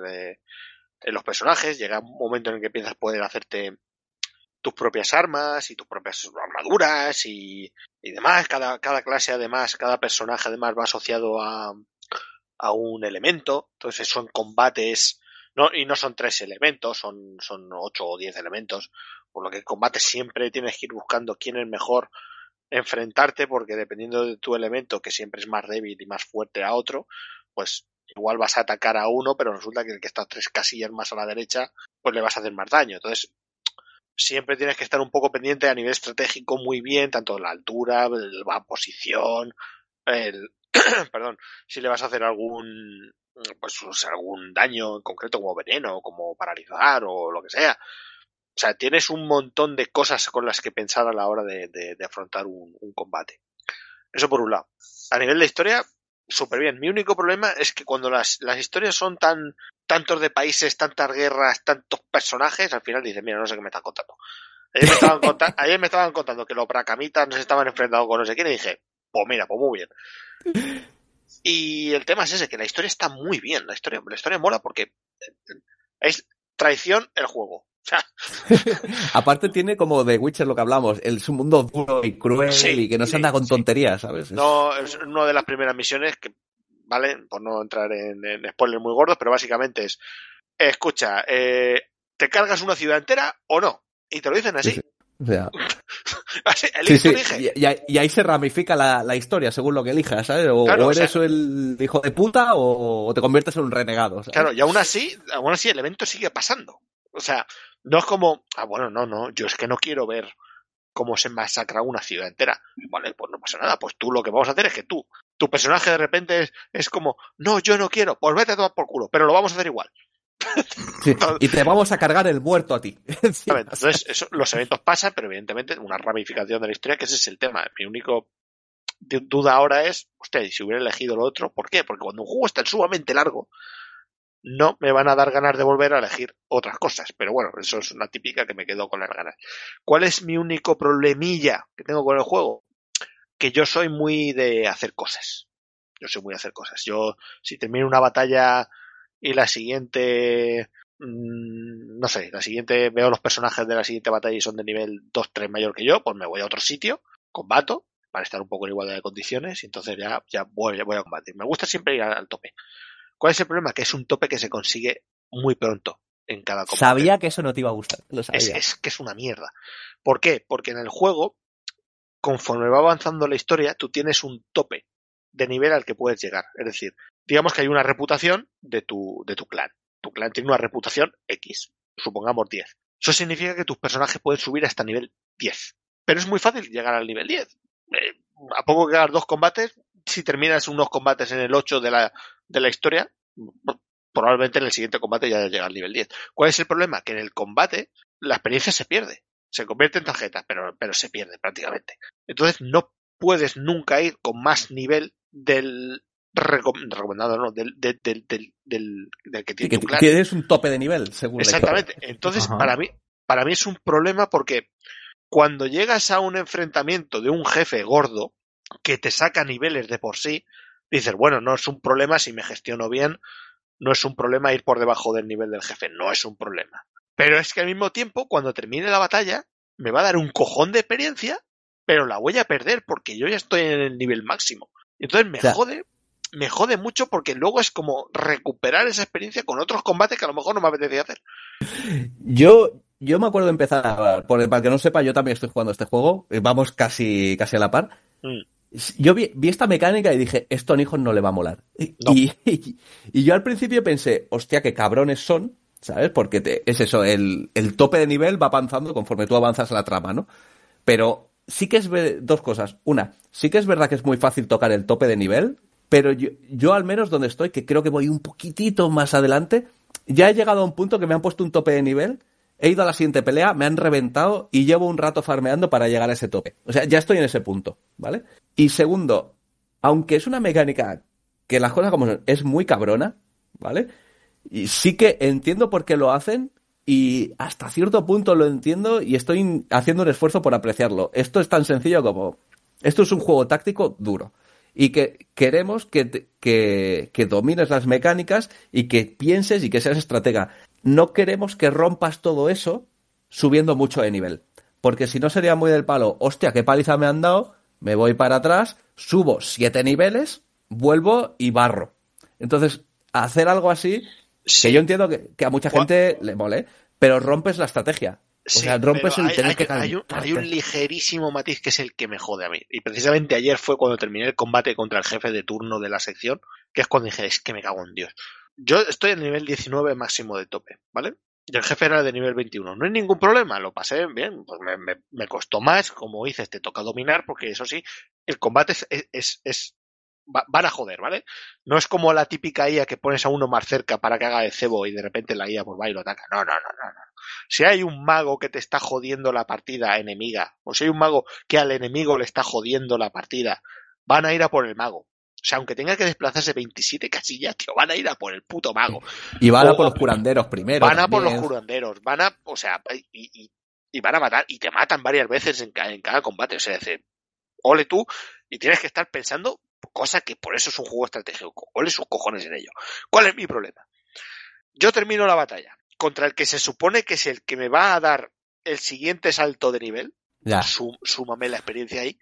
Speaker 2: en los personajes. Llega un momento en el que a poder hacerte tus propias armas y tus propias armaduras y, y demás. Cada, cada clase, además, cada personaje, además, va asociado a, a un elemento. Entonces, son combates. No, y no son tres elementos, son, son ocho o diez elementos. Por lo que en combate siempre tienes que ir buscando quién es mejor enfrentarte, porque dependiendo de tu elemento, que siempre es más débil y más fuerte a otro, pues igual vas a atacar a uno, pero resulta que el que está tres casillas más a la derecha, pues le vas a hacer más daño. Entonces, siempre tienes que estar un poco pendiente a nivel estratégico muy bien, tanto la altura, la posición, el, perdón, si le vas a hacer algún, pues o sea, algún daño en concreto como veneno, como paralizar o lo que sea. O sea, tienes un montón de cosas con las que pensar a la hora de, de, de afrontar un, un combate. Eso por un lado. A nivel de historia, súper bien. Mi único problema es que cuando las, las historias son tan tantos de países, tantas guerras, tantos personajes, al final dices, mira, no sé qué me están contando. Ayer me estaban, conta ayer me estaban contando que los bracamitas no se estaban enfrentando con no sé quién y dije, pues mira, pues muy bien. Y el tema es ese, que la historia está muy bien. La historia, la historia mola porque es traición el juego.
Speaker 1: Aparte tiene como de Witcher lo que hablamos, el, es un mundo duro y cruel
Speaker 2: Sí,
Speaker 1: y que no se anda con
Speaker 2: sí.
Speaker 1: tonterías, ¿sabes? Es-
Speaker 2: no es una de las primeras misiones que, ¿vale? Por no entrar en, en spoilers muy gordos, pero básicamente es, escucha, eh, ¿te cargas una ciudad entera o no? Y te lo dicen así.
Speaker 1: Sí, sí. O sea,
Speaker 2: Así,
Speaker 1: sí, sí. Y, y ahí- se ramifica la, la historia según lo que elijas, ¿sabes? O,
Speaker 2: Claro,
Speaker 1: o
Speaker 2: o
Speaker 1: eres
Speaker 2: sea-
Speaker 1: el hijo de puta o, o te conviertes en un renegado. ¿sabes?
Speaker 2: Claro, y aún así, aún así el evento sigue pasando. O sea, no es como, ah, bueno, no, no, yo es que no quiero ver cómo se masacra una ciudad entera. Vale, pues no pasa nada, pues tú lo que vamos a hacer es que tú, tu personaje de repente es, es como, no, yo no quiero, pues vete a tomar por culo, pero lo vamos a hacer igual.
Speaker 1: Sí, Y te vamos a cargar el muerto a ti.
Speaker 2: Entonces, eso, los eventos pasan, pero evidentemente una ramificación de la historia, que ese es el tema. Mi único du- duda ahora es, ¿y si hubiera elegido lo otro, ¿por qué? Porque cuando un juego es tan sumamente largo, no me van a dar ganas de volver a elegir otras cosas. Pero bueno, eso es una típica que me quedo con las ganas. ¿Cuál es mi único problemilla que tengo con el juego? que yo soy muy de hacer cosas. Yo soy muy de hacer cosas. Yo, si termino una batalla y la siguiente, mm, no sé, la siguiente, veo los personajes de la siguiente batalla y son de nivel 2, 3 mayor que yo, pues me voy a otro sitio, combato, para estar un poco en igualdad de condiciones, y entonces ya, ya voy, voy a combatir. Me gusta siempre ir al, al tope. ¿Cuál es el problema? Que es un tope que se consigue muy pronto en cada combate.
Speaker 1: Sabía que eso no te iba a gustar. Lo
Speaker 2: Es,
Speaker 1: sabía.
Speaker 2: es que es una mierda. ¿Por qué? Porque en el juego, conforme va avanzando la historia, tú tienes un tope de nivel al que puedes llegar. Es decir, digamos que hay una reputación de tu, de tu clan. Tu clan tiene una reputación X, supongamos 10. Eso significa que tus personajes pueden subir hasta nivel 10. Pero es muy fácil llegar al nivel 10. Eh, a poco que hagas dos combates, si terminas unos combates en el 8 de la, de la historia, probablemente en el siguiente combate ya llega al nivel 10. ¿Cuál es el problema? Que en el combate la experiencia se pierde. Se convierte en tarjeta, pero, pero se pierde prácticamente. Entonces no puedes nunca ir con más nivel del recom- recomendado, no, del, del, del, del, del- del que tiene
Speaker 1: que
Speaker 2: tu clan.
Speaker 1: tienes un tope de nivel, según la.
Speaker 2: Exactamente. Entonces,
Speaker 3: Ajá.
Speaker 2: para mí, para mí es un problema porque cuando llegas a un enfrentamiento de un jefe gordo que te saca niveles de por sí, dices, bueno, no es un problema si me gestiono bien, no es un problema ir por debajo del nivel del jefe, no es un problema. Pero es que al mismo tiempo, cuando termine la batalla, me va a dar un cojón de experiencia, pero la voy a perder porque yo ya estoy en el nivel máximo. Entonces me
Speaker 1: O sea-
Speaker 2: jode, me jode mucho porque luego es como recuperar esa experiencia con otros combates que a lo mejor no me apetecía hacer.
Speaker 1: Yo, yo me acuerdo de empezar a, por, para que no sepa, yo también estoy jugando este juego, eh, vamos casi, casi a la par.
Speaker 2: Mm.
Speaker 1: Yo vi, vi esta mecánica y dije, esto a no le va a molar. Y,
Speaker 2: No.
Speaker 1: y, y yo al principio pensé, hostia, qué cabrones son, ¿sabes? Porque te- es eso, el, el tope de nivel va avanzando conforme tú avanzas la trama, ¿no? Pero sí que es dos cosas. Una, sí que es verdad que es muy fácil tocar el tope de nivel, pero yo, yo al menos donde estoy, que creo que voy un poquitito más adelante, ya he llegado a un punto que me han puesto un tope de nivel, he ido a la siguiente pelea, me han reventado y llevo un rato farmeando para llegar a ese tope. O sea, ya estoy en ese punto, ¿vale? Y segundo, aunque es una mecánica que las cosas como son, es muy cabrona, ¿vale? Y sí que entiendo por qué lo hacen y hasta cierto punto lo entiendo y estoy haciendo un esfuerzo por apreciarlo. Esto es tan sencillo como, esto es un juego táctico duro y que queremos que, te- que, que domines las mecánicas y que pienses y que seas estratega. No queremos que rompas todo eso subiendo mucho de nivel. Porque si no sería muy del palo, hostia, qué paliza me han dado, me voy para atrás, subo siete niveles, vuelvo y barro. Entonces, hacer algo así,
Speaker 2: Sí.
Speaker 1: que yo entiendo que, que a mucha gente le mole, pero rompes la estrategia. O sea, rompes el
Speaker 2: hay,
Speaker 1: tener
Speaker 2: hay-
Speaker 1: que
Speaker 2: hay un, hay un ligerísimo matiz que es el que me jode a mí. Y precisamente ayer fue cuando terminé el combate contra el jefe de turno de la sección, que es cuando dije, es que me cago en Dios. Yo estoy en el nivel 19 máximo de tope, ¿vale? Y el jefe era de nivel 21. No hay ningún problema, lo pasé bien. Pues me, me- me costó más, como dices, te toca dominar, porque eso sí, el combate es, es- es- va- van a joder, ¿vale? No es como la típica IA que pones a uno más cerca para que haga el cebo y de repente la IA pues va y lo ataca. No, no, no, no, no. Si hay un mago que te está jodiendo la partida enemiga, o si hay un mago que al enemigo le está jodiendo la partida, van a ir a por el mago. O sea, aunque tenga que desplazarse 27 casillas, tío, van a ir a por el puto mago.
Speaker 1: Y van a por los curanderos primero.
Speaker 2: Van a por los curanderos, van a, o sea, y, y- y van a matar, y te matan varias veces en, en cada combate. O sea, es decir, ole tú, y tienes que estar pensando, cosa que por eso es un juego estratégico. Ole sus cojones en ello. ¿Cuál es mi problema? Yo termino la batalla contra el que se supone que es el que me va a dar el siguiente salto de nivel,
Speaker 1: Ya.
Speaker 2: Sú- súmame la experiencia ahí,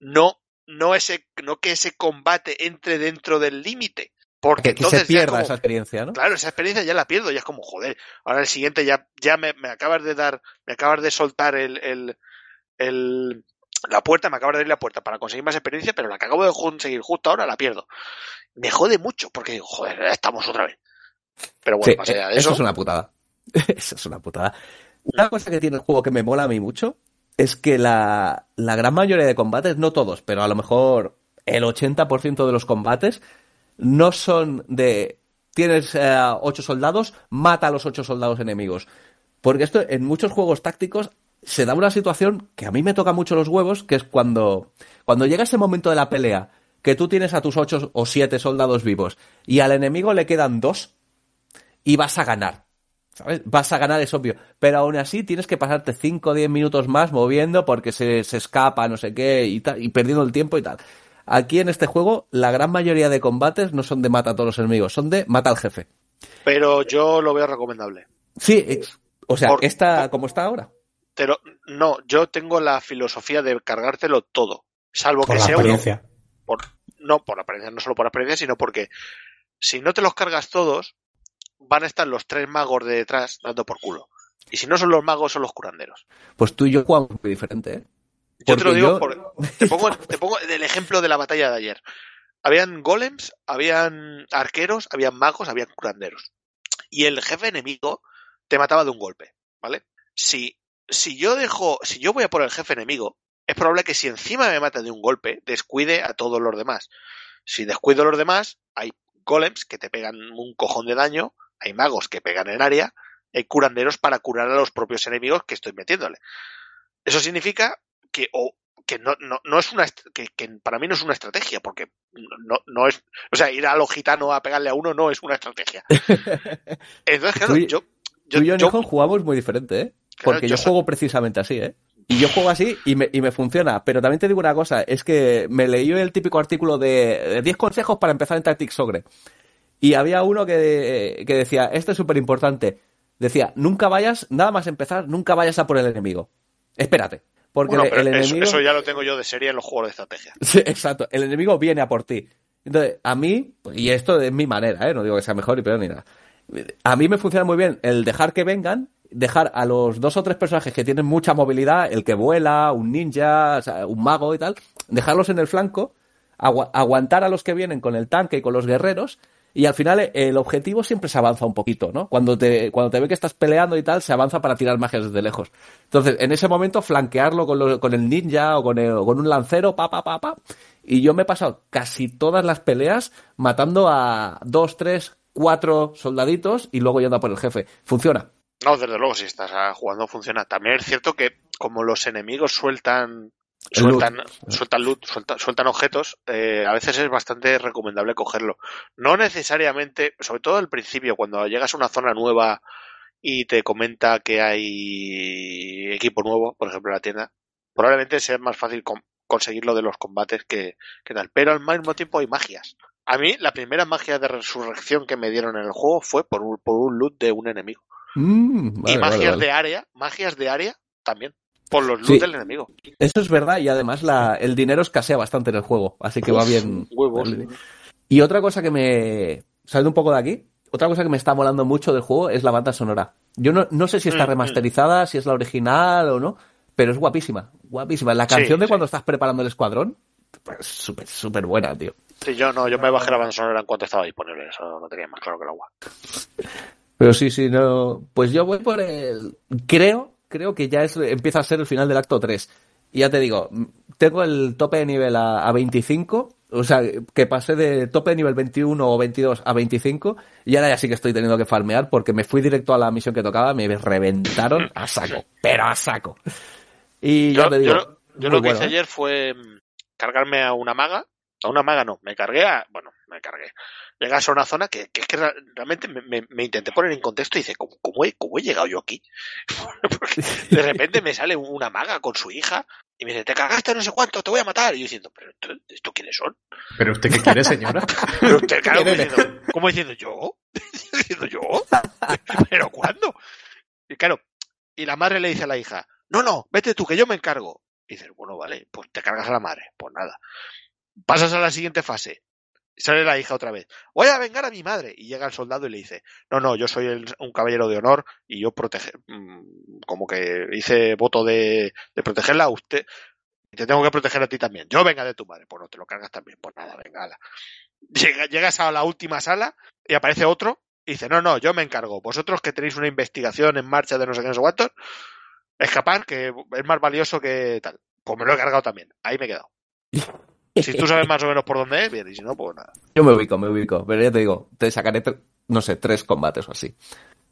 Speaker 2: no, no ese, no que ese combate entre dentro del límite. Porque
Speaker 1: Que, que
Speaker 2: entonces
Speaker 1: se pierda
Speaker 2: como-
Speaker 1: esa experiencia, ¿no?
Speaker 2: Claro, esa experiencia ya la pierdo, ya es como, joder, ahora el siguiente ya, ya me, me acabas de dar, me acabas de soltar el, el, el- la puerta, me acabas de abrir la puerta para conseguir más experiencia, pero la que acabo de conseguir justo ahora la pierdo. Me jode mucho, porque digo, joder, estamos otra vez. Pero bueno,
Speaker 1: Sí,
Speaker 2: más allá de
Speaker 1: eh,
Speaker 2: eso,
Speaker 1: eso es una putada. eso es una putada. Una cosa que tiene el juego que me mola a mí mucho es que la, la gran mayoría de combates, no todos, pero a lo mejor el 80% de los combates no son de tienes eh, ocho soldados, mata a los ocho soldados enemigos. Porque esto en muchos juegos tácticos se da una situación que a mí me toca mucho los huevos, que es cuando, cuando llega ese momento de la pelea, que tú tienes a tus ocho o siete soldados vivos y al enemigo le quedan dos y vas a ganar. ¿sabes? Vas a ganar, es obvio. Pero aún así tienes que pasarte 5 o 10 minutos más moviendo porque se, se escapa, no sé qué, y, tal, y perdiendo el tiempo y tal. Aquí en este juego, la gran mayoría de combates no son de mata a todos los enemigos, son de mata al jefe.
Speaker 2: Pero yo lo veo recomendable.
Speaker 1: Sí, o sea,
Speaker 2: Por-
Speaker 1: esta,
Speaker 2: por-
Speaker 1: como está ahora.
Speaker 2: Pero no, yo tengo la filosofía de cargártelo todo. Salvo
Speaker 4: Por
Speaker 2: que
Speaker 4: la
Speaker 2: sea uno.
Speaker 4: experiencia.
Speaker 2: por, no por la apariencia, no solo por la apariencia, sino porque si no te los cargas todos, van a estar los tres magos de detrás dando por culo. Y si no son los magos, son los curanderos.
Speaker 1: Pues tú y yo jugamos muy diferente, ¿eh?
Speaker 2: Yo te lo digo,
Speaker 1: yo-
Speaker 2: por- te, pongo, te pongo el ejemplo de la batalla de ayer. Habían golems, habían arqueros, habían magos, habían curanderos. Y el jefe enemigo te mataba de un golpe, ¿vale? Si, si yo dejo, si yo voy a por el jefe enemigo, es probable que si encima me mata de un golpe, descuide a todos los demás. Si descuido a los demás, hay golems que te pegan un cojón de daño, hay magos que pegan en área, hay curanderos para curar a los propios enemigos que estoy metiéndole. Eso significa que, o, que no, no, no es una que, que para mí no es una estrategia, porque no, no es, o sea, ir a lo gitano a pegarle a uno no es una estrategia. Entonces, claro,
Speaker 1: Tú y-
Speaker 2: yo,
Speaker 1: Tú y yo,
Speaker 2: yo-
Speaker 1: jugamos muy diferente, ¿eh?
Speaker 2: Claro,
Speaker 1: Porque
Speaker 2: yo
Speaker 1: juego precisamente así, ¿eh? Y yo juego así y me, y me funciona. Pero también te digo una cosa, es que me leí el típico artículo de de 10 consejos para empezar en Tactics Ogre. Y había uno que, que decía, esto es súper importante. Decía, nunca vayas, nada más empezar, nunca vayas a por el enemigo. Espérate. Porque
Speaker 2: bueno,
Speaker 1: el-
Speaker 2: eso,
Speaker 1: enemigo...
Speaker 2: eso ya lo tengo yo de serie en los juegos de estrategia.
Speaker 1: Sí, exacto. El enemigo viene a por ti. Entonces, a mí, y esto es mi manera, ¿eh? no digo que sea mejor y peor ni nada. A mí me funciona muy bien el dejar que vengan, dejar a los dos o tres personajes que tienen mucha movilidad, el que vuela, un ninja, o un mago y tal, dejarlos en el flanco, agua- aguantar a los que vienen con el tanque y con los guerreros, y al final eh, el objetivo siempre se avanza un poquito, ¿no? Cuando te, cuando te ve que estás peleando y tal, se avanza para tirar magias desde lejos. Entonces, en ese momento, flanquearlo con, con el ninja o con, el- o con un lancero, pa, pa, pa, pa. Y yo me he pasado casi todas las peleas matando a dos, tres, cuatro soldaditos y luego yendo a por el jefe. Funciona.
Speaker 2: No, desde luego, si estás ah, jugando funciona. También es cierto que como los enemigos sueltan
Speaker 1: El loot.
Speaker 2: sueltan, sueltan loot, sueltan, sueltan objetos, eh, a veces es bastante recomendable cogerlo. No necesariamente, sobre todo al principio, cuando llegas a una zona nueva y te comenta que hay equipo nuevo, por ejemplo en la tienda, probablemente sea más fácil con- conseguirlo de los combates que, que tal. Pero al mismo tiempo hay magias. A mí, la primera magia de resurrección que me dieron en el juego fue por un, por un loot de un enemigo.
Speaker 1: Mm, vale,
Speaker 2: y magias
Speaker 1: vale.
Speaker 2: de área, magias de área también. Por los loot
Speaker 1: Sí.
Speaker 2: del enemigo.
Speaker 1: Eso es verdad y además la, el dinero escasea bastante en el juego, así que va bien.
Speaker 2: Huevos.
Speaker 1: Y otra cosa que me... Saliendo un poco de aquí, otra cosa que me está molando mucho del juego es la banda sonora. Yo no, no sé si está
Speaker 2: Mm, mm.
Speaker 1: remasterizada, si es la original o no, pero es guapísima, guapísima. La
Speaker 2: Sí,
Speaker 1: canción de
Speaker 2: sí.
Speaker 1: cuando estás preparando el escuadrón, pues súper, súper buena, tío.
Speaker 2: Sí, yo no, yo me bajé la banda sonora en cuanto estaba disponible, eso no tenía más claro que el agua.
Speaker 1: Pero sí, sí, no. Pues yo voy por el. Creo, creo que ya es, empieza a ser el final del acto 3. Y ya te digo, tengo el tope de nivel a, a 25. O sea, que pasé de tope de nivel 21 o 22 a 25. Y ahora ya sí que estoy teniendo que farmear porque me fui directo a la misión que tocaba. Me reventaron a saco. Pero a saco. Y
Speaker 2: Yo,
Speaker 1: ya te digo.
Speaker 2: yo- lo que
Speaker 1: bueno,
Speaker 2: hice
Speaker 1: ¿eh?
Speaker 2: ayer fue mm, cargarme a una maga. A una maga no, me cargué a. Bueno, me cargué. Llegas a una zona que, que es que realmente me, me- me intenté poner en contexto y dice, ¿cómo, cómo he, cómo he llegado yo aquí? Porque de repente me sale una maga con su hija y me dice, te cargaste no sé cuánto, te voy a matar. Y yo diciendo, ¿pero esto, esto quiénes son?
Speaker 3: ¿Pero usted qué quiere, señora?
Speaker 2: Pero usted, claro, como diciendo, ¿cómo diciendo yo? diciendo yo? ¿Pero cuándo? Y claro, y la madre le dice a la hija, no, no, vete tú, que yo me encargo. Y dices, bueno, vale, pues te cargas a la madre. Pues nada. Pasas a la siguiente fase. Sale la hija otra vez. Voy a vengar a mi madre. Y llega el soldado y le dice, no, no, yo soy un caballero de honor y yo protege, mm, como que hice voto de, protegerla a usted. Y te tengo que proteger a ti también. Yo venga de tu madre. Pues no, te lo cargas también. Pues nada, venga, llegas a la última sala y aparece otro y dice, no, no, yo me encargo. Vosotros que tenéis una investigación en marcha de no sé qué, no sé cuántos, escapar, que es más valioso que tal. Pues me lo he cargado también. Ahí me he quedado. Si tú sabes más o menos por dónde es, bien, y si no, pues nada.
Speaker 1: Yo me ubico, me ubico. Pero ya te digo, te sacaré, no sé, tres combates o así.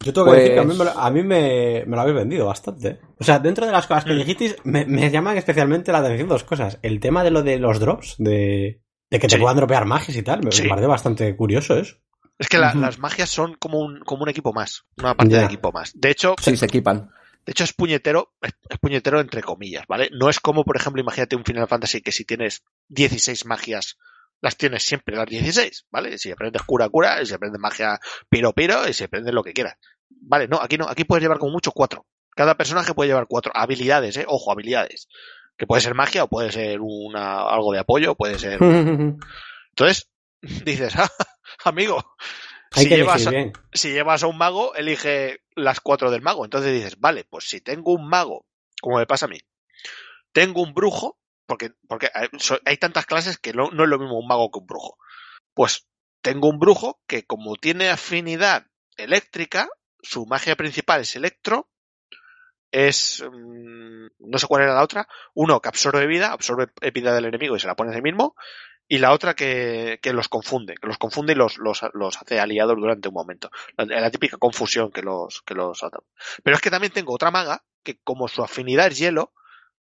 Speaker 4: Yo tengo que decir que a mí,
Speaker 1: Pues-
Speaker 4: me, lo- a mí me, me lo habéis vendido bastante. O sea, dentro de las cosas que dijisteis, me, me llaman especialmente la atención dos cosas. El tema de lo de los drops, de, de que te
Speaker 2: Sí.
Speaker 4: puedan dropear magias y tal, me,
Speaker 2: Sí.
Speaker 4: me parece bastante curioso eso.
Speaker 2: Es que la- las magias son como un, como un equipo más, una parte de equipo más. De hecho,
Speaker 1: Sí, se equipan.
Speaker 2: De hecho es puñetero, es, es puñetero entre comillas, ¿vale? No es como, por ejemplo, imagínate un Final Fantasy que si tienes 16 magias, las tienes siempre las 16, ¿vale? Si aprendes cura, cura, y si aprendes magia, piro, piro, y si aprendes lo que quieras. Vale, no, aquí no, aquí puedes llevar como mucho cuatro. Cada personaje puede llevar cuatro habilidades, ¿eh? Ojo, habilidades. Que puede ser magia o puede ser una, algo de apoyo, puede ser... Entonces, dices, ah, amigo,
Speaker 4: Hay
Speaker 2: si
Speaker 4: que
Speaker 2: llevas,
Speaker 4: bien.
Speaker 2: si llevas a un mago, elige las cuatro del mago. Entonces dices, vale, pues si tengo un mago, como me pasa a mí, tengo un brujo, porque, porque hay tantas clases que no, no es lo mismo un mago que un brujo. Pues tengo un brujo que como tiene afinidad eléctrica, su magia principal es electro, es, mm, no sé cuál era la otra, uno que absorbe vida, absorbe vida del enemigo y se la pone a sí mismo, y la otra que, que los confunde, que los confunde y los, los, los hace aliados durante un momento. La, la típica confusión que los, que los ata. Pero es que también tengo otra maga que como su afinidad es hielo,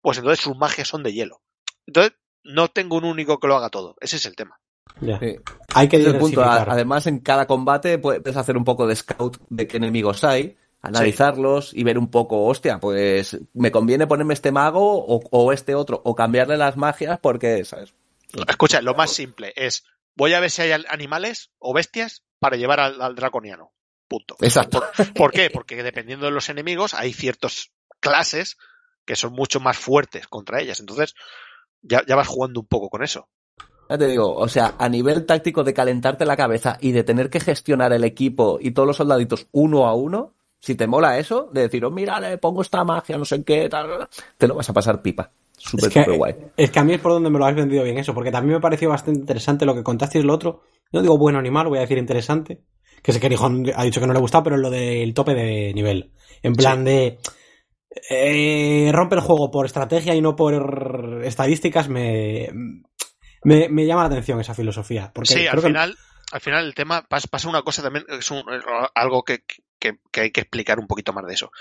Speaker 2: pues entonces sus magias son de hielo. Entonces, no tengo un único que lo haga todo. Ese es el tema.
Speaker 4: Ya.
Speaker 1: Sí.
Speaker 4: Hay que
Speaker 1: el punto. Además, en cada combate puedes hacer un poco de scout de qué enemigos hay, analizarlos y ver un poco, hostia, pues me conviene ponerme este mago o, o este otro, o cambiarle las magias porque, ¿sabes?
Speaker 2: Escucha, lo más simple es, voy a ver si hay al- animales o bestias para llevar al, al draconiano. Punto.
Speaker 1: Exacto.
Speaker 2: ¿Por, por qué? Porque dependiendo de los enemigos hay ciertas clases que son mucho más fuertes contra ellas. Entonces, ya, ya vas jugando un poco con eso.
Speaker 1: Ya te digo, o sea, a nivel táctico de calentarte la cabeza y de tener que gestionar el equipo y todos los soldaditos uno a uno, si te mola eso, de decir, oh, mira, le pongo esta magia, no sé qué, tal, te lo vas a pasar pipa. Súper,
Speaker 4: Es que,
Speaker 1: súper guay.
Speaker 4: es que a mí es por donde me lo has vendido bien eso, porque también me pareció bastante interesante lo que contasteis lo otro. No digo bueno ni malo, voy a decir interesante. Que sé que Nijón ha dicho que no le gustaba, pero lo del tope de nivel. En plan de. eh, rompe el juego por estrategia y no por estadísticas me, me, me llama la atención esa filosofía. Porque
Speaker 2: Sí,
Speaker 4: creo
Speaker 2: al
Speaker 4: que-
Speaker 2: final, al final el tema pas- pasa una cosa también, es un- algo que, hay que explicar un poquito más de eso.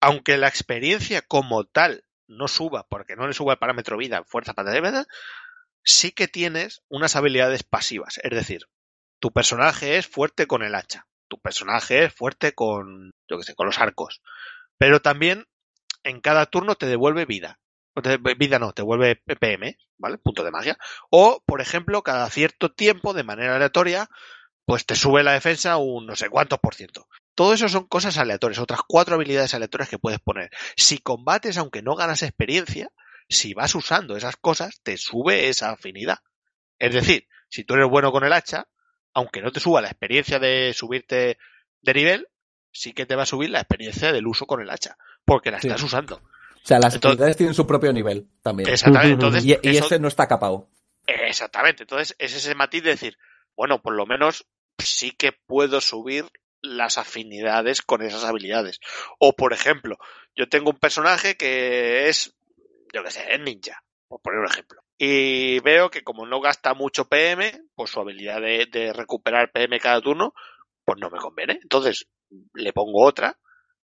Speaker 2: Aunque la experiencia como tal no suba, porque no le suba el parámetro vida, fuerza, pantalla, sí que tienes unas habilidades pasivas. Es decir, tu personaje es fuerte con el hacha, tu personaje es fuerte con, yo que sé, con los arcos. Pero también en cada turno te devuelve vida. Vida no, te vuelve PM, ¿vale? Punto de magia. O, por ejemplo, cada cierto tiempo, de manera aleatoria, pues te sube la defensa un no sé cuántos por ciento. Todo eso son cosas aleatorias, otras cuatro habilidades aleatorias que puedes poner. Si combates, aunque no ganas experiencia, si vas usando esas cosas, te sube esa afinidad. Es decir, si tú eres bueno con el hacha, aunque no te suba la experiencia de subirte de nivel, sí que te va a subir la experiencia del uso con el hacha, porque la
Speaker 1: Sí.
Speaker 2: estás usando.
Speaker 1: O sea, las
Speaker 2: Entonces-
Speaker 1: habilidades tienen su propio nivel también.
Speaker 2: Exactamente. Entonces,
Speaker 1: Y, y
Speaker 2: eso-
Speaker 1: ese no está capado.
Speaker 2: Exactamente. Entonces, es ese matiz de decir, bueno, por lo menos sí que puedo subir las afinidades con esas habilidades. O, por ejemplo, yo tengo un personaje que es, yo qué sé, es ninja, por poner un ejemplo. Y veo que como no gasta mucho PM, pues su habilidad de, de recuperar PM cada turno, pues no me conviene. Entonces, le pongo otra,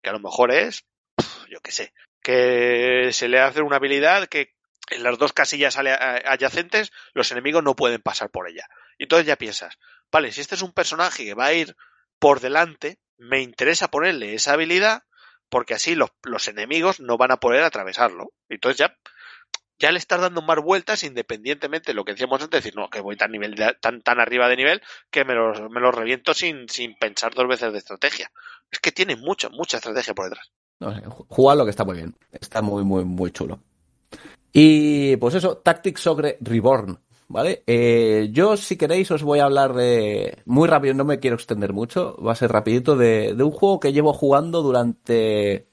Speaker 2: que a lo mejor es, yo qué sé, que se le hace una habilidad que en las dos casillas adyacentes los enemigos no pueden pasar por ella. Y entonces ya piensas, vale, si este es un personaje que va a ir por delante, me interesa ponerle esa habilidad porque así los, los enemigos no van a poder atravesarlo. Entonces ya, ya le estás dando más vueltas independientemente de lo que decíamos antes, decir, no, que voy tan, nivel de- tan, tan arriba de nivel que me los, me los reviento sin, sin pensar dos veces de estrategia. Es que tiene mucha, mucha estrategia por detrás.
Speaker 1: No sé, ju- jugarlo que está muy bien. Está muy, muy, muy chulo. Y pues eso, Tactics Ogre Reborn, ¿vale? Eh, yo, si queréis, os voy a hablar de... Muy rápido, no me quiero extender mucho, va a ser rapidito, de, de un juego que llevo jugando durante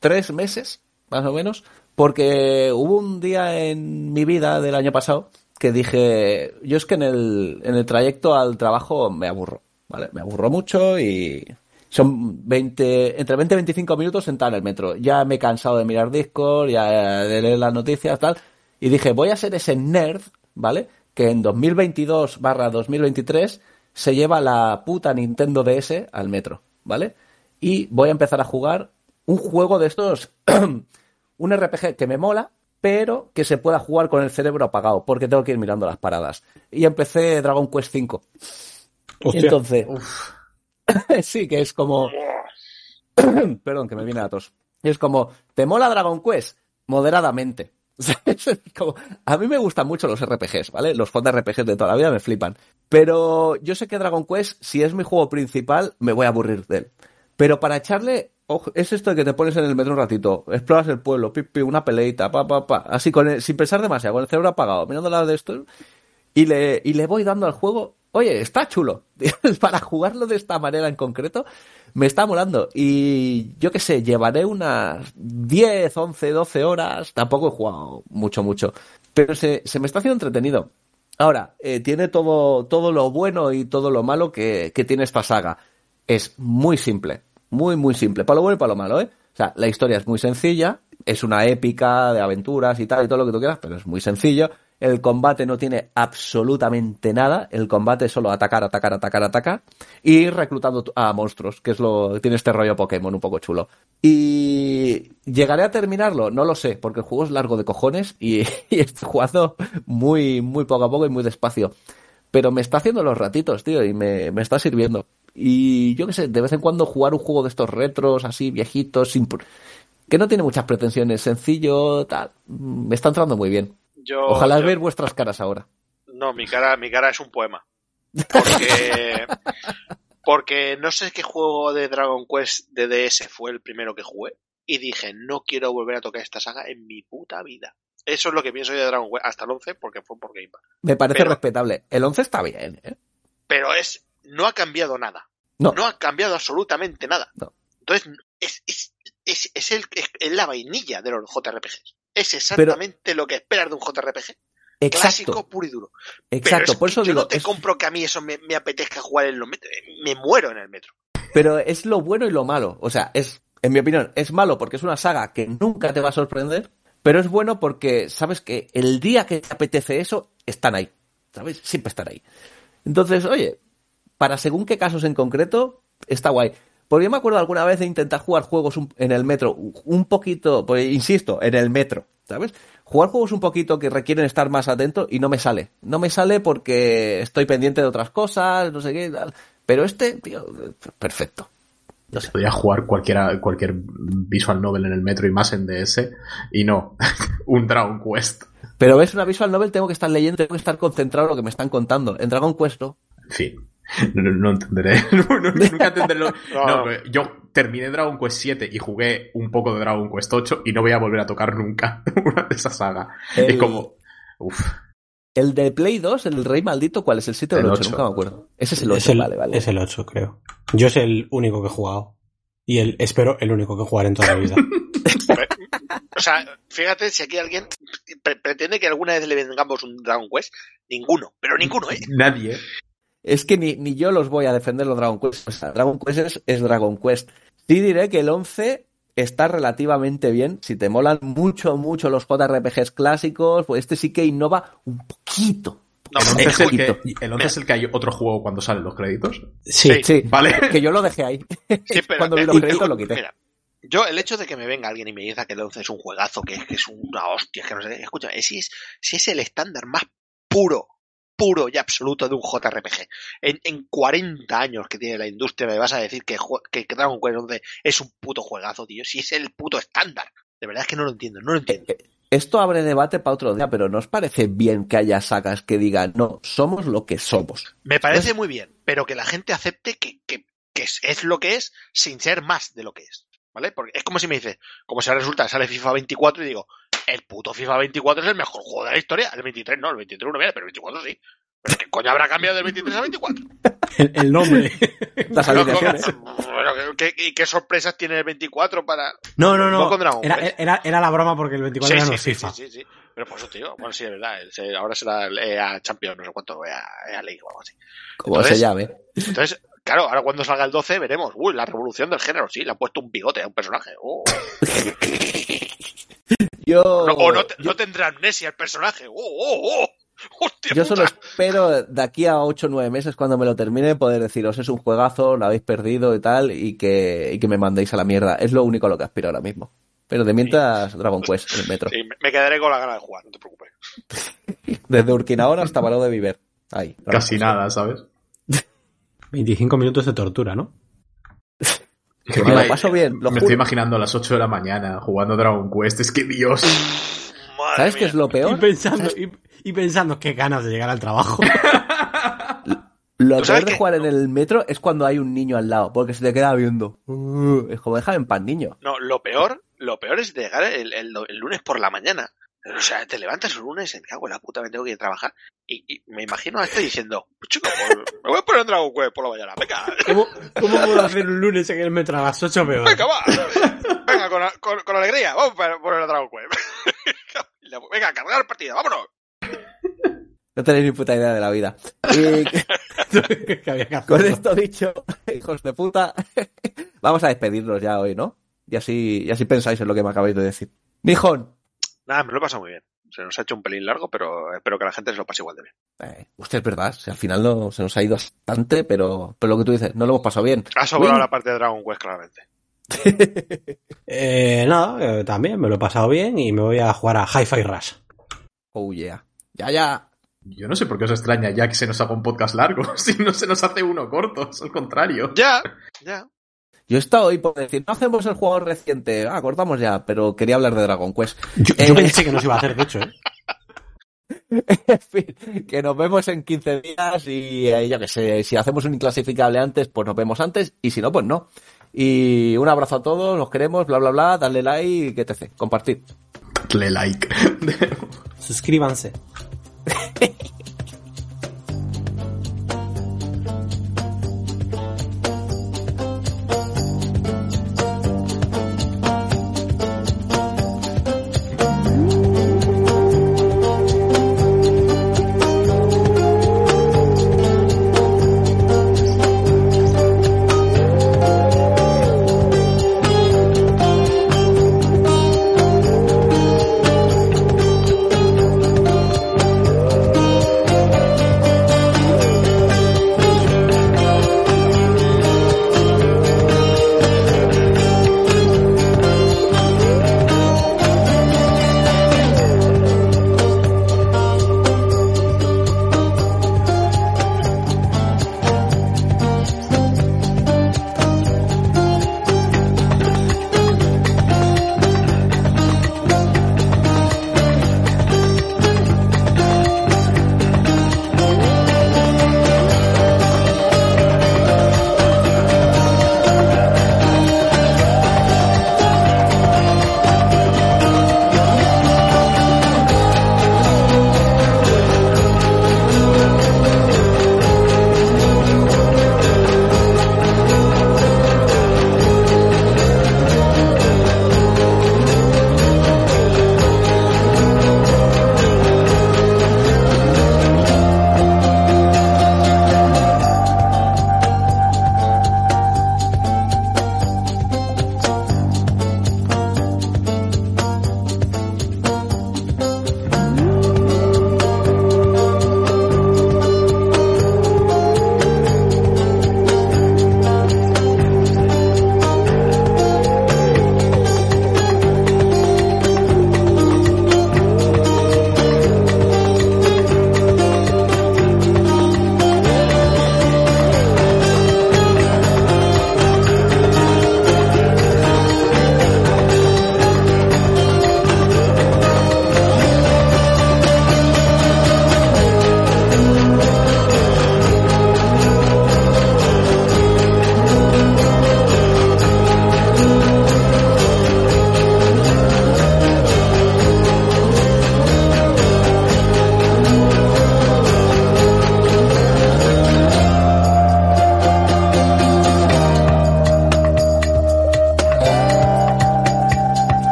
Speaker 1: tres meses, más o menos, porque hubo un día en mi vida del año pasado que dije, yo es que en el, en el trayecto al trabajo me aburro, ¿vale? Me aburro mucho y son 20, entre 20 y 25 minutos sentado en el metro. Ya me he cansado de mirar Discord, ya de leer las noticias, tal. Y dije, voy a ser ese nerd, ¿vale? Que en 2022 barra 2023 se lleva la puta Nintendo DS al metro, ¿vale? Y voy a empezar a jugar un juego de estos, un RPG que me mola, pero que se pueda jugar con el cerebro apagado, porque tengo que ir mirando las paradas. Y empecé Dragon Quest V. Y entonces, sí, que es como... Perdón, que me viene a tos. Es como, ¿te mola Dragon Quest? Moderadamente. A mí me gustan mucho los RPGs, ¿vale? Los JRPGs de toda la vida me flipan. Pero yo sé que Dragon Quest, si es mi juego principal, me voy a aburrir de él. Pero para echarle, es esto de que te pones en el metro un ratito, exploras el pueblo, pipi, una peleita, pa, pa, pa, así sin pensar demasiado, con el cerebro apagado, mirando la de esto, y le, y le voy dando al juego, oye, está chulo. para jugarlo de esta manera en concreto, me está molando. Y yo qué sé, llevaré unas 10, 11, 12 horas. Tampoco he jugado mucho, mucho. Pero se, se me está haciendo entretenido. Ahora, eh, tiene todo, todo lo bueno y todo lo malo que, que tiene esta saga. Es muy simple. Muy, muy simple. Para lo bueno y para lo malo, ¿eh? O sea, la historia es muy sencilla. Es una épica de aventuras y tal y todo lo que tú quieras, pero es muy sencillo. El combate no tiene absolutamente nada. El combate es solo atacar, atacar, atacar, atacar. Y reclutando a monstruos, que es lo tiene este rollo Pokémon un poco chulo. Y llegaré a terminarlo, no lo sé, porque el juego es largo de cojones y, y estoy muy, muy poco a poco y muy despacio. Pero me está haciendo los ratitos, tío, y me, me está sirviendo. Y yo qué sé, de vez en cuando jugar un juego de estos retros, así, viejitos, sin, que no tiene muchas pretensiones, sencillo, tal, me está entrando muy bien.
Speaker 2: Yo,
Speaker 1: Ojalá
Speaker 2: yo-
Speaker 1: ver vuestras caras ahora.
Speaker 2: No, mi cara, mi cara es un poema. Porque, porque no sé qué juego de Dragon Quest de DS fue el primero que jugué. Y dije, no quiero volver a tocar esta saga en mi puta vida. Eso es lo que pienso yo de Dragon Quest hasta el 11 porque fue por Game Pass.
Speaker 1: Me parece
Speaker 2: Pero-
Speaker 1: respetable. El 11 está bien, ¿eh?
Speaker 2: Pero es, no ha cambiado nada.
Speaker 1: No.
Speaker 2: ha cambiado absolutamente nada.
Speaker 1: No.
Speaker 2: Entonces, es, es, es, es el, es, es la vainilla de los JRPGs. Es exactamente lo que esperas de un JRPG. Clásico, puro y duro. Pero
Speaker 1: exacto.
Speaker 2: es
Speaker 1: Por
Speaker 2: que
Speaker 1: eso
Speaker 2: yo
Speaker 1: digo,
Speaker 2: no te
Speaker 1: es-
Speaker 2: compro que a mí eso me, me apetezca jugar en los metros. Me muero en el metro.
Speaker 1: pero es lo bueno y lo malo. O sea, es, en mi opinión, es malo porque es una saga que nunca te va a sorprender, pero es bueno porque sabes que el día que te apetece eso, están ahí. ¿Sabes? Siempre están ahí. Entonces, oye, para según qué casos en concreto, está guay. Porque yo me acuerdo alguna vez de intentar jugar juegos en el metro, un poquito, pues insisto, en el metro, ¿sabes? Jugar juegos un poquito que requieren estar más atento y no me sale. No me sale porque estoy pendiente de otras cosas, no sé qué, tal. Pero este, tío, perfecto. No sé.
Speaker 3: Podría jugar cualquiera, cualquier visual novel en el metro y más en DS. Y no, un Dragon Quest.
Speaker 1: Pero ves una visual novel, tengo que estar leyendo, tengo que estar concentrado en lo que me están contando. En Dragon Quest no.
Speaker 3: En fin. No, no- no entenderé. No, no- nunca entenderé. lo-
Speaker 2: No.
Speaker 3: Yo terminé Dragon Quest 7 y jugué un poco de Dragon Quest 8 y no voy a volver a tocar nunca una de esa saga.
Speaker 1: El-
Speaker 3: Es como. Uf.
Speaker 1: El de Play 2, el Rey Maldito, ¿cuál es? ¿El 7 o el
Speaker 3: El
Speaker 1: 8?
Speaker 3: ocho.
Speaker 1: Nunca me acuerdo. Ese es el 8,
Speaker 4: Es el,
Speaker 1: vale, vale.
Speaker 4: es el 8, creo. Yo es el único que he jugado. Y el, espero el único que jugaré en toda la vida.
Speaker 2: O sea, fíjate si aquí alguien pre- pretende que alguna vez le vengamos un Dragon Quest. Ninguno, pero ninguno, ¿eh?
Speaker 3: Nadie.
Speaker 1: Es que ni, ni yo los voy a defender los Dragon Quest. O sea, Dragon Quest es, es Dragon Quest. Sí diré que el 11 está relativamente bien. Si te molan mucho, mucho los JRPGs clásicos, pues este sí que innova un poquito.
Speaker 2: No,
Speaker 3: El 11,
Speaker 2: pero
Speaker 3: es el,
Speaker 1: poquito.
Speaker 3: que, el 11 es el que hay otro juego cuando salen los créditos.
Speaker 4: Sí,
Speaker 1: Sí,
Speaker 3: Vale.
Speaker 1: que yo lo dejé ahí.
Speaker 2: Sí, pero,
Speaker 1: Cuando vi los créditos lo quité.
Speaker 2: mira, yo, el hecho de que me venga alguien y me diga que el 11 es un juegazo, que, que es una hostia, que no sé si es, si es el estándar más puro, puro y absoluto de un JRPG. En, en 40 años que tiene la industria me vas a decir que, que Dragon Quest 11 es un puto juegazo, tío. Si es el puto estándar. De verdad es que no lo entiendo, no lo entiendo.
Speaker 1: Esto abre debate para otro día, pero ¿no os parece bien que haya sagas que digan, no, somos lo que somos?
Speaker 2: Me parece muy bien, pero que la gente acepte que, que, que es, es lo que es sin ser más de lo que es. ¿Vale? Porque es como si me dice, como si resulta que sale FIFA 24 y digo, el puto FIFA 24 es el mejor juego de la historia. El 23 no, el 23 no viene, pero el 24 sí. ¿Pero qué coño habrá cambiado del 23 al 24?
Speaker 4: el, el nombre.
Speaker 1: Las
Speaker 2: bueno, ¿qué, qué, qué sorpresas tiene el 24 para...?
Speaker 4: No, no,
Speaker 2: No Dragon
Speaker 4: Era, era, era la broma porque el 24
Speaker 2: Sí,
Speaker 4: era
Speaker 2: sí,
Speaker 4: no
Speaker 2: sí,
Speaker 4: FIFA.
Speaker 2: sí, sí, sí. Pero por eso, tío, bueno, sí, es verdad. se- Ahora será el EA Champions, no sé cuánto, EA, EA League o algo así.
Speaker 1: Como se llame.
Speaker 2: Entonces, claro, ahora cuando salga el 12 veremos, uy, la revolución del género, sí, le han puesto un bigote a un personaje. Oh.
Speaker 1: Yo,
Speaker 2: No, o no, te-
Speaker 1: yo-
Speaker 2: no tendrá amnesia el personaje. ¡Oh, oh, oh! ¡Hostia
Speaker 1: Yo
Speaker 2: puta!
Speaker 1: solo espero de aquí a 8 o 9 meses cuando me lo termine poder deciros es un juegazo, lo habéis perdido y tal y que, y que me mandéis a la mierda. Es lo único a lo que aspiro ahora mismo. Pero de mientras Dragon Quest en el metro.
Speaker 2: Sí, me- quedaré con la gana de jugar, no te preocupes.
Speaker 1: Desde Urquinaona hasta Baró de Viver. Ahí.
Speaker 3: Casi
Speaker 1: Quest.
Speaker 3: nada, ¿sabes?
Speaker 4: 25 minutos de tortura, ¿no?
Speaker 1: Que me lo paso bien, lo
Speaker 3: me
Speaker 1: juro.
Speaker 3: estoy imaginando a las 8 de la mañana jugando Dragon Quest. Es que Dios.
Speaker 2: Madre
Speaker 1: ¿Sabes qué es lo
Speaker 4: Y
Speaker 1: peor?
Speaker 4: pensando, y, y pensando qué ganas de llegar al trabajo.
Speaker 1: Lo
Speaker 2: ¿Tú sabes
Speaker 1: peor de jugar en el metro es cuando hay un niño al lado, porque se te queda viendo. Uh, es como déjame en pan, niño.
Speaker 2: No, lo peor, lo peor es llegar el, el- el lunes por la mañana. O sea, te levantas un lunes y me cago en la puta, me tengo que ir a trabajar. Y, y me imagino a este diciendo, "Pues chico, pues, me voy a poner en Dragon Quest por la mañana. Venga,
Speaker 4: ¿Cómo, ¿Cómo puedo hacer un lunes en el metro a las 8 peor?
Speaker 2: venga, va. Venga, con, con, con alegría, vamos a poner el Dragon Quest. Venga, cargar partida, vámonos.
Speaker 1: No tenéis ni puta idea de la vida. Y con esto dicho, hijos de puta, vamos a despedirnos ya hoy, ¿no? Y así, y así pensáis en lo que me acabáis de decir. Nijón,
Speaker 2: Nada, me lo he pasado muy bien. Se nos ha hecho un pelín largo, pero espero que la gente se lo pase igual de bien.
Speaker 1: eh, usted es verdad, si al final no, se nos ha ido bastante, pero, pero lo que tú dices, no lo hemos pasado bien.
Speaker 2: Ha sobrado la parte de Dragon Quest, claramente.
Speaker 4: Eh, nada, eh, también me lo he pasado bien y me voy a jugar a Hi-Fi Rush.
Speaker 1: Oh yeah. Ya, ya.
Speaker 3: Yo no sé por qué os extraña ya que se nos haga un podcast largo. Si no se nos hace uno corto, es al contrario.
Speaker 2: Ya, ya.
Speaker 1: Yo he estado hoy por decir, no hacemos el juego reciente, ah, cortamos ya, pero quería hablar de Dragon Quest.
Speaker 4: Yo,
Speaker 1: Eh,
Speaker 4: yo pensé que no se iba a hacer, de hecho, ¿eh?
Speaker 1: En fin, que nos vemos en 15 días y eh, yo que sé, si hacemos un inclasificable antes, pues nos vemos antes y si no, pues no. Y un abrazo a todos, los queremos, bla, bla, bla, dale like, te compartid.
Speaker 3: Le like.
Speaker 4: Suscríbanse.